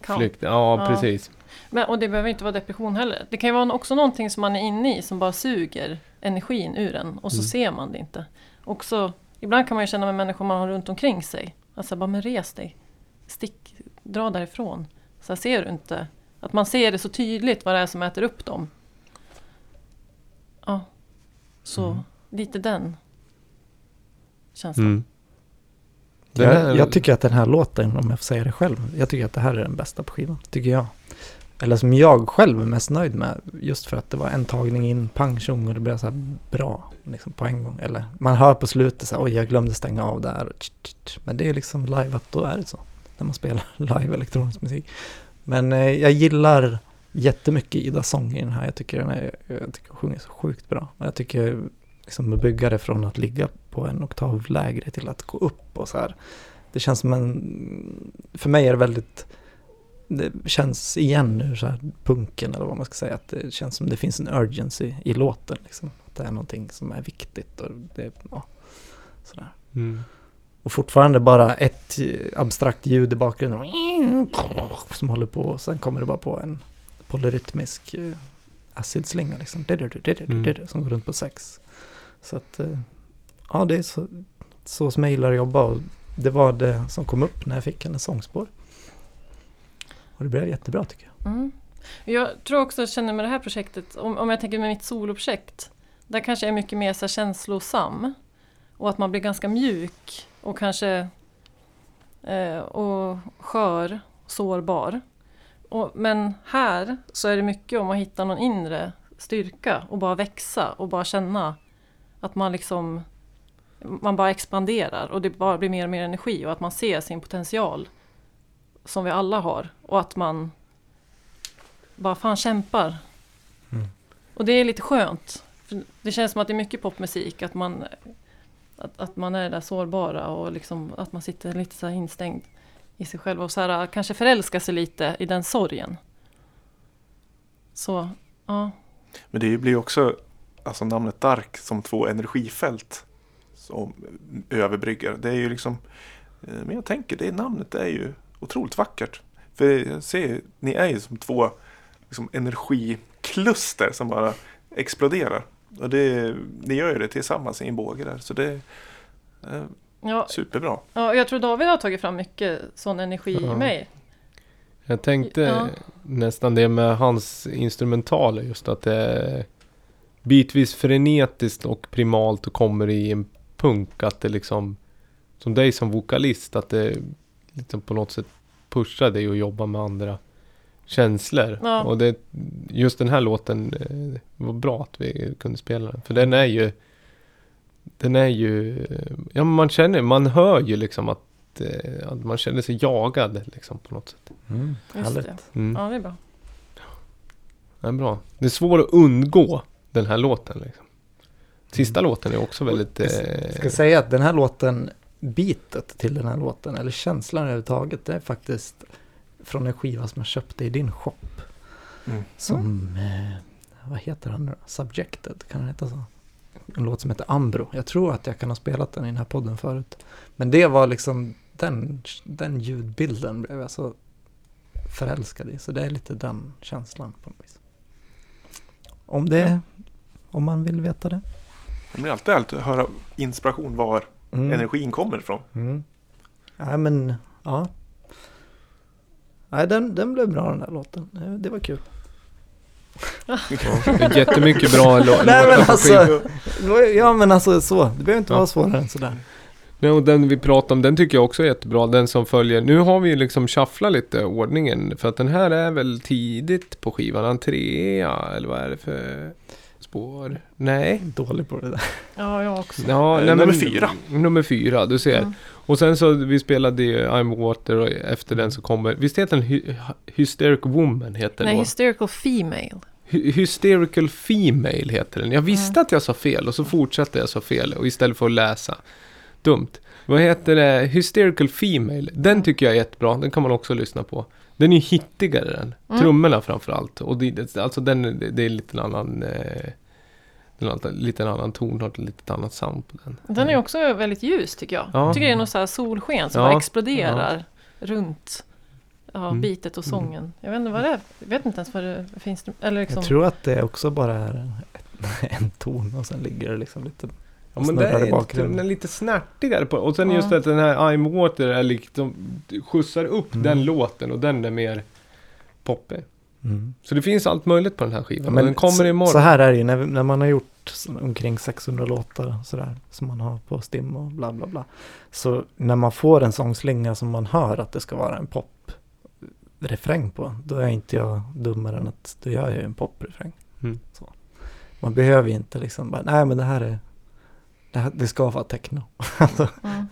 [SPEAKER 4] Kan.
[SPEAKER 1] flykt. Ja,
[SPEAKER 4] Ja.
[SPEAKER 1] precis.
[SPEAKER 4] Men, och det behöver inte vara depression heller. Det kan ju vara också någonting som man är inne i som bara suger energin ur en och så
[SPEAKER 1] Mm.
[SPEAKER 4] ser man det inte. Också, ibland kan man ju känna med människor man har runt omkring sig. Alltså bara men res dig. Stick, dra därifrån. Så här ser du inte. Att man ser det så tydligt vad det är som äter upp dem. Ja. Så
[SPEAKER 1] Mm.
[SPEAKER 4] lite den känslan.
[SPEAKER 1] Mm.
[SPEAKER 3] Jag, jag tycker att den här låten, om jag får säga det själv, jag tycker att det här är den bästa på skivan, tycker jag. Eller som jag själv är mest nöjd med, just för att det var en tagning in, pang tjong och det blev så här bra, liksom på en gång. Eller man hör på slutet så här, oj jag glömde stänga av där. Men det är liksom live, att då är det så. När man spelar (laughs) live elektronisk musik. Men eh, jag gillar jättemycket Idas sång i den här. Jag tycker den är, jag tycker hon sjunger så sjukt bra. Och jag tycker liksom att bygga det från att ligga på en oktav lägre till att gå upp och så här. Det känns som en, för mig är det väldigt, det känns igen nu så här punken eller vad man ska säga. Att det känns som det finns en urgency i låten liksom. Att det är någonting som är viktigt och det, ja, sådär.
[SPEAKER 1] Mm.
[SPEAKER 3] Och fortfarande bara ett abstrakt ljud i bakgrunden. Som håller på och sen kommer det bara på en polyrytmisk eh, acidslinga liksom.
[SPEAKER 1] Mm.
[SPEAKER 3] Som går runt på sex. Så att, eh, ja det är så, så som jag gillar att jobba och det var det som kom upp när jag fick hennes sångspår. Och det blev jättebra tycker jag.
[SPEAKER 4] Mm. Jag tror också, jag känner med det här projektet, om, om jag tänker med mitt soloprojekt, där kanske är mycket mer så känslosam. Och att man blir ganska mjuk och kanske eh, och skör, sårbar. Och, men här så är det mycket om att hitta någon inre styrka och bara växa och bara känna att man liksom man bara expanderar och det bara blir mer och mer energi och att man ser sin potential som vi alla har och att man bara fan kämpar.
[SPEAKER 3] Mm.
[SPEAKER 4] Och det är lite skönt. Det känns som att det är mycket popmusik, att man, att, att man är där sårbara och liksom att man sitter lite så här instängd i sig själv och så här, äh, kanske förälskar sig lite i den sorgen. Så, ja.
[SPEAKER 2] Men det blir ju också alltså namnet Dark som två energifält som överbryggar. Det är ju liksom, eh, men jag tänker det namnet är ju otroligt vackert. För jag ser, ni är ju som två liksom, energikluster som bara exploderar. Och det, ni gör ju det tillsammans i en båge där. Så det är eh,
[SPEAKER 4] Ja,
[SPEAKER 2] superbra.
[SPEAKER 4] ja, jag tror David har tagit fram mycket sån energi
[SPEAKER 1] Ja.
[SPEAKER 4] i mig.
[SPEAKER 1] Jag tänkte
[SPEAKER 4] Ja.
[SPEAKER 1] nästan det med hans instrumentaler just att det är bitvis frenetiskt och primalt och kommer i en punk att det liksom som dig som vokalist att det liksom på något sätt pushar dig att jobba med andra känslor.
[SPEAKER 4] Ja.
[SPEAKER 1] Och det, just den här låten eh, var bra att vi kunde spela den. För den är ju Den är ju eh, Ja man känner, man hör ju liksom att, eh, att man känner sig jagad liksom på något sätt.
[SPEAKER 3] Mm, härligt.
[SPEAKER 4] det.
[SPEAKER 1] Mm.
[SPEAKER 4] Ja, det är bra.
[SPEAKER 1] Det är bra. Det är svårt att undgå den här låten. Liksom. Sista
[SPEAKER 3] Mm.
[SPEAKER 1] låten är också väldigt...
[SPEAKER 3] Jag ska säga att den här låten, bitet till den här låten, eller känslan överhuvudtaget, det är faktiskt från en skiva som jag köpte i din shop.
[SPEAKER 2] Mm.
[SPEAKER 3] Som, eh, vad heter han nu? Subjected, kan den heta så? En låt som heter Ambro. Jag tror att jag kan ha spelat den i den här podden förut. Men det var liksom den, den ljudbilden blev jag så förälskad i. Så det är lite den känslan på något vis. Om det, om man vill veta det.
[SPEAKER 2] Det blir alltid härligt att höra inspiration var
[SPEAKER 3] Mm.
[SPEAKER 2] energin kommer ifrån.
[SPEAKER 3] Mm. Nej men, ja. Nej den, den blev bra den där låten. Eh, Det var kul.
[SPEAKER 1] ja, det är jättemycket bra lå- (laughs) låtar
[SPEAKER 3] Nej men alltså, ja men alltså så. Det behöver inte
[SPEAKER 1] Ja.
[SPEAKER 3] vara svårare än sådär.
[SPEAKER 1] Nej, och den vi pratar om, den tycker jag också är jättebra. Den som följer. Nu har vi ju liksom shufflat lite ordningen. För att den här är väl tidigt på skivan. En trea, eller vad är det för spår? Nej.
[SPEAKER 3] Dålig på det där.
[SPEAKER 4] Ja, jag också.
[SPEAKER 1] Ja,
[SPEAKER 2] Eh,
[SPEAKER 1] nej,
[SPEAKER 2] nummer
[SPEAKER 1] men-
[SPEAKER 2] fyra.
[SPEAKER 1] Nummer fyra, du ser.
[SPEAKER 4] Mm.
[SPEAKER 1] Och sen så, vi spelade ju I'm Water och efter den så kommer, visst heter den Hy- Hysterical Woman heter
[SPEAKER 4] Nej,
[SPEAKER 1] den
[SPEAKER 4] hysterical female.
[SPEAKER 1] Hy- Hysterical Female heter den. Jag visste
[SPEAKER 4] Mm.
[SPEAKER 1] att jag sa fel och så fortsatte jag sa fel och istället för att läsa. Dumt. Vad heter det? Hysterical Female. Den tycker jag är jättebra. Den kan man också lyssna på. Den är ju hittigare den.
[SPEAKER 4] Mm.
[SPEAKER 1] Trummorna framförallt. Och det, alltså den, det, är lite en annan... Eh, lite en annan tonart, lite annat sound på den.
[SPEAKER 4] Den är också väldigt ljus tycker jag.
[SPEAKER 1] Ja.
[SPEAKER 4] Jag tycker det är något så här solsken som
[SPEAKER 1] Ja.
[SPEAKER 4] bara exploderar runt ja,
[SPEAKER 1] Mm.
[SPEAKER 4] bitet och sången. Jag vet inte vad det är. Jag vet inte ens vad det finns. Eller liksom,
[SPEAKER 3] Jag tror att det också bara är (laughs) en, ton och sen ligger det liksom lite
[SPEAKER 1] Ja men det är,
[SPEAKER 3] bakgrunden.
[SPEAKER 1] den är lite snärtigare på Och sen
[SPEAKER 4] Ja.
[SPEAKER 1] just att den här I'm Water är liksom skjutsar upp
[SPEAKER 3] Mm.
[SPEAKER 1] den låten och den är mer poppig.
[SPEAKER 3] Mm.
[SPEAKER 1] Så det finns allt möjligt på den här skivan.
[SPEAKER 3] Ja,
[SPEAKER 1] men den kommer
[SPEAKER 3] så,
[SPEAKER 1] imorgon.
[SPEAKER 3] så här är det ju när, när man har gjort omkring 600 låtar sådär som man har på Stim och bla bla bla. Så när man får en sångslinga som man hör att det ska vara en poprefräng på, då är inte jag dummare än att då gör jag ju en poprefräng.
[SPEAKER 1] Mm.
[SPEAKER 3] Så. Man behöver ju inte liksom bara, nej men det här är, det, här, det ska vara techno. (laughs) Alltså,
[SPEAKER 4] mm.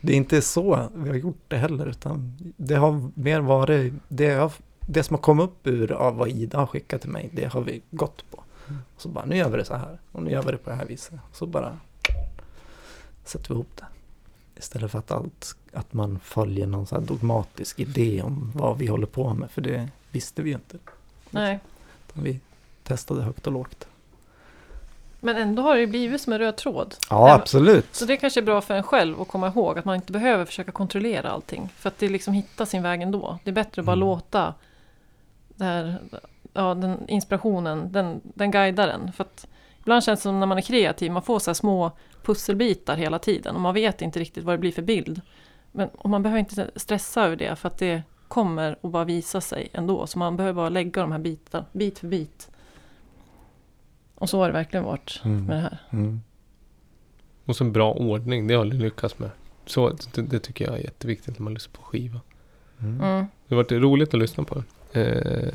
[SPEAKER 3] det är inte så vi har gjort det heller, utan det har mer varit, det, jag, det som har kommit upp ur av vad Ida har skickat till mig, det har vi gått på.
[SPEAKER 1] Mm.
[SPEAKER 3] Och så bara, nu gör vi det så här, och nu gör vi det på det här viset. Så bara sätter vi ihop det. Istället för att, allt, att man följer någon så här dogmatisk idé om vad vi håller på med, för det visste vi ju inte.
[SPEAKER 4] Nej.
[SPEAKER 3] Vi testade högt och lågt.
[SPEAKER 4] Men ändå har det blivit som en röd tråd.
[SPEAKER 3] Ja, absolut.
[SPEAKER 4] Så det kanske är bra för en själv att komma ihåg att man inte behöver försöka kontrollera allting. För att det liksom hittar sin väg ändå. Det är bättre att bara
[SPEAKER 3] Mm.
[SPEAKER 4] låta det här, ja, den inspirationen, den, den guidar den. För att ibland känns det som när man är kreativ, man får så här små pusselbitar hela tiden och man vet inte riktigt vad det blir för bild. Men och man behöver inte stressa över det för att det kommer att bara visa sig ändå. Så man behöver bara lägga de här bitarna, bit för bit. Och så har det verkligen varit
[SPEAKER 3] Mm.
[SPEAKER 4] med det här.
[SPEAKER 3] Mm.
[SPEAKER 1] Och så en bra ordning, det har ni lyckats med. Så det, det tycker jag är jätteviktigt när man lyssnar på skiva.
[SPEAKER 3] Mm.
[SPEAKER 4] Mm.
[SPEAKER 1] Det har varit roligt att lyssna på den. Eh,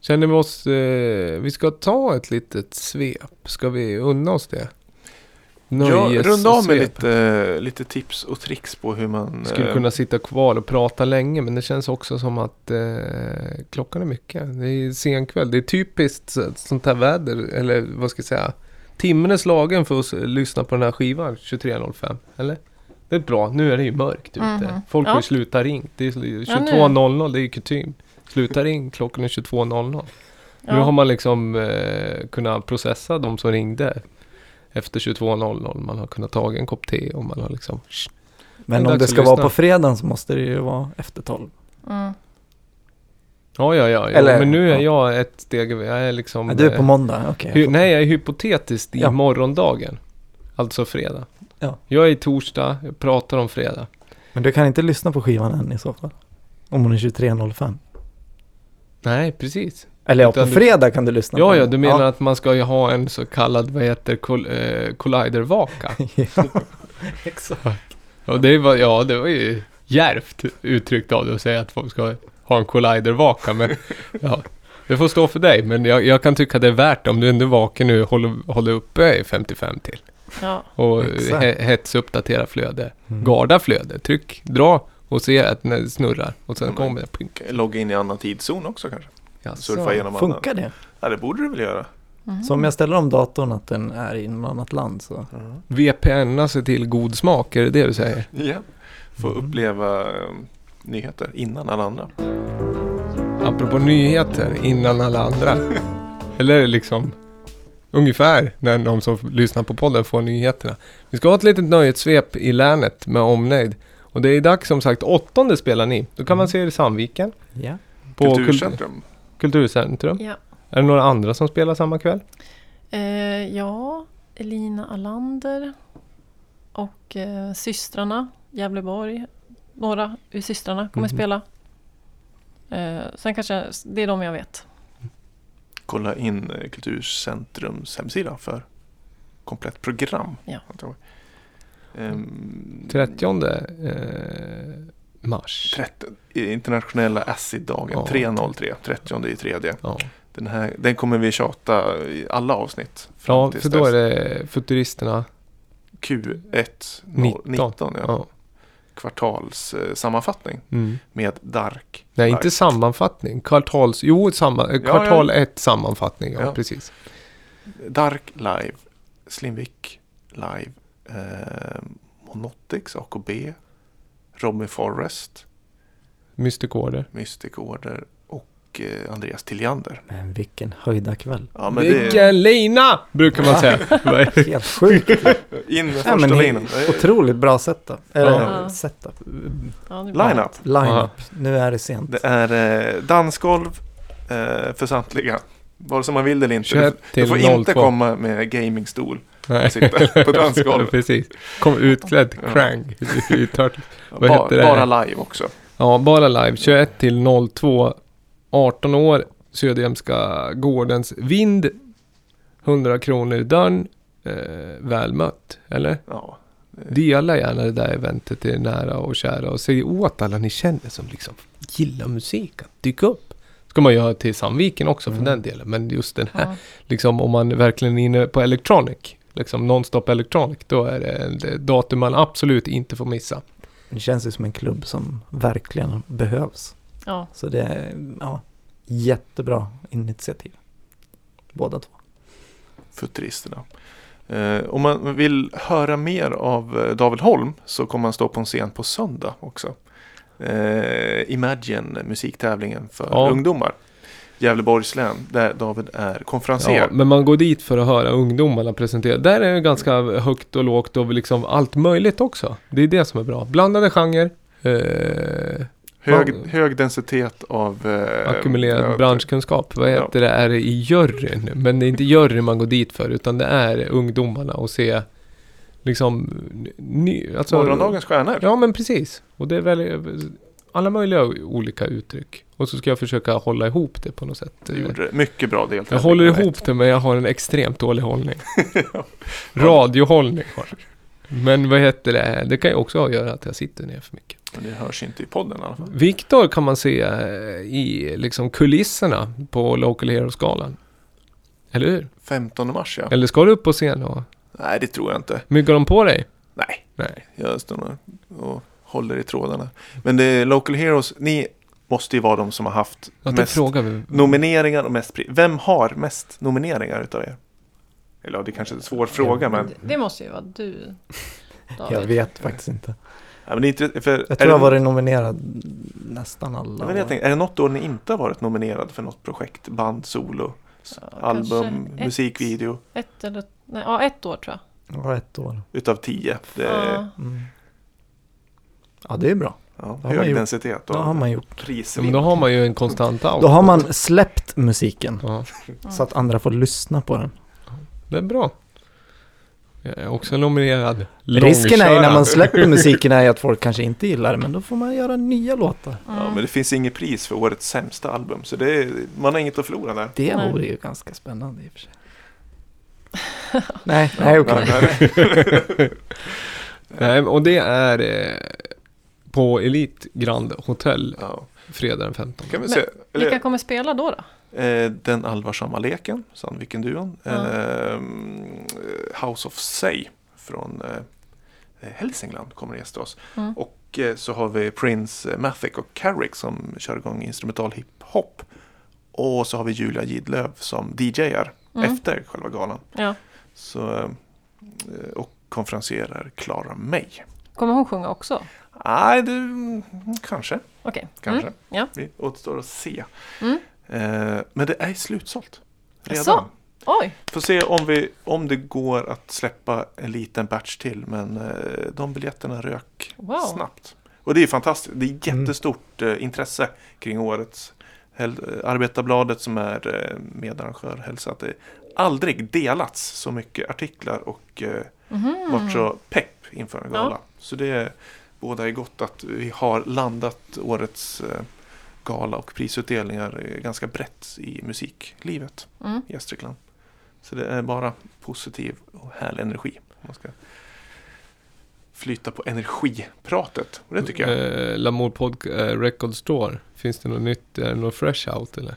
[SPEAKER 1] känner vi oss... Eh, vi ska ta ett litet svep. Ska vi unna oss det?
[SPEAKER 2] Ja, runda av med lite, lite tips och tricks på hur man...
[SPEAKER 1] Skulle
[SPEAKER 2] eh,
[SPEAKER 1] kunna sitta kvar och prata länge men det känns också som att eh, klockan är mycket. Det är sen kväll. Det är typiskt så- sånt här väder, eller vad ska jag säga. Timmen är slagen för att lyssna på den här skivan 23.05, eller? Det är bra, nu är det ju mörkt ute.
[SPEAKER 4] Mhm.
[SPEAKER 1] Folk har ju
[SPEAKER 4] Ja.
[SPEAKER 1] slutat ringt. Det är
[SPEAKER 4] Ja, nu.
[SPEAKER 1] 22.00, det är ju kutym. Sluta ring, klockan är 22.00. Nu har man liksom eh, kunnat processa de som ringde efter 22.00. Man har kunnat ta en kopp te och man har liksom...
[SPEAKER 3] Men om det ska vara på fredagen så måste det ju vara efter tolv.
[SPEAKER 4] Mm.
[SPEAKER 1] Ja, ja, ja. ja.
[SPEAKER 3] Eller-
[SPEAKER 1] men nu är
[SPEAKER 3] ja.
[SPEAKER 1] jag ett steg. Jag är liksom...
[SPEAKER 3] Ja, du är på
[SPEAKER 1] eh,
[SPEAKER 3] måndag, okej.
[SPEAKER 1] hy- nej, jag är hypotetiskt i
[SPEAKER 3] Ja.
[SPEAKER 1] morgondagen. Alltså fredag.
[SPEAKER 3] Ja.
[SPEAKER 1] Jag är i torsdag, jag pratar om fredag.
[SPEAKER 3] Men du kan inte lyssna på skivan än i så fall? Om hon är 23.05?
[SPEAKER 1] Nej, precis.
[SPEAKER 3] Eller ja, på
[SPEAKER 1] Utan du-
[SPEAKER 3] fredag kan du lyssna på
[SPEAKER 1] Ja, ja,
[SPEAKER 3] den.
[SPEAKER 1] du menar att man ska ju ha en så kallad, vad heter kol, eh, collidervaka? (laughs)
[SPEAKER 3] ja, (laughs) exakt.
[SPEAKER 1] Och det var, ja, det var ju djärvt uttryckt av dig att säga att folk ska ha en collidervaka, men (laughs) ja, det får stå för dig. Men jag, jag kan tycka det är värt det om du ändå är vaken nu och håller, håller uppe i 55 till.
[SPEAKER 4] Ja.
[SPEAKER 1] Och
[SPEAKER 3] Exakt.
[SPEAKER 1] he, hetsuppdatera flöde.
[SPEAKER 3] Mm.
[SPEAKER 1] Garda flöde. Tryck, dra och se att det snurrar. Och sen
[SPEAKER 2] Mm.
[SPEAKER 1] kommer det.
[SPEAKER 2] Logga in i annan tidszon också kanske?
[SPEAKER 1] Jaså.
[SPEAKER 2] Surfa annan.
[SPEAKER 3] Funkar det?
[SPEAKER 2] Ja, det borde du väl göra?
[SPEAKER 4] Mhm.
[SPEAKER 3] Så om jag ställer om datorn att den är i något annat land så...
[SPEAKER 1] VPNa sig till god smak, är det det du säger? (laughs)
[SPEAKER 2] Ja. Få
[SPEAKER 3] Mm.
[SPEAKER 2] uppleva eh, nyheter innan alla andra.
[SPEAKER 1] Apropå nyheter, innan alla andra. (laughs) Eller liksom ungefär när de som lyssnar på podden får nyheterna. Vi ska ha ett litet nöjessvep i länet med omnejd. Och det är dags som sagt, åttonde spelar ni. Då kan man
[SPEAKER 3] Mm.
[SPEAKER 1] se er i Sandviken.
[SPEAKER 3] Ja.
[SPEAKER 1] På Kultur-
[SPEAKER 2] Kulturcentrum.
[SPEAKER 1] Kulturcentrum.
[SPEAKER 4] Ja.
[SPEAKER 1] Är det några andra som spelar samma kväll?
[SPEAKER 4] Eh, ja, Elina Allander och eh, systrarna Gävleborg. Några ur systrarna kommer
[SPEAKER 1] Mhm.
[SPEAKER 4] spela. Eh, sen kanske, det är de jag vet.
[SPEAKER 2] Kolla in eh, Kulturcentrums hemsida för komplett program.
[SPEAKER 4] Ja.
[SPEAKER 2] Ehm,
[SPEAKER 1] 30 eh, mars.
[SPEAKER 2] 30, internationella acid-dagen,
[SPEAKER 1] Ja.
[SPEAKER 2] 303, 30 i tredje.
[SPEAKER 1] Ja,
[SPEAKER 2] Den, här, den kommer vi tjata i alla avsnitt.
[SPEAKER 1] ja för då
[SPEAKER 2] dess.
[SPEAKER 1] är det Futuristerna.
[SPEAKER 2] Q1
[SPEAKER 1] 19.
[SPEAKER 2] 19, ja.
[SPEAKER 1] Ja.
[SPEAKER 2] Kvartalssammanfattning
[SPEAKER 1] Mm.
[SPEAKER 2] med Dark.
[SPEAKER 1] Nej,
[SPEAKER 2] Live.
[SPEAKER 1] inte sammanfattning. Kvartals... Jo, samma, eh, kvartal 1 sammanfattning. Ja. precis.
[SPEAKER 2] Dark Live, Slimvik Live, eh, Monotics, AKB, Robin Forrest,
[SPEAKER 1] Mystic Order.
[SPEAKER 2] Mystic Order och eh, Andreas Tilliander.
[SPEAKER 3] Men vilken höjda kväll.
[SPEAKER 2] Ja, men det
[SPEAKER 1] Vilken lina! Brukar man säga. (laughs)
[SPEAKER 3] Helt sjukt.
[SPEAKER 2] in med
[SPEAKER 3] ja,
[SPEAKER 2] första
[SPEAKER 3] men
[SPEAKER 2] linan.
[SPEAKER 3] otroligt bra setup. Eller
[SPEAKER 4] Ja.
[SPEAKER 3] setup.
[SPEAKER 4] Ja, det.
[SPEAKER 2] Line-up.
[SPEAKER 3] Line-up. Nu är det sent.
[SPEAKER 2] Det är eh, dansgolv eh, för samtliga. Vare sig man vill det eller inte.
[SPEAKER 1] 21
[SPEAKER 2] Du får
[SPEAKER 1] 02.
[SPEAKER 2] inte komma med gamingstol
[SPEAKER 1] Nej.
[SPEAKER 2] och sitta (laughs) på dansgolvet.
[SPEAKER 1] Precis. Kom utklädd
[SPEAKER 2] Ja.
[SPEAKER 1] Krang. (laughs) Turtle. Vad
[SPEAKER 2] Ba,
[SPEAKER 1] heter det?
[SPEAKER 2] bara live också.
[SPEAKER 1] Ja, bara live. 21 till 02. 18 år. Söderhjälmska gårdens vind. 100 kronor i dörren. Eh, väl mött, eller?
[SPEAKER 2] Ja.
[SPEAKER 1] Dela gärna det där eventet till nära och kära och säg åt alla ni känner som liksom gillar musik att dyka upp. Ska man göra till Sandviken också för
[SPEAKER 3] Mm.
[SPEAKER 1] den delen. Men just den här,
[SPEAKER 4] Ja.
[SPEAKER 1] liksom om man verkligen är inne på electronic, liksom non-stop electronic, då är det ett datum man absolut inte får missa.
[SPEAKER 3] Det känns ju som en klubb som verkligen behövs.
[SPEAKER 4] Ja.
[SPEAKER 3] Så det är ja, jättebra initiativ. Båda två.
[SPEAKER 2] Futuristerna. Eh, om man vill höra mer av eh, David Holm så kommer han stå på en scen på söndag också. Eh, Imagine musiktävlingen för
[SPEAKER 1] Ja.
[SPEAKER 2] ungdomar. Gävleborgs län där David är konferenser.
[SPEAKER 1] Ja, men man går dit för att höra ungdomarna presentera. Där är det ganska högt och lågt och liksom allt möjligt också. Det är det som är bra. Blandade genrer. Eh,
[SPEAKER 2] hög,
[SPEAKER 1] man-
[SPEAKER 2] hög densitet av eh,
[SPEAKER 1] ackumulerad
[SPEAKER 2] ja,
[SPEAKER 1] branschkunskap. Vad
[SPEAKER 2] Ja.
[SPEAKER 1] heter det? Är det i juryn? Men det är inte juryn man går dit för, utan det är ungdomarna och se liksom ny, alltså,
[SPEAKER 2] Morgondagens stjärnor.
[SPEAKER 1] Ja, men precis. Och det är väl alla möjliga olika uttryck. Och så ska jag försöka hålla ihop det på något sätt.
[SPEAKER 2] Du gjorde det. Mycket bra deltävling.
[SPEAKER 1] Jag håller ihop det, men jag har en extremt dålig hållning. (laughs) Radiohållning har. Men vad heter det? Det kan ju också ha att göra att jag sitter ner för mycket.
[SPEAKER 2] Men det hörs inte i podden i alla fall.
[SPEAKER 1] Viktor kan man se eh, i liksom kulisserna på Local Heroes-galan. Eller hur?
[SPEAKER 2] 15 mars ja.
[SPEAKER 1] Eller ska du upp på scen och
[SPEAKER 2] Nej, det tror jag inte.
[SPEAKER 1] myggar de på dig?
[SPEAKER 2] Nej,
[SPEAKER 1] Nej.
[SPEAKER 2] jag står och håller i trådarna. Men det är Local Heroes, ni måste ju vara de som har haft
[SPEAKER 1] Ja,
[SPEAKER 2] mest
[SPEAKER 1] frågar vi.
[SPEAKER 2] nomineringar och mest pris. Vem har mest nomineringar utav er? Eller ja, det är kanske är en svår fråga, men...
[SPEAKER 4] Det, måste ju vara du, David.
[SPEAKER 3] Jag vet faktiskt inte.
[SPEAKER 2] Ja, men det är inte för,
[SPEAKER 3] Jag tror
[SPEAKER 2] det
[SPEAKER 3] jag har varit nominerad nästan alla
[SPEAKER 2] Ja, men jag tänkte, är det något år ni inte har varit nominerad för något projekt? Band, solo,
[SPEAKER 4] Ja,
[SPEAKER 2] album,
[SPEAKER 4] ett-
[SPEAKER 2] musikvideo?
[SPEAKER 4] Ett eller, nej, ja, ett år tror jag.
[SPEAKER 3] Ja, ett år.
[SPEAKER 2] Utav tio. Det
[SPEAKER 4] Ja.
[SPEAKER 3] Mm. Ja, det är bra.
[SPEAKER 2] ja,
[SPEAKER 3] har man
[SPEAKER 2] hög
[SPEAKER 3] gjort.
[SPEAKER 2] densitet
[SPEAKER 3] Det har man gjort.
[SPEAKER 1] Ja, men då har man ju en konstant out.
[SPEAKER 3] Då har man släppt musiken
[SPEAKER 1] Ja, (laughs)
[SPEAKER 3] så att andra får lyssna på den.
[SPEAKER 1] det är bra. Jag är också nominerad.
[SPEAKER 3] Risken är ju när
[SPEAKER 1] Långkörare.
[SPEAKER 3] man släpper (laughs) musiken är ju att folk kanske inte gillar det, men då får man göra nya låtar.
[SPEAKER 2] Ja, men det finns inget pris för årets sämsta album, så det är, man har inget att förlora där.
[SPEAKER 3] Det
[SPEAKER 4] Nej.
[SPEAKER 3] vore ju ganska spännande i och för sig. nej, nej okej.
[SPEAKER 2] Nej, nej. (laughs)
[SPEAKER 1] Nej, och det är eh, på Elite Grand Hotel
[SPEAKER 2] Ja,
[SPEAKER 1] fredag den 15.
[SPEAKER 2] kan vi
[SPEAKER 4] Men
[SPEAKER 2] se. Eller,
[SPEAKER 4] Vilka kommer spela då? då?
[SPEAKER 2] eh, den allvarsamma leken, Sandviken-duon.
[SPEAKER 4] Ja.
[SPEAKER 2] Ehm, House of Say från eh, Hälsingland kommer att gästa oss.
[SPEAKER 4] Mm.
[SPEAKER 2] Och eh, så har vi Prince, eh, Mathic och Carrick som kör igång instrumental hiphop. Och så har vi Julia Gidlöv som DJar
[SPEAKER 4] Mm.
[SPEAKER 2] efter själva galan.
[SPEAKER 4] Ja.
[SPEAKER 2] Så, eh, och konferenserar Klara May.
[SPEAKER 4] Kommer hon sjunga också?
[SPEAKER 2] Nej, det mm, kanske.
[SPEAKER 4] Okej.
[SPEAKER 2] Kanske.
[SPEAKER 4] Mm. Ja.
[SPEAKER 2] Vi återstår att se.
[SPEAKER 4] Mm.
[SPEAKER 2] Eh, men det är slutsålt. Redan.
[SPEAKER 4] Jaså? Oj!
[SPEAKER 2] Får se om, vi, om det går att släppa en liten batch till. Men eh, de biljetterna rök
[SPEAKER 4] Wow.
[SPEAKER 2] snabbt. Och det är fantastiskt. Det är
[SPEAKER 3] Mm.
[SPEAKER 2] jättestort eh, intresse kring årets Hel- Arbetarbladet som är eh, medarrangör hälsa att det aldrig delats så mycket artiklar och eh,
[SPEAKER 4] Mhm.
[SPEAKER 2] varit så pepp inför en
[SPEAKER 4] Ja.
[SPEAKER 2] gala. Så det båda är gott att vi har landat årets eh, gala och prisutdelningar eh, ganska brett i musiklivet
[SPEAKER 4] Mm.
[SPEAKER 2] i Gästrikland. Så det är bara positiv och härlig energi. Man ska flyta på energipratet. Och det tycker jag.
[SPEAKER 1] Eh, Lamour Pod eh, Record Store. Finns det något nytt? Är det något fresh out eller?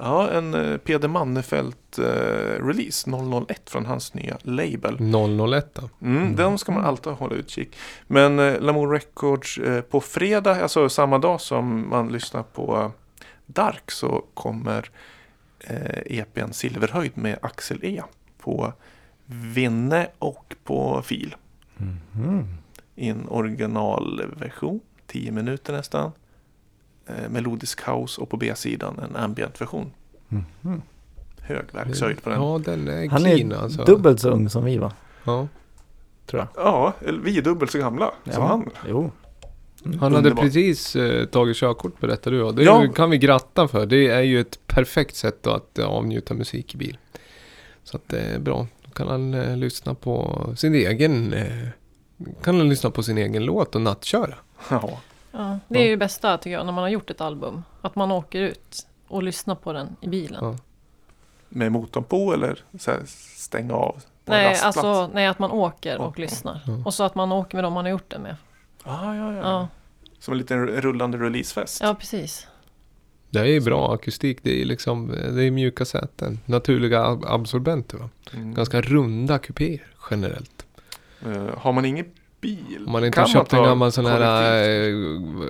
[SPEAKER 2] Ja, en eh, Peder Mannefelt eh, release 001 från hans nya label.
[SPEAKER 1] 001 då?
[SPEAKER 2] Mm,
[SPEAKER 1] Mm.
[SPEAKER 2] Den ska man alltid hålla utkik. Men eh, Lamour Records eh, på fredag, alltså samma dag som man lyssnar på Dark så kommer eh, EPn Silverhöjd med Axel E på Vinne och på fil.
[SPEAKER 3] Mhm.
[SPEAKER 2] I en originalversion, 10 minuter nästan. Eh, melodisk house och på B-sidan en ambient-version.
[SPEAKER 3] Mhm.
[SPEAKER 2] Hög verkshöjd på den. Ja,
[SPEAKER 1] Ja, den är
[SPEAKER 3] Han
[SPEAKER 1] clean
[SPEAKER 3] är
[SPEAKER 1] alltså.
[SPEAKER 3] dubbelt så ung som vi var,
[SPEAKER 1] Ja.
[SPEAKER 3] tror jag.
[SPEAKER 2] eller vi är dubbelt så gamla som
[SPEAKER 3] Ja.
[SPEAKER 2] han.
[SPEAKER 3] Jo.
[SPEAKER 1] Han hade
[SPEAKER 2] Underbart.
[SPEAKER 1] precis eh, tagit körkort berättade du. och Det
[SPEAKER 2] Ja.
[SPEAKER 1] kan vi gratta för. Det är ju ett perfekt sätt då att eh, avnjuta musik i bil. Så att det är bra. Då kan han eh, lyssna på sin egen eh, kan han lyssna på sin egen låt och nattköra.
[SPEAKER 2] Ja.
[SPEAKER 4] Ja, det är ju det bästa tycker jag när man har gjort ett album. Att man åker ut och lyssnar på den i bilen.
[SPEAKER 1] Ja.
[SPEAKER 2] Med motorn på eller så här, stänga av på en
[SPEAKER 4] Nej,
[SPEAKER 2] rastplats?
[SPEAKER 4] alltså, nej, att man åker och lyssnar. Och så att man åker med dem man har gjort det med.
[SPEAKER 2] Ah, ja, ja.
[SPEAKER 4] Ja,
[SPEAKER 2] Som en liten rullande releasefest.
[SPEAKER 4] ja precis.
[SPEAKER 1] Det är ju bra akustik. Det är liksom det är mjuka säten. Naturliga ab- absorbenter va.
[SPEAKER 2] Mm.
[SPEAKER 1] Ganska runda kupéer generellt.
[SPEAKER 2] Eh, har man ingen bil?
[SPEAKER 1] Om man inte
[SPEAKER 2] kan
[SPEAKER 1] har köpt en gammal sån här eh,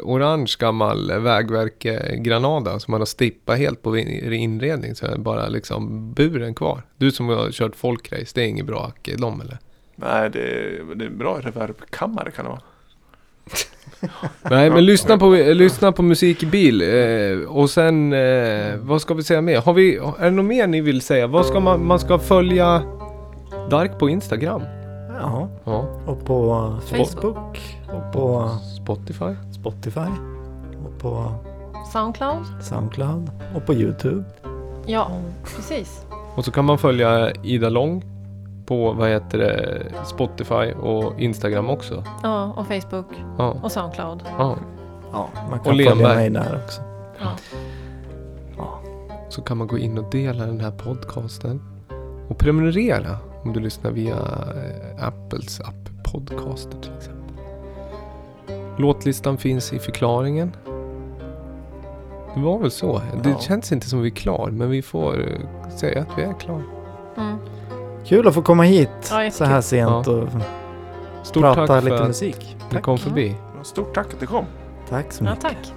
[SPEAKER 1] orange gammal vägverk eh, Granada som man har stippat helt på inredning så är det bara liksom buren kvar. Du som har kört folkrace, det är inget bra hack i dem eller?
[SPEAKER 2] Nej, det är, det är bra reverbkammare kan det vara. (laughs)
[SPEAKER 1] Nej men lyssna på, lyssna på musik i bil eh, och sen eh, vad ska vi säga mer? Har vi, är det något mer ni vill säga? Vad ska man, man ska följa Dark på Instagram?
[SPEAKER 3] Ja,
[SPEAKER 1] Ja.
[SPEAKER 3] och på
[SPEAKER 4] Facebook.
[SPEAKER 3] Facebook och på
[SPEAKER 1] Spotify?
[SPEAKER 3] Spotify och på
[SPEAKER 4] Soundcloud?
[SPEAKER 3] Soundcloud och på Youtube.
[SPEAKER 4] Ja, precis.
[SPEAKER 1] Och så kan man följa Ida Lång på vad heter det, Spotify och Instagram också.
[SPEAKER 4] Ja, och Facebook
[SPEAKER 1] Ja,
[SPEAKER 4] och Soundcloud.
[SPEAKER 1] ja.
[SPEAKER 3] Ja, man
[SPEAKER 1] Och
[SPEAKER 3] kan följa
[SPEAKER 1] Lenberg.
[SPEAKER 3] mig där också.
[SPEAKER 4] Ja.
[SPEAKER 1] Så kan man gå in och dela den här podcasten. Och prenumerera om du lyssnar via eh, Apples app Podcaster till exempel. Låtlistan finns i förklaringen. Det var väl så. Det
[SPEAKER 2] Ja.
[SPEAKER 1] känns inte som vi är klar, men vi får eh, säga att vi är klar.
[SPEAKER 4] Mm.
[SPEAKER 3] Kul att få komma hit
[SPEAKER 4] Ja,
[SPEAKER 3] så här sent
[SPEAKER 1] Ja.
[SPEAKER 3] och
[SPEAKER 1] Stort
[SPEAKER 3] prata
[SPEAKER 1] tack
[SPEAKER 3] lite
[SPEAKER 1] att
[SPEAKER 3] musik.
[SPEAKER 1] ni kom förbi.
[SPEAKER 2] Stort tack att du kom.
[SPEAKER 3] Tack så
[SPEAKER 4] Ja,
[SPEAKER 3] mycket.
[SPEAKER 4] tack.